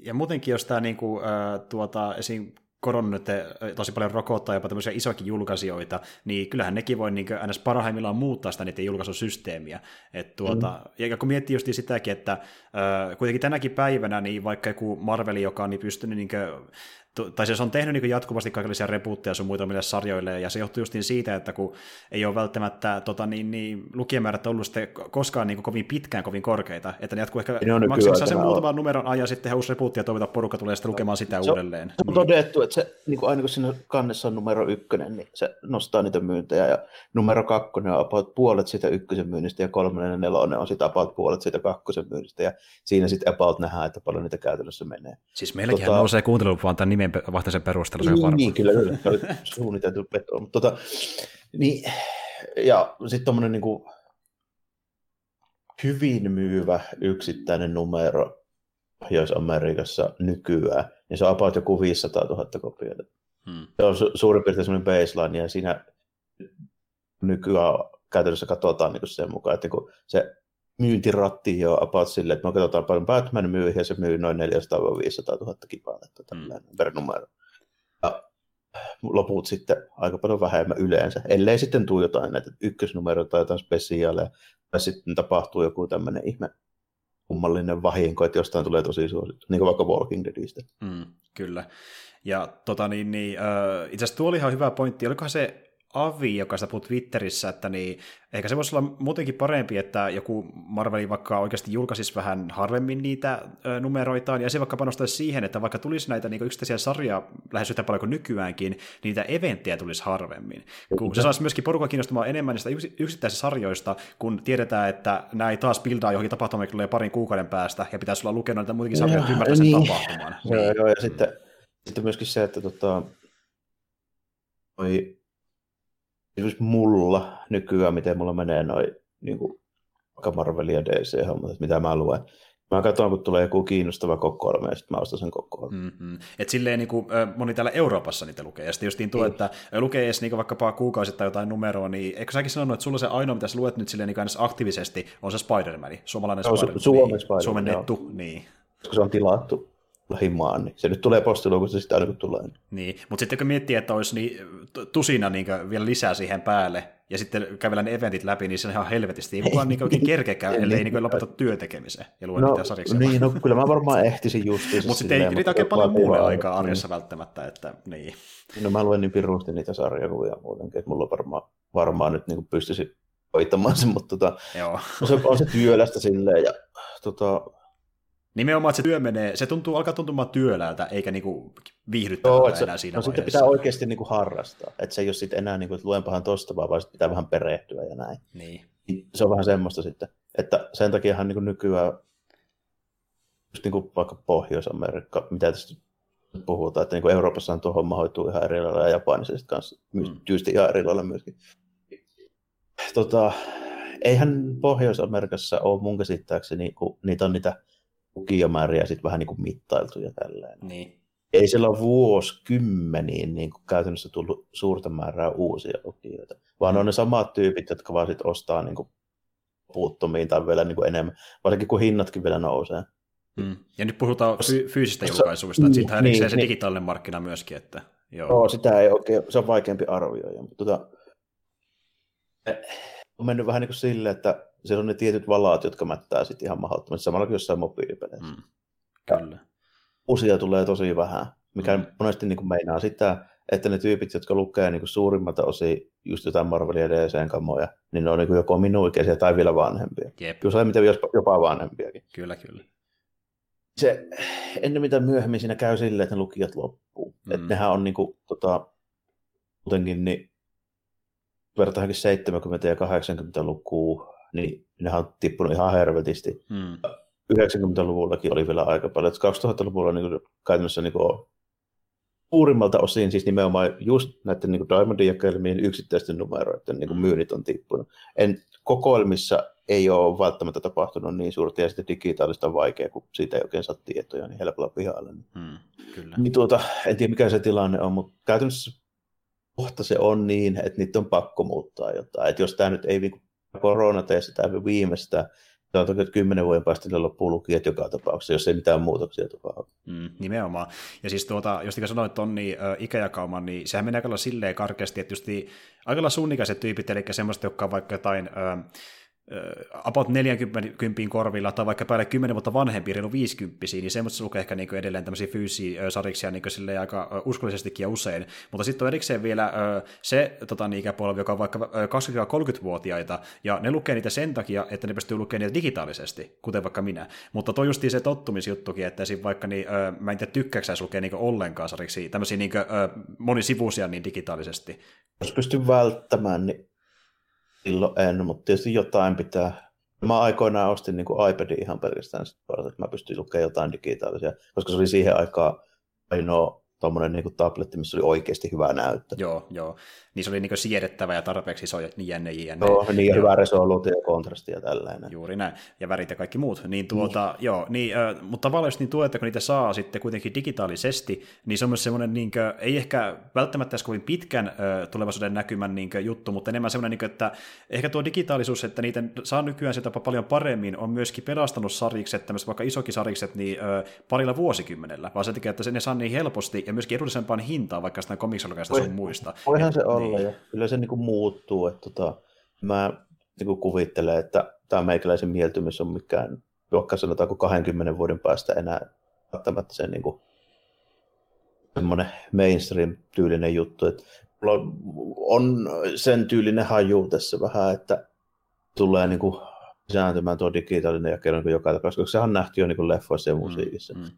S1: ja muutenkin, jos tämä niin kuin, äh, tuota, esim koron nyt tosi paljon rokottaa jopa tämmöisiä isoakin julkaisijoita, niin kyllähän nekin voi niin ns. parhaimmillaan muuttaa sitä niiden julkaisusysteemiä. Et tuota, mm. Ja kun miettii just sitäkin, että äh, kuitenkin tänäkin päivänä, niin vaikka joku Marveli, joka on niin pystynyt niin kuin, tai se on tehnyt niin jatkuvasti kaikenlaisia repuutteja sun muita sarjoille, ja se johtuu just niin siitä, että kun ei ole välttämättä tota, niin, niin, lukijamäärät ollut sitten koskaan niin kovin pitkään kovin korkeita, että ne jatkuu ehkä maksimissaan sen muutaman numeron ajan, sitten he uusi repuutti ja toivota porukka tulee sitten lukemaan sitä
S2: se,
S1: uudelleen.
S2: Se on niin. todettu, että se, niin kuin aina kun siinä kannessa on numero ykkönen, niin se nostaa niitä myyntejä, ja numero kakkonen on about puolet siitä ykkösen myynnistä, ja kolmonen ja nelonen on sitä about puolet siitä kakkosen myynnistä, ja siinä sitten about nähdään, että paljon niitä käytännössä menee.
S1: Siis meilläkin tota, nousee kuuntelu vaan tämän nimen vaihtaisen perusteella, se on
S2: varma. Niin, kyllä, kyllä. Se oli suunniteltu veto. Mutta tota, niin, ja sitten tuommoinen niin kuin, hyvin myyvä yksittäinen numero Pohjois-Amerikassa nykyään, niin se on about joku 500 000 kopiota. Hmm. Se on su- suurin piirtein semmoinen baseline, ja siinä nykyään käytännössä katsotaan niin sen mukaan, että niin se myyntiratti jo about silleen, että me katsotaan paljon Batman myy ja se myy noin 400-500 000 kipaletta mm. per numero. Ja loput sitten aika paljon vähemmän yleensä, ellei sitten tule jotain näitä ykkösnumeroita tai jotain spesiaaleja, tai sitten tapahtuu joku tämmöinen ihme kummallinen vahinko, että jostain tulee tosi suosittu, niin kuin vaikka Walking Deadistä.
S1: Mm, kyllä. Ja tota niin, niin äh, itse asiassa tuo oli ihan hyvä pointti. Olikohan se Avi, joka sitä puhuu Twitterissä, että niin, ehkä se voisi olla muutenkin parempi, että joku Marveli vaikka oikeasti julkaisisi vähän harvemmin niitä ö, numeroitaan, ja se vaikka panostaisi siihen, että vaikka tulisi näitä niin yksittäisiä sarjaa lähes yhtä paljon kuin nykyäänkin, niin niitä eventtejä tulisi harvemmin. Kun se saisi myöskin porukka kiinnostumaan enemmän niistä yksittäisistä sarjoista, kun tiedetään, että ei taas bildaa johonkin tapahtumaan parin kuukauden päästä, ja pitäisi olla lukenut näitä muitakin sarjoja, että ymmärtää sen niin. tapahtuman.
S2: Joo, joo, ja sitten, sitten myöskin se, että tota, toi esimerkiksi mulla nykyään, miten mulla menee noin niin kuin, vaikka Marvel ja DC-hommat, mitä mä luen. Mä katson, kun tulee joku kiinnostava kokoelma, ja sitten mä ostan sen kokoelman.
S1: Mm-hmm. Et silleen niin kuin, moni täällä Euroopassa niitä lukee, ja sitten justiin tuo, niin. että lukee edes niin vaikkapa kuukausittain jotain numeroa, niin eikö säkin sanonut, että sulla se ainoa, mitä sä luet nyt silleen niin aktiivisesti, on se Spider-Man, suomalainen
S2: no,
S1: Spider-Man.
S2: Su- Suomen niin, Spider-Man,
S1: Suomen nettu, niin.
S2: Koska se on tilattu lähimaan, niin se nyt tulee postiluukusta sitten aina kun tulee.
S1: Niin, mutta sitten kun miettii, että olisi niin, tusina niin vielä lisää siihen päälle, ja sitten kävellä ne eventit läpi, niin se on ihan helvetisti. Ei mukaan niin oikein kerkekään, ellei niin lopeta työtekemiseen ja lue
S2: no,
S1: niitä sarjiksi.
S2: Niin, no kyllä mä varmaan ehtisin justiinsa.
S1: mutta sitten ei niitä oikein paljon muulle aikaa arjessa niin. välttämättä, että niin.
S2: No mä luen niin pirusti niitä sarjakuvia muutenkin, että mulla varmaan, varmaan nyt niin pystyisi hoitamaan sen, mutta tota, Joo. On, se, on se työlästä silleen, ja tota,
S1: Nimenomaan, että se työ menee, se tuntuu, alkaa tuntumaan työläältä, eikä niinku viihdyttävältä enää siinä
S2: no,
S1: vaiheessa.
S2: sitten pitää oikeasti niinku harrastaa, että se ei ole sitten enää, niinku, että luenpahan tosta, vaan, vaan pitää vähän perehtyä ja näin.
S1: Niin.
S2: Se on vähän semmoista sitten, että sen takiahan niinku nykyään, just niinku vaikka Pohjois-Amerikka, mitä tästä puhutaan, että niinku Euroopassa tuo homma hoituu ihan eri lailla ja Japanissa kanssa mm. tyysti ihan eri lailla myöskin. Tota, eihän Pohjois-Amerikassa ole mun käsittääkseni, kun niitä on niitä lukijamääriä sitten vähän niin kuin mittailtu ja tälleen.
S1: Niin.
S2: Ei siellä ole vuosikymmeniin niin kuin käytännössä tullut suurta määrää uusia lukijoita, vaan on ne samat tyypit, jotka vaan sit ostaa niin kuin puuttumiin tai vielä niin kuin enemmän, varsinkin kun hinnatkin vielä nousee.
S1: Hmm. Ja nyt puhutaan fy- fyysistä julkaisuista, että sitten niin, se niin, digitaalinen markkina myöskin. Että, joo.
S2: joo. sitä ei oikein, se on vaikeampi arvioida. Mutta tota, on mennyt vähän niin kuin silleen, että siellä on ne tietyt valaat, jotka mättää sitten ihan mahdottomasti, samalla kuin jossain mobiilipeleissä. Mm.
S1: Kyllä.
S2: Uusia tulee tosi vähän, mikä mm. monesti niin kuin meinaa sitä, että ne tyypit, jotka lukee niin kuin suurimmalta osin just jotain Marvelia ja DCn kamoja, niin ne on niin kuin joko minun ikäisiä tai vielä vanhempia.
S1: Jep.
S2: Kyllä miten jopa, jopa vanhempiakin.
S1: Kyllä, kyllä.
S2: Se ennen mitä myöhemmin siinä käy silleen, että ne lukijat loppuu. Mm. Että nehän on niin kuin, tota, muutenkin niin vertaankin 70- ja 80-lukua niin nehän on tippunut ihan hervetisti. Hmm. 90-luvullakin oli vielä aika paljon. 2000-luvulla niin käytännössä niin kuin, suurimmalta osin siis nimenomaan just näiden niin Diamondin jakelmien yksittäisten numeroiden niin kuin hmm. myynnit on tippunut. En, kokoelmissa ei ole välttämättä tapahtunut niin suurta, ja sitten digitaalista on vaikea, kun siitä ei oikein saa tietoja niin helpolla pihalla. Niin,
S1: hmm, kyllä.
S2: Niin tuota, en tiedä mikä se tilanne on, mutta käytännössä kohta se on niin, että niitä on pakko muuttaa jotain. Että jos tämä nyt ei niin koronatestataan viimeistä, sanotaanko, että kymmenen vuoden päästä ne loppuu lukijat joka tapauksessa, jos ei mitään muutoksia tapahdu.
S1: Mm, nimenomaan. Ja siis tuota, jos sanoit ton niin, äh, ikäjakauman, niin sehän menee aika silleen karkeasti, että just aika sun ikäiset tyypit, eli semmoiset, jotka on vaikka jotain äh, about 40 korvilla tai vaikka päälle 10 vuotta vanhempi, reilu 50 niin semmoista lukee ehkä niin edelleen tämmöisiä fyysisiä sariksia niin aika uskollisestikin ja usein. Mutta sitten on erikseen vielä se tota, niin ikäpolvi, joka on vaikka 20-30-vuotiaita, ja ne lukee niitä sen takia, että ne pystyy lukemaan niitä digitaalisesti, kuten vaikka minä. Mutta toi justiin se tottumisjuttukin, että esim. vaikka niin, mä en tiedä tykkääksä lukea niin ollenkaan sariksi, tämmöisiä niin monisivuisia niin digitaalisesti.
S2: Jos pystyy välttämään, niin silloin en, mutta tietysti jotain pitää. Mä aikoinaan ostin niin kuin iPadin ihan pelkästään, että mä pystyin lukemaan jotain digitaalisia, koska se oli siihen aikaan ainoa tuommoinen niin tabletti, missä oli oikeasti hyvä näyttö.
S1: Joo, joo. Niin se oli niin siedettävä ja tarpeeksi iso niin jänne, jänne.
S2: Joo, niin ja hyvä resoluutio ja kontrasti ja tällainen.
S1: Juuri näin. Ja värit ja kaikki muut. Niin tuota, niin. Joo, niin, äh, mutta tavallaan jos niin tuo, kun niitä saa sitten kuitenkin digitaalisesti, niin se on myös semmoinen, niin kuin, ei ehkä välttämättä kovin pitkän äh, tulevaisuuden näkymän niin kuin, juttu, mutta enemmän semmoinen, niin kuin, että ehkä tuo digitaalisuus, että niitä saa nykyään sitä paljon paremmin, on myöskin pelastanut sarjikset, tämmöiset vaikka isokin sarjikset, niin äh, parilla vuosikymmenellä, vaan se tekee, että ne saa niin helposti ja myöskin edullisempaan hintaan, vaikka sitä komiksologista sun muista.
S2: Voihan se olla, niin. ja kyllä se niin kuin muuttuu, että tota, mä niin kuin kuvittelen, että tämä meikäläisen mieltymys on mikään, vaikka sanotaanko 20 vuoden päästä enää välttämättä se niin kuin, semmoinen mainstream-tyylinen juttu, että on sen tyylinen haju tässä vähän, että tulee niin kuin sääntymään tuo digitaalinen jakelu niin joka tapauksessa, koska sehän on nähty jo niin leffoissa ja mm, musiikissa. Mm, mm.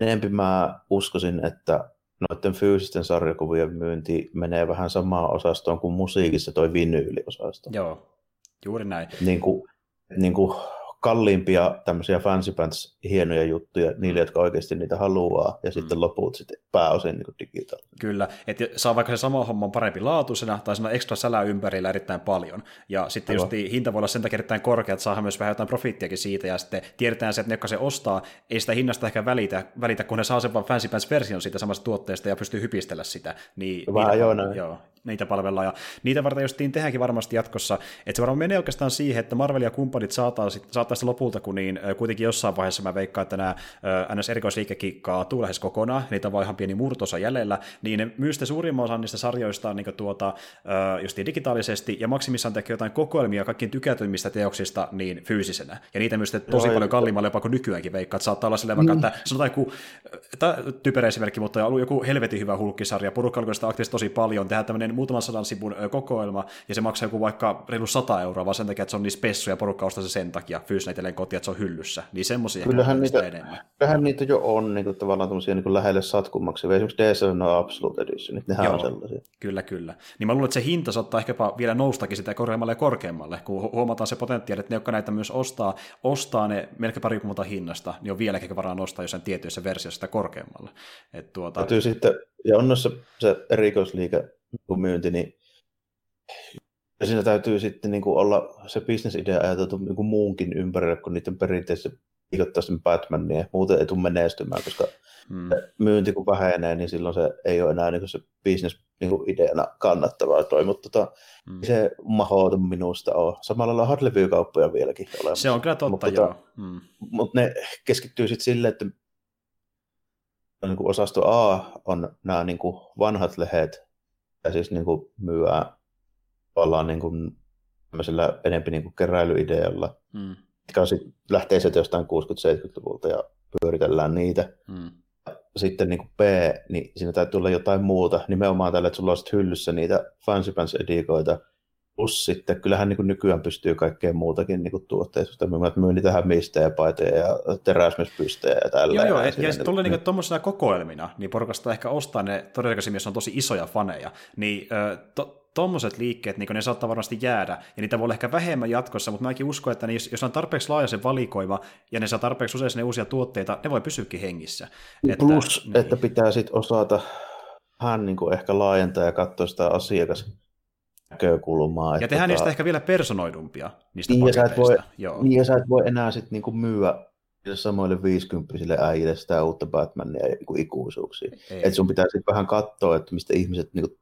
S2: Enemmän mä uskoisin, että noiden fyysisten sarjakuvien myynti menee vähän samaan osastoon kuin musiikissa toi vinyyliosasto.
S1: Joo, juuri näin.
S2: Niin kuin, niin kuin kalliimpia tämmöisiä fancy pants hienoja juttuja niille, jotka oikeasti niitä haluaa, ja sitten mm. loput sitten pääosin niin digitaalisesti.
S1: Kyllä, että saa vaikka se sama homma parempi laatuisena, tai siinä ekstra sälä ympärillä erittäin paljon, ja sitten just hinta voi olla sen takia erittäin korkea, että saadaan myös vähän jotain profittiakin siitä, ja sitten tiedetään se, että ne, jotka se ostaa, ei sitä hinnasta ehkä välitä, välitä kun ne saa sen vaan fancy pants version siitä samasta tuotteesta ja pystyy hypistellä sitä. Niin
S2: vähän joo, näin.
S1: joo, niitä palvellaan, ja niitä varten justiin tehdäänkin varmasti jatkossa, että se varmaan menee oikeastaan siihen, että Marvel ja kumppanit sitten lopulta, kun niin kuitenkin jossain vaiheessa mä veikkaan, että nämä NS-erikoisliikekin kaatuu lähes kokonaan, niitä on vain ihan pieni murtosa jäljellä, niin ne myy sitten suurimman osan niistä sarjoista niin tuota, just digitaalisesti, ja maksimissaan tekee jotain kokoelmia kaikkiin tykätyimmistä teoksista niin fyysisenä. Ja niitä myös tosi Joo, paljon kalliimmalle jopa kuin nykyäänkin veikkaa, että saattaa olla silleen vaikka, mm. että sanotaan joku, typerä esimerkki, mutta on ollut joku helvetin hyvä hulkkisarja, porukka alkoi sitä aktiivisesti tosi paljon, tehdään tämmöinen muutaman sadan sivun kokoelma, ja se maksaa joku vaikka reilu 100 euroa, vaan sen takia, että se on niin spessu, ja porukka ostaa se sen takia fyysinä itselleen kotiin, että se on hyllyssä. Niin semmoisia
S2: kyllähän niitä, enemmän. Kyllähän niitä jo on niin kuin, tavallaan tämmöisiä niin kuin lähelle satkumaksi. Esimerkiksi DSL on Absolute Edition, nehän Joo, on sellaisia.
S1: Kyllä, kyllä. Niin mä luulen, että se hinta saattaa ehkäpä vielä noustakin sitä korkeammalle ja korkeammalle, kun huomataan se potentiaali, että ne, jotka näitä myös ostaa, ostaa ne melkein pari hinnasta, niin on vielä ehkä varaa nostaa jossain tietyissä versioissa sitä korkeammalle. Et tuota...
S2: Täytyy sitten, ja on se, se erikoisliike myynti, niin ja siinä täytyy sitten niin kuin olla se bisnesidea ajateltu niin kuin muunkin ympärille kuin niiden perinteisen viikoittaisen Batmania. Muuten ei tule menestymään, koska hmm. myynti kun vähenee, niin silloin se ei ole enää niin kuin se bisnes niin kuin ideana kannattavaa toi, mutta tota, hmm. se mahdoton minusta on. Samalla lailla hard kauppoja vieläkin olemassa.
S1: Se on kyllä totta, mutta, tota, joo. Hmm.
S2: Mutta ne keskittyy sitten silleen, että niin kuin osasto A on nämä niin kuin vanhat lehet, ja siis niin kuin myyään tavallaan niin kuin tämmöisellä enempi niin kuin keräilyidealla, mm. jotka sit lähtee sieltä jostain 60-70-luvulta ja pyöritellään niitä. Mm. Sitten niin kuin B, niin siinä täytyy olla jotain muuta, nimenomaan tällä, että sulla on hyllyssä niitä fancy pants edikoita, plus sitten kyllähän niin kuin nykyään pystyy kaikkeen muutakin niin tuotteista, että myy niitä hämistä paitoja ja teräsmyspystejä ja tällä.
S1: Joo, joo, ja, ja sitten tulee niin tuommoisena kokoelmina, niin porukasta ehkä ostaa ne todennäköisesti, jos on tosi isoja faneja, niin to, tuommoiset liikkeet, niin ne saattaa varmasti jäädä, ja niitä voi olla ehkä vähemmän jatkossa, mutta mäkin uskon, että jos, jos on tarpeeksi laaja se valikoima, ja ne saa tarpeeksi usein ne uusia tuotteita, ne voi pysyäkin hengissä.
S2: Että, Plus, niin. että pitää sitten osata hän niin kuin ehkä laajentaa ja katsoa sitä asiakas näkökulmaa.
S1: Ja tehdään tota... niistä ehkä vielä personoidumpia, niistä
S2: niin, ja sä et voi, Joo. Niin, ja sä et voi enää sitten niinku myyä samoille 50 äijille sitä uutta Batmania niinku ikuisuuksia. Että sun pitää sitten vähän katsoa, että mistä ihmiset niinku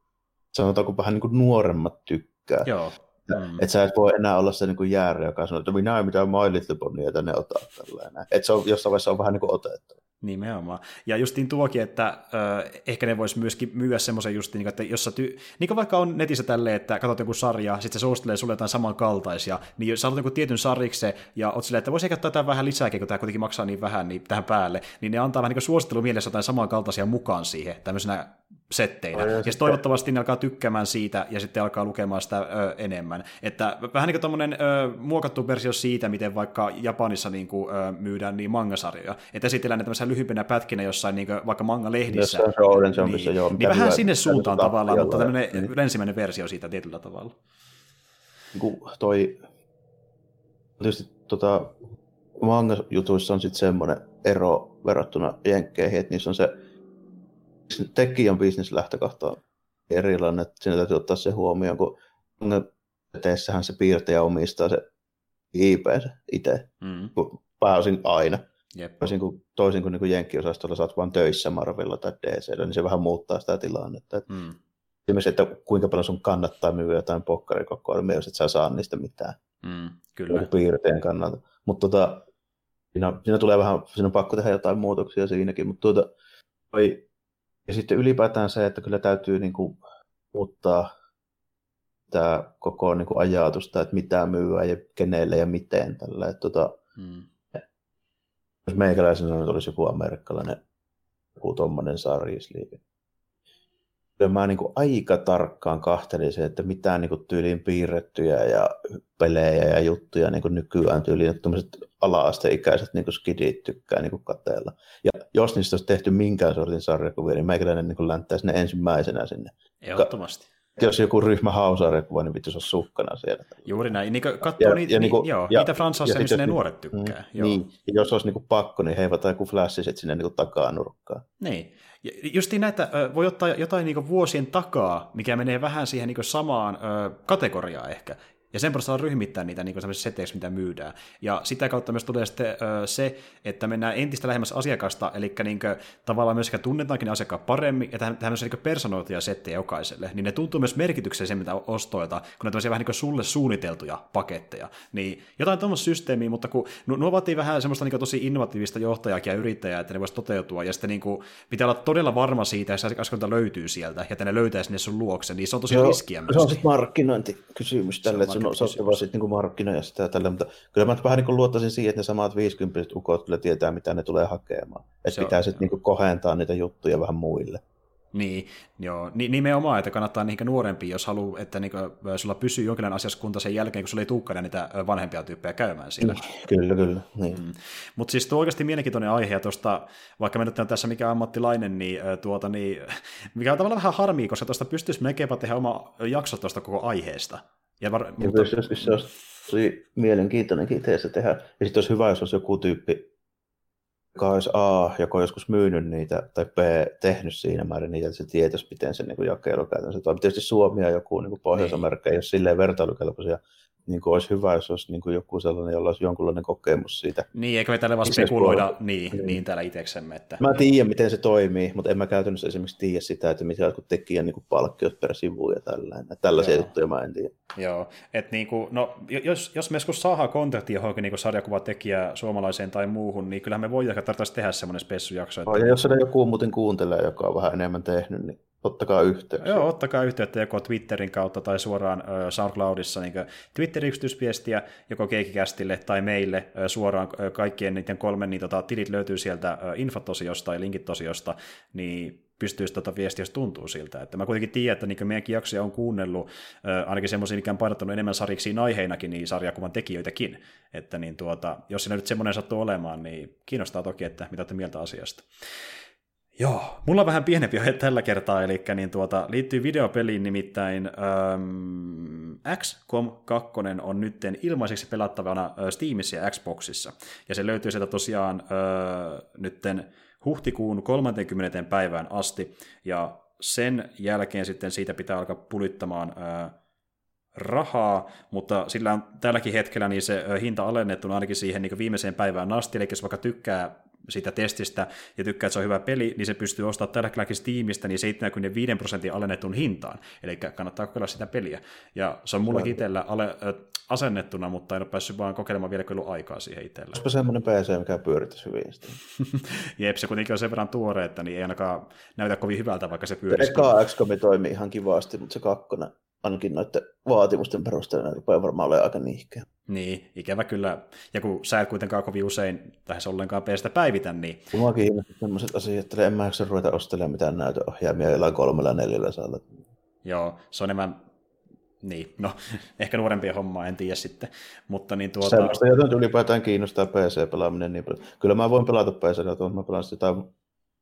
S2: sanotaanko vähän niin kuin nuoremmat tykkää.
S1: Joo.
S2: Mm. Että sä et voi enää olla se niin jäärä, joka sanoo, että minä ei mitään My Little Ponya tänne ottaa tällainen. Että se on jossain vaiheessa on vähän niin kuin otettu.
S1: Nimenomaan. Ja justiin tuokin, että äh, ehkä ne vois myöskin myyä semmoisen justiin, että jos sä ty... niin kuin vaikka on netissä tälleen, että katsot joku sarja, sitten se suosittelee sulle jotain samankaltaisia, niin jos sä joku tietyn sarjikse ja oot silleen, että voisi ehkä ottaa vähän lisääkin, kun tämä kuitenkin maksaa niin vähän niin tähän päälle, niin ne antaa vähän niin suosittelu mielessä jotain samankaltaisia mukaan siihen, tämmöisenä setteinä. Ja, ja toivottavasti ne alkaa tykkäämään siitä ja sitten alkaa lukemaan sitä ö, enemmän. Että vähän niin kuin tämmöinen muokattu versio siitä, miten vaikka Japanissa niin kuin, ö, myydään niin mangasarjoja. Että esitellään ne tämmöisenä lyhyempinä pätkinä jossain niin kuin, vaikka manga-lehdissä.
S2: Niin,
S1: niin, joo, niin vähän sinne suuntaan tavallaan, mutta tämmöinen niin. ensimmäinen versio siitä tietyllä tavalla.
S2: Niin toi, tietysti tota, manga-jutuissa on sitten semmoinen ero verrattuna jenkkeihin, että niissä on se tekijän bisneslähtökohta on erilainen, että siinä täytyy ottaa se huomioon, kun teessähän se piirtäjä omistaa se IP itse, mm. pääosin aina. Yep. Toisin kuin, toisin kuin, niin kuin Jenkkiosastolla sä oot vaan töissä Marvelilla tai DCllä, niin se vähän muuttaa sitä tilannetta. Että mm. Esimerkiksi, että kuinka paljon sun kannattaa myyä jotain pokkarikokoelmia, jos et sä saa niistä mitään. Mm, kyllä. Piirteen kannalta. Mutta tota, siinä, siinä, tulee vähän, siinä on pakko tehdä jotain muutoksia siinäkin, mutta tuota, ja sitten ylipäätään se, että kyllä täytyy niin kuin, muuttaa tämä koko niin kuin, ajatusta, että mitä myyä ja kenelle ja miten. Tällä. Että, tuota, hmm. Jos meikäläisenä nyt olisi joku amerikkalainen, joku tuommoinen sarjisliike, kyllä mä niin kuin aika tarkkaan kahtelin se, että mitään niin kuin tyyliin piirrettyjä ja pelejä ja juttuja niin kuin nykyään tyyliin, että ala-asteikäiset niin skidit tykkää niin kateella. Ja jos niistä olisi tehty minkään sortin sarjakuvia, niin meikäläinen niin länttäisi ne ensimmäisenä sinne.
S1: Ehdottomasti.
S2: Ka- jos joku ryhmä hausarjakuva, niin pitäisi olla sukkana siellä.
S1: Juuri näin. Niin katsoo ja, niitä, ja, niin, niin, joo, ja, niitä franchaiseja, missä ne nuoret tykkää. Mm, joo.
S2: Niin, ja jos olisi niin pakko, niin heivataan joku flash sinne niin takaa nurkkaan.
S1: Niin. Justiin näitä voi ottaa jotain niin vuosien takaa, mikä menee vähän siihen niin samaan kategoriaan ehkä. Ja sen perusteella ryhmittää niitä niin seteiksi, mitä myydään. Ja sitä kautta myös tulee sitten ö, se, että mennään entistä lähemmäs asiakasta, eli niin kuin, tavallaan myös tunnetaankin ne asiakkaat paremmin, ja tehdään myös niin personoituja settejä jokaiselle. Niin ne tuntuu myös merkityksellisemmiltä ostoilta, kun ne on vähän niin sulle suunniteltuja paketteja. Niin jotain tuommoista systeemiä, mutta kun nuo vaatii vähän semmoista niin tosi innovatiivista johtajaa ja yrittäjää, että ne voisi toteutua, ja sitten niin kuin, pitää olla todella varma siitä, että asiakaskunta löytyy sieltä, ja että ne löytäisi sinne sun luokse, niin se on tosi Joo, riskiä
S2: myös. Se on sitten markkinointikysymys tälle, että no, sopiva sitten niin markkinoja sitä tällä, mutta kyllä mä vähän niin luottaisin siihen, että ne samat 50 ukot kyllä tietää, mitä ne tulee hakemaan. Että pitää sitten niin kohentaa niitä juttuja vähän muille.
S1: Niin, joo. Ni, nimenomaan, että kannattaa niihin nuorempia, jos haluaa, että niin sulla pysyy jonkinlainen asiaskunta sen jälkeen, kun sulla ei tulekaan niitä vanhempia tyyppejä käymään siellä.
S2: Niin, kyllä, kyllä. Niin. Mm.
S1: Mutta siis tuo oikeasti mielenkiintoinen aihe, ja tuosta, vaikka me nyt on tässä mikä ammattilainen, niin, tuota, niin mikä on tavallaan vähän harmia, koska tuosta pystyisi melkeinpä tehdä oma jakso tuosta koko aiheesta.
S2: Ja, var, ja mutta... se olisi tosi mielenkiintoinenkin teessä tehdä. Ja sitten olisi hyvä, jos olisi joku tyyppi, joka olisi A, joka on joskus myynyt niitä, tai B, tehnyt siinä määrin niitä, että se tietäisi, miten se niin jakelu käytännössä toimii. Tietysti Suomi ja joku niin Pohjois-Amerikka ei ole silleen vertailukelpoisia niin kuin olisi hyvä, jos olisi niin kuin joku sellainen, jolla olisi jonkunlainen kokemus siitä.
S1: Niin, eikö me tälle vaan spekuloida niin, niin. niin täällä itseksemme. Että...
S2: Mä tiedän, miten se toimii, mutta en mä käytännössä esimerkiksi tiedä sitä, että mitä jotkut tekijän niin palkkiot per sivu ja tällainen. Tällaisia Joo. juttuja mä en tiedä.
S1: Joo, että niin kuin, no, jos, jos me joskus saadaan kontakti johonkin niin sarjakuvatekijää suomalaiseen tai muuhun, niin kyllähän me voidaan tarvitsisi tehdä semmoinen spessujakso.
S2: Että... Ja jos sitä joku muuten kuuntelee, joka on vähän enemmän tehnyt, niin Ottakaa yhteyttä.
S1: Joo, ottakaa yhteyttä joko Twitterin kautta tai suoraan SoundCloudissa niin Twitterin yksityisviestiä joko Keikikästille tai meille suoraan kaikkien niiden kolmen niin tota, tilit löytyy sieltä infotosiosta ja linkitosiosta, niin pystyisi tuota viestiä, jos tuntuu siltä. Että mä kuitenkin tiedän, että niin meidänkin jaksoja on kuunnellut äh, ainakin semmoisia, mikä on painottanut enemmän sarjiksiin aiheinakin, niin sarjakuvan tekijöitäkin. Että niin tuota, jos siinä nyt semmoinen sattuu olemaan, niin kiinnostaa toki, että mitä te mieltä asiasta. Joo, mulla on vähän pienempi aihe tällä kertaa, eli niin tuota, liittyy videopeliin, nimittäin ähm, XCOM 2 on nyt ilmaiseksi pelattavana äh, Steamissa ja Xboxissa, ja se löytyy sieltä tosiaan äh, nytten huhtikuun 30. päivään asti, ja sen jälkeen sitten siitä pitää alkaa pulittamaan äh, rahaa, mutta sillä on tälläkin hetkellä niin se äh, hinta alennettu ainakin siihen niin viimeiseen päivään asti, eli jos vaikka tykkää siitä testistä ja tykkää, että se on hyvä peli, niin se pystyy ostamaan tällä hetkellä Steamista niin 75 prosentin alennetun hintaan. Eli kannattaa kokeilla sitä peliä. Ja se on mullakin itsellä ale, asennettuna, mutta en ole päässyt vaan kokeilemaan vielä kyllä aikaa siihen itsellä.
S2: Olisipa semmoinen PC, mikä pyörittäisi hyvin
S1: Jep, se kuitenkin on sen verran tuore, että niin ei ainakaan näytä kovin hyvältä, vaikka se pyörisi.
S2: Eka XCOM toimii ihan kivasti, mutta se kakkonen ainakin noiden vaatimusten perusteella rupeaa varmaan olemaan aika nihkeä.
S1: Niin, ikävä kyllä. Ja kun sä et kuitenkaan kovin usein lähes ollenkaan peestä päivitä, niin...
S2: Mua kiinnostaa sellaiset asiat, että en mä jaksa ruveta ostelemaan mitään näytöohjaimia jollain kolmella neljällä saalla.
S1: Joo, se on enemmän niin, no ehkä nuorempia hommaa, en tiedä sitten. Mutta niin tuota...
S2: Sellaista jotain ylipäätään kiinnostaa PC-pelaaminen niin paljon. Kyllä mä voin pelata PC, että mä pelaan jotain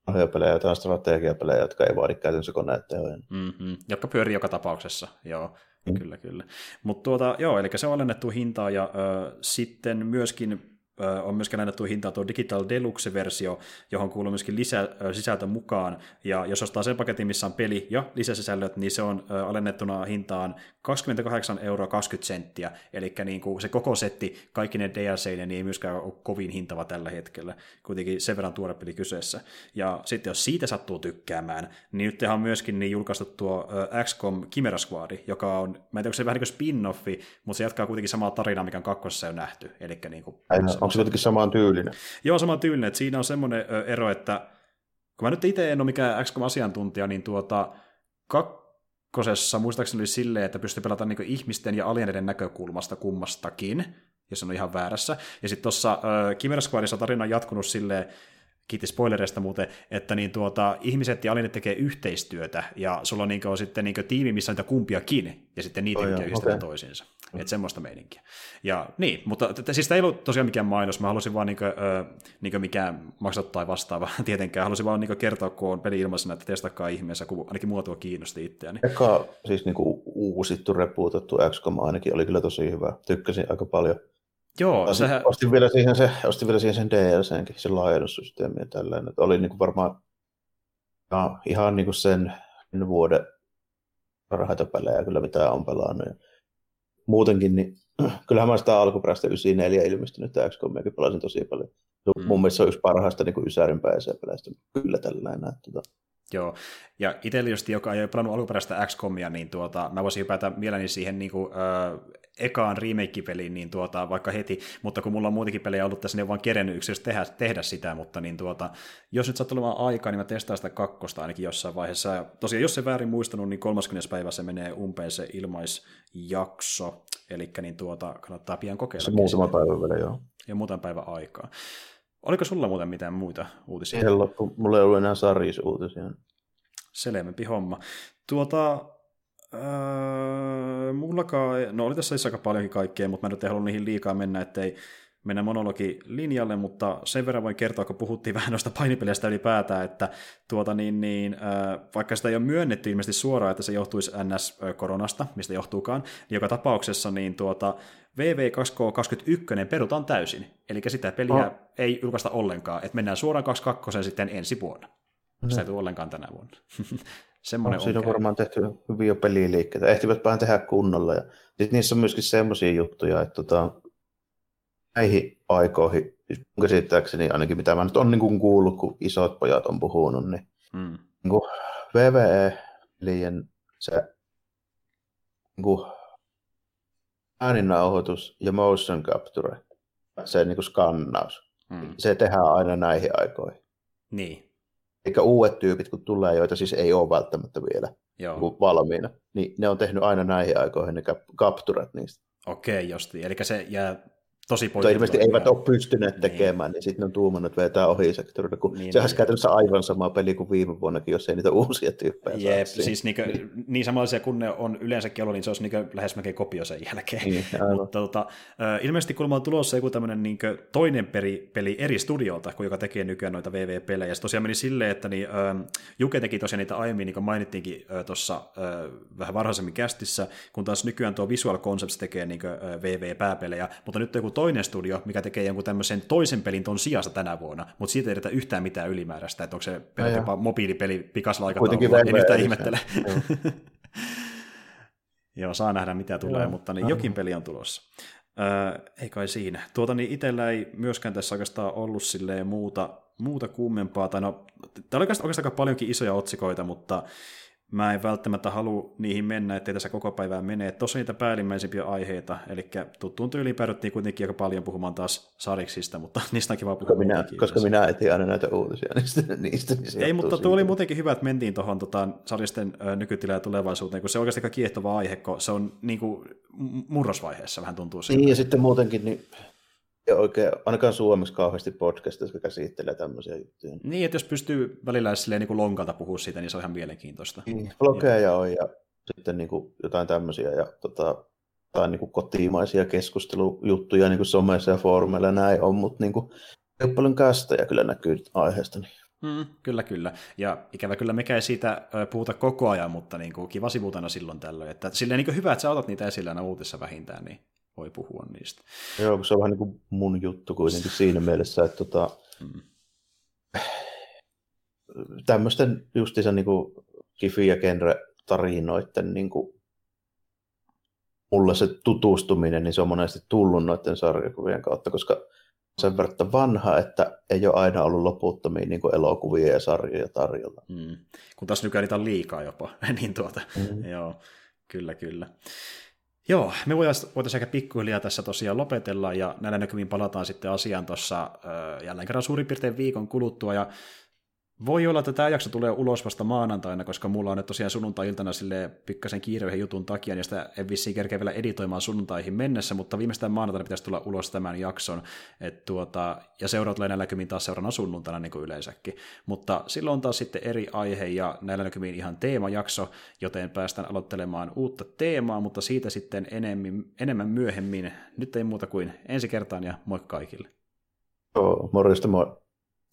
S2: ohjaapelejä, jotain strategiapelejä, jotka ei vaadi käytännössä konetehoja.
S1: Mm-hmm. Jotka pyörii joka tapauksessa, joo. Mm. Kyllä, kyllä. Mutta tuota, joo, eli se on alennettu hintaa ja ö, sitten myöskin on myöskin annettu hintaa tuo Digital Deluxe-versio, johon kuuluu myöskin lisä, sisältö mukaan, ja jos ostaa sen paketin, missä on peli ja lisäsisällöt, niin se on alennettuna hintaan 28 euroa 20 senttiä, eli niin kuin se koko setti, kaikki ne DLC, niin ei myöskään ole kovin hintava tällä hetkellä, kuitenkin sen verran tuore peli kyseessä. Ja sitten jos siitä sattuu tykkäämään, niin nyt on myöskin niin julkaistu tuo XCOM Chimera Squad, joka on, mä en tiedä, onko se vähän niin kuin spin-offi, mutta se jatkaa kuitenkin samaa tarinaa, mikä on kakkosessa jo nähty, eli niin kuin,
S2: onko se kuitenkin samaan tyylinen?
S1: Joo, samaan tyylinen, että siinä on semmoinen ero, että kun mä nyt itse en ole mikään XCOM-asiantuntija, niin tuota, kakkosessa muistaakseni oli silleen, että pystyy pelata niin ihmisten ja alieneiden näkökulmasta kummastakin, jos on ihan väärässä. Ja sitten tuossa äh, Chimera Squadissa tarina on jatkunut silleen, kiitti spoilereista muuten, että niin tuota, ihmiset ja alienit tekee yhteistyötä, ja sulla on, niin on sitten niin tiimi, missä on niitä kumpiakin, ja sitten niitä oh, yhdistetään okay. toisiinsa. Mm. Että semmoista meininkiä. Ja niin, mutta t- siis tämä ei ollut tosiaan mikään mainos, mä halusin vaan niin kuin, äh, niin mikään maksat tai vastaava tietenkään, halusin vaan niin kertoa, kun on peli ilmaisena, että testakaa ihmeessä, kun ainakin mua tuo kiinnosti itseäni.
S2: Eka siis niin kuin uusittu, repuutettu XCOM ainakin oli kyllä tosi hyvä, tykkäsin aika paljon.
S1: Joo,
S2: ostin, sehän... ostin, vielä siihen se, ostin vielä siihen sen DLCnkin, sen laajennussysteemi ja tällainen. Että oli niin kuin varmaan ja ihan niin kuin sen vuoden parhaita pelejä kyllä mitä on pelannut. Ja muutenkin, niin kyllähän mä sitä alkuperäistä 94 ilmestynyt XCOMiakin pelasin tosi paljon. Mm. Mun mielestä se on yksi parhaista niin ysärin PC-peleistä. Kyllä tällainen. Että, tota.
S1: Joo, ja itselle just, joka ei ole pelannut alkuperäistä XCOMia, niin tuota, mä voisin hypätä mieleni siihen niin kuin, äh, ekaan remake-peliin niin tuota, vaikka heti, mutta kun mulla on muutenkin pelejä ollut tässä, niin on vaan kerennyt yksilössä tehdä, tehdä sitä, mutta niin tuota, jos nyt sattuu olemaan aikaa, niin mä testaan sitä kakkosta ainakin jossain vaiheessa. Ja tosiaan, jos se väärin muistanut, niin 30. päivä se menee umpeen se ilmaisjakso, eli niin tuota, kannattaa pian kokeilla.
S2: Se muutama päivä vielä, joo.
S1: Ja muutama päivä aikaa. Oliko sulla muuten mitään muita uutisia?
S2: Ei loppu. Mulla ei ollut enää sarjisuutisia.
S1: Selvempi homma. Tuota, Öö, mullakaan, no oli tässä aika paljonkin kaikkea, mutta mä nyt en halua niihin liikaa mennä, ettei mennä monologilinjalle, mutta sen verran voin kertoa, kun puhuttiin vähän noista painipeleistä ylipäätään, että tuota niin, niin, vaikka sitä ei ole myönnetty ilmeisesti suoraan, että se johtuisi NS-koronasta, mistä johtuukaan, niin joka tapauksessa niin tuota, VV2K21 perutaan täysin, eli sitä peliä oh. ei julkaista ollenkaan, että mennään suoraan 22 sitten ensi vuonna. No. Se ei tule ollenkaan tänä vuonna.
S2: Semmoinen no, siinä on varmaan tehty hyviä peliliikkeitä. Ehtivätpähän tehdä kunnolla. Ja sitten niissä on myöskin semmoisia juttuja, että tota, näihin aikoihin, siis käsittääkseni ainakin mitä mä nyt on niin kuullut, kun isot pojat on puhunut, niin, mm. niin kuin VVE-pelien se niin kuin ääninauhoitus ja motion capture, se niin kuin skannaus, mm. se tehdään aina näihin aikoihin.
S1: Niin.
S2: Eikä uudet tyypit, kun tulee, joita siis ei ole välttämättä vielä Joo. Niin valmiina, niin ne on tehnyt aina näihin aikoihin ne kapturat niistä.
S1: Okei, josti. Eli se jää tosi
S2: Mutta ilmeisesti eivät ole pystyneet niin. tekemään, niin, niin sitten on tuumannut vetää ohi sektorilla, kun niin, sehän niin. käytännössä aivan sama peli kuin viime vuonnakin, jos ei niitä uusia tyyppejä
S1: Jep, saa. siis niin, niin samanlaisia kuin ne on yleensäkin ollut, niin se olisi niin lähes melkein kopio sen jälkeen. Niin, Mutta tota, ilmeisesti kun on tulossa joku tämmöinen niin toinen peri, peli eri studiolta, kuin joka tekee nykyään noita VV-pelejä. Se tosiaan meni silleen, että niin, Juke teki tosiaan niitä aiemmin, niin kuin mainittiinkin tuossa vähän varhaisemmin kästissä, kun taas nykyään tuo Visual Concepts tekee niin VV-pääpelejä, mutta nyt joku toinen studio, mikä tekee jonkun tämmöisen toisen pelin ton sijasta tänä vuonna, mutta siitä ei edetä yhtään mitään ylimääräistä, että onko se no jopa mobiilipeli pikasella aikataululla, en yhtään ihmettele. Joo, saa nähdä mitä tulee, Joo. mutta niin jokin peli on tulossa. Öö, ei kai siinä. Tuota niin itsellä ei myöskään tässä oikeastaan ollut silleen muuta, muuta kummempaa. Tai no, täällä oli oikeastaan aika paljonkin isoja otsikoita, mutta mä en välttämättä halua niihin mennä, ettei tässä koko päivää mene. Tuossa niitä päällimmäisimpiä aiheita, eli tuttuun tyyliin päädyttiin kuitenkin aika paljon puhumaan taas sariksista, mutta niistä on kiva puhua.
S2: Koska minä, koska minä etin aina näitä uutisia niistä. niistä
S1: niin Ei, mutta tuo oli muutenkin hyvä, että mentiin tuohon tota, saristen nykytilaan ja tulevaisuuteen, kun se on oikeasti aika kiehtova aihe, kun se on niin kuin, murrosvaiheessa vähän tuntuu
S2: siltä. Niin, ja sitten muutenkin niin oikein, ainakaan Suomessa kauheasti podcast, jotka käsittelee tämmöisiä juttuja.
S1: Niin, että jos pystyy välillä silleen niin kuin lonkalta puhua siitä, niin se on ihan mielenkiintoista.
S2: Niin, blogeja on ja sitten niin kuin jotain tämmöisiä ja tota, tai niin kuin kotimaisia keskustelujuttuja niin kuin somessa ja foorumeilla näin on, mutta niin kuin, ei paljon kästä ja kyllä näkyy aiheesta. Niin.
S1: Mm, kyllä, kyllä. Ja ikävä kyllä mekä ei siitä puhuta koko ajan, mutta niin kuin kiva sivutana silloin tällöin. Että silleen niin kuin hyvä, että sä otat niitä esille aina uutissa vähintään, niin voi puhua niistä.
S2: Joo, se on vähän niin kuin mun juttu kuitenkin siinä mielessä, että tota, mm. tämmöisten justiinsa niin kuin Kifi- ja genre-tarinoiden niin kuin, mulle se tutustuminen, niin se on monesti tullut noiden sarjakuvien kautta, koska sen verran vanha, että ei ole aina ollut loputtomia niin kuin elokuvia ja sarjoja tarjolla. Mm.
S1: Kun taas nykyään niitä on liikaa jopa, niin tuota, mm. joo, kyllä, kyllä. Joo, me voitaisiin voitais aika pikkuhiljaa tässä tosiaan lopetella, ja näillä näkymin palataan sitten asiaan tuossa jälleen kerran suurin piirtein viikon kuluttua, ja voi olla, että tämä jakso tulee ulos vasta maanantaina, koska mulla on nyt tosiaan sunnuntai-iltana sille pikkasen kiireyden jutun takia, niin sitä en vissiin kerkeä vielä editoimaan sunnuntaihin mennessä, mutta viimeistään maanantaina pitäisi tulla ulos tämän jakson, et tuota, ja seuraat tulee näillä näkymin taas seuraavana sunnuntaina niin kuin yleensäkin. Mutta silloin taas sitten eri aihe ja näillä näkymin ihan teemajakso, joten päästään aloittelemaan uutta teemaa, mutta siitä sitten enemmän, enemmän myöhemmin. Nyt ei muuta kuin ensi kertaan ja moi kaikille.
S2: Joo, morjesta moi.